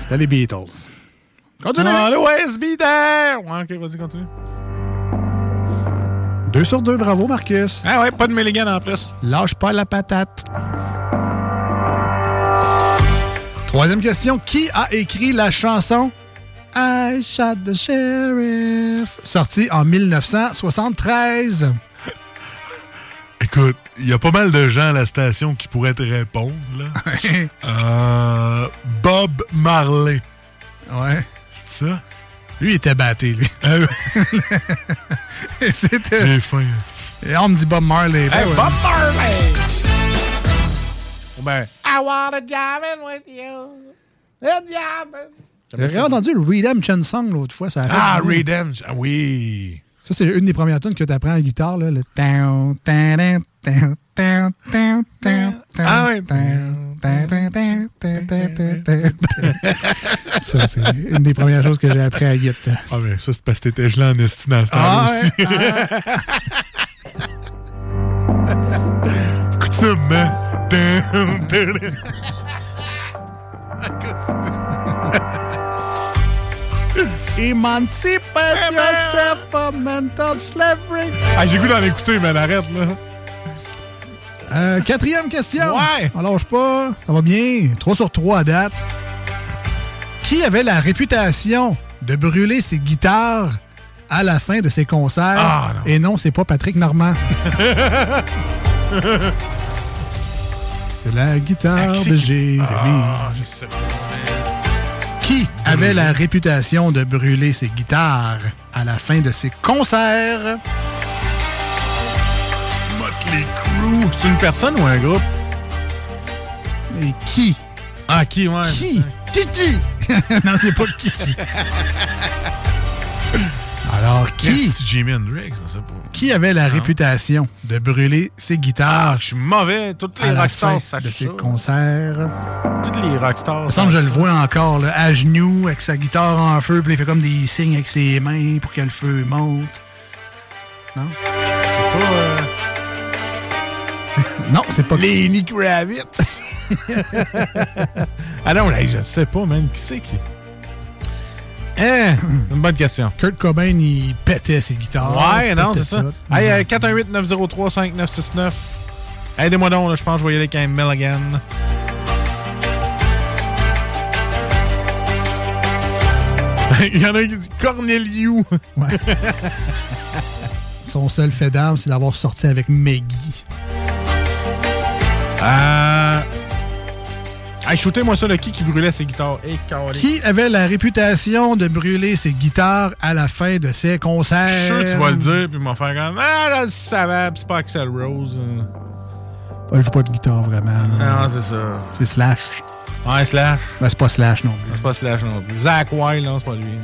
C'était les Beatles. Continue. Always be there. Ouais, OK, vas-y, continue. Deux sur deux, bravo Marcus. Ah ouais, pas de Milligan en plus. Lâche pas la patate. Troisième question. Qui a écrit la chanson I Shot the Sheriff? Sortie en 1973. Écoute, il y a pas mal de gens à la station qui pourraient te répondre, là. Euh, Bob Marley. Ouais. C'est ça? Lui, il était batté, lui. C'était. J'ai faim. Et on me dit Bob Marley. Hey, ouais. Bob Marley! Ben, I wanna jam in with you. J'ai entendu le Redemption Song l'autre fois. Ça ah. Redemption. Ah oui. Ça, c'est une des premières tunes que tu apprends à la guitare, là, le ah ouais. ça, c'est une des premières choses que j'ai appris à Git. Ah, ben ça, c'est parce que t'étais gelé en esti dans ce temps-là ah aussi. Ah Coutume, mental slavery. Ah, j'ai goût d'en écouter, mais arrête, là. Euh, quatrième question. Ouais. On lâche pas. Ça va bien. 3 sur 3 à date. Qui avait la réputation de brûler ses guitares à la fin de ses concerts? Ah, non. Et non, c'est pas Patrick Normand? C'est la guitare Ah, de Jérémy. Ah. Qui avait la réputation de brûler ses guitares à la fin de ses concerts? Motley C'est une personne ou un groupe? Et qui? Ah, qui, ouais. Qui? Qui qui? non, c'est pas qui. Alors, qui? C'est Jimi Hendrix, ça, pas. Qui avait la réputation de brûler ses guitares? Ah, je suis mauvais. Toutes les rockstars de ses ça. concerts? Toutes les rockstars. Il me semble que je le vois encore, là, à genoux, avec sa guitare en feu, puis il fait comme des signes avec ses mains pour que le feu monte. Non? C'est pas. euh, Non, c'est pas... Lenny Kravitz. ah non, là, je sais pas, man. Qui c'est qui? Hein? Une bonne question. Kurt Cobain, il pétait ses guitares. Ouais, non, c'est ça. Hey, euh, 418-903-5969. Aidez-moi donc, là, je pense que je vais y aller avec un Milligan. Il y en a qui disent Corneliu. Son seul fait d'arme, c'est d'avoir sorti avec Maggie. Euh... Hey, shootez-moi ça, le qui qui brûlait ses guitares. Hey, câlisse. Qui avait la réputation de brûler ses guitares à la fin de ses Je concerts? suis sûr que tu vas le dire, puis m'en faire comme Ah, là, ça va, c'est pas Axel Rose. euh. Je joue pas de guitare vraiment. là. Non, c'est ça. C'est Slash. Ouais, Slash. Ben, c'est pas Slash non plus. C'est pas Slash non plus. Zach Wild, non, c'est pas lui.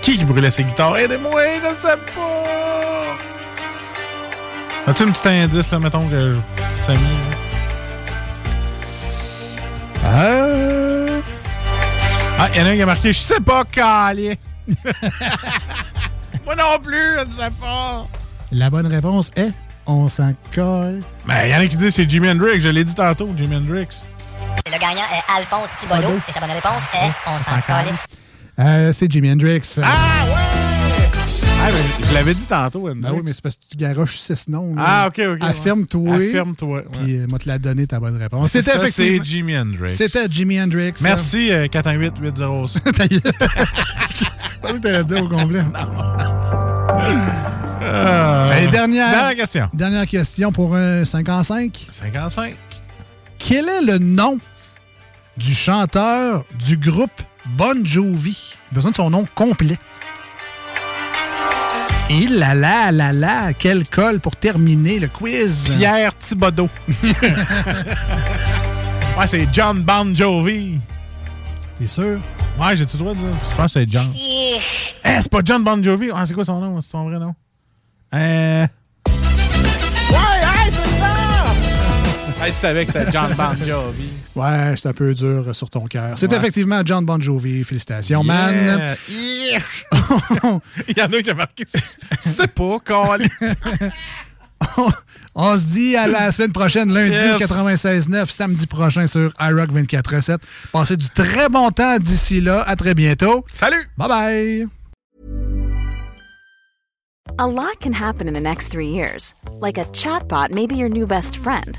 Qui qui brûlait ses guitares? Aidez-moi, je ne sais pas. As-tu un petit indice, là, mettons, que je... Samy, là? Euh... Ah, il y en a un qui a marqué Je sais pas, Cali. Moi non plus, je ne sais pas. La bonne réponse est on s'en colle. Ben, il y en a qui disent c'est Jimi Hendrix. Je l'ai dit tantôt, Jimi Hendrix. Le gagnant est Alphonse Thibodeau et sa bonne réponse est On s'en calisse. Euh, c'est Jimi Hendrix. Ah ouais! Ah, ben, je l'avais dit tantôt, Hendrix. Ben oui, mais c'est parce que tu garoches six noms. Ah, ok, ok. Affirme-toi. Affirme-toi. ouais. Puis euh, moi, te l'a donné ta bonne réponse. C'était effectivement. c'est Jimi Hendrix. C'était Jimi Hendrix. Merci, euh, 418-806. Je pensais que t'allais dire au complet. Euh, Et dernière, dernière question. Dernière question pour un 55. 55. Quel est le nom du chanteur du groupe Bon Jovi? J'ai besoin de son nom complet. Et là là là là, quel col pour terminer le quiz. Pierre Thibodeau. ouais, c'est John Bon Jovi. T'es sûr? Ouais, j'ai-tu le droit de dire? Je pense que c'est John. Eh, c'est pas John Bon Jovi. Ah, c'est quoi son nom? C'est son vrai nom? Euh... Ouais, je savais que c'était John Bon Jovi. Ouais, c'est un peu dur sur ton cœur. C'est Ouais. effectivement John Bon Jovi. Félicitations, man. Yeah. Il y en a qui a marqué. C'est pas, Colin. On se dit à la semaine prochaine, lundi Yes. au 96.9, samedi prochain sur iRock 24.7. Passez du très bon temps d'ici là. À très bientôt. Salut! Bye bye! A lot can happen in the next three years. Like a chatbot may be your new best friend.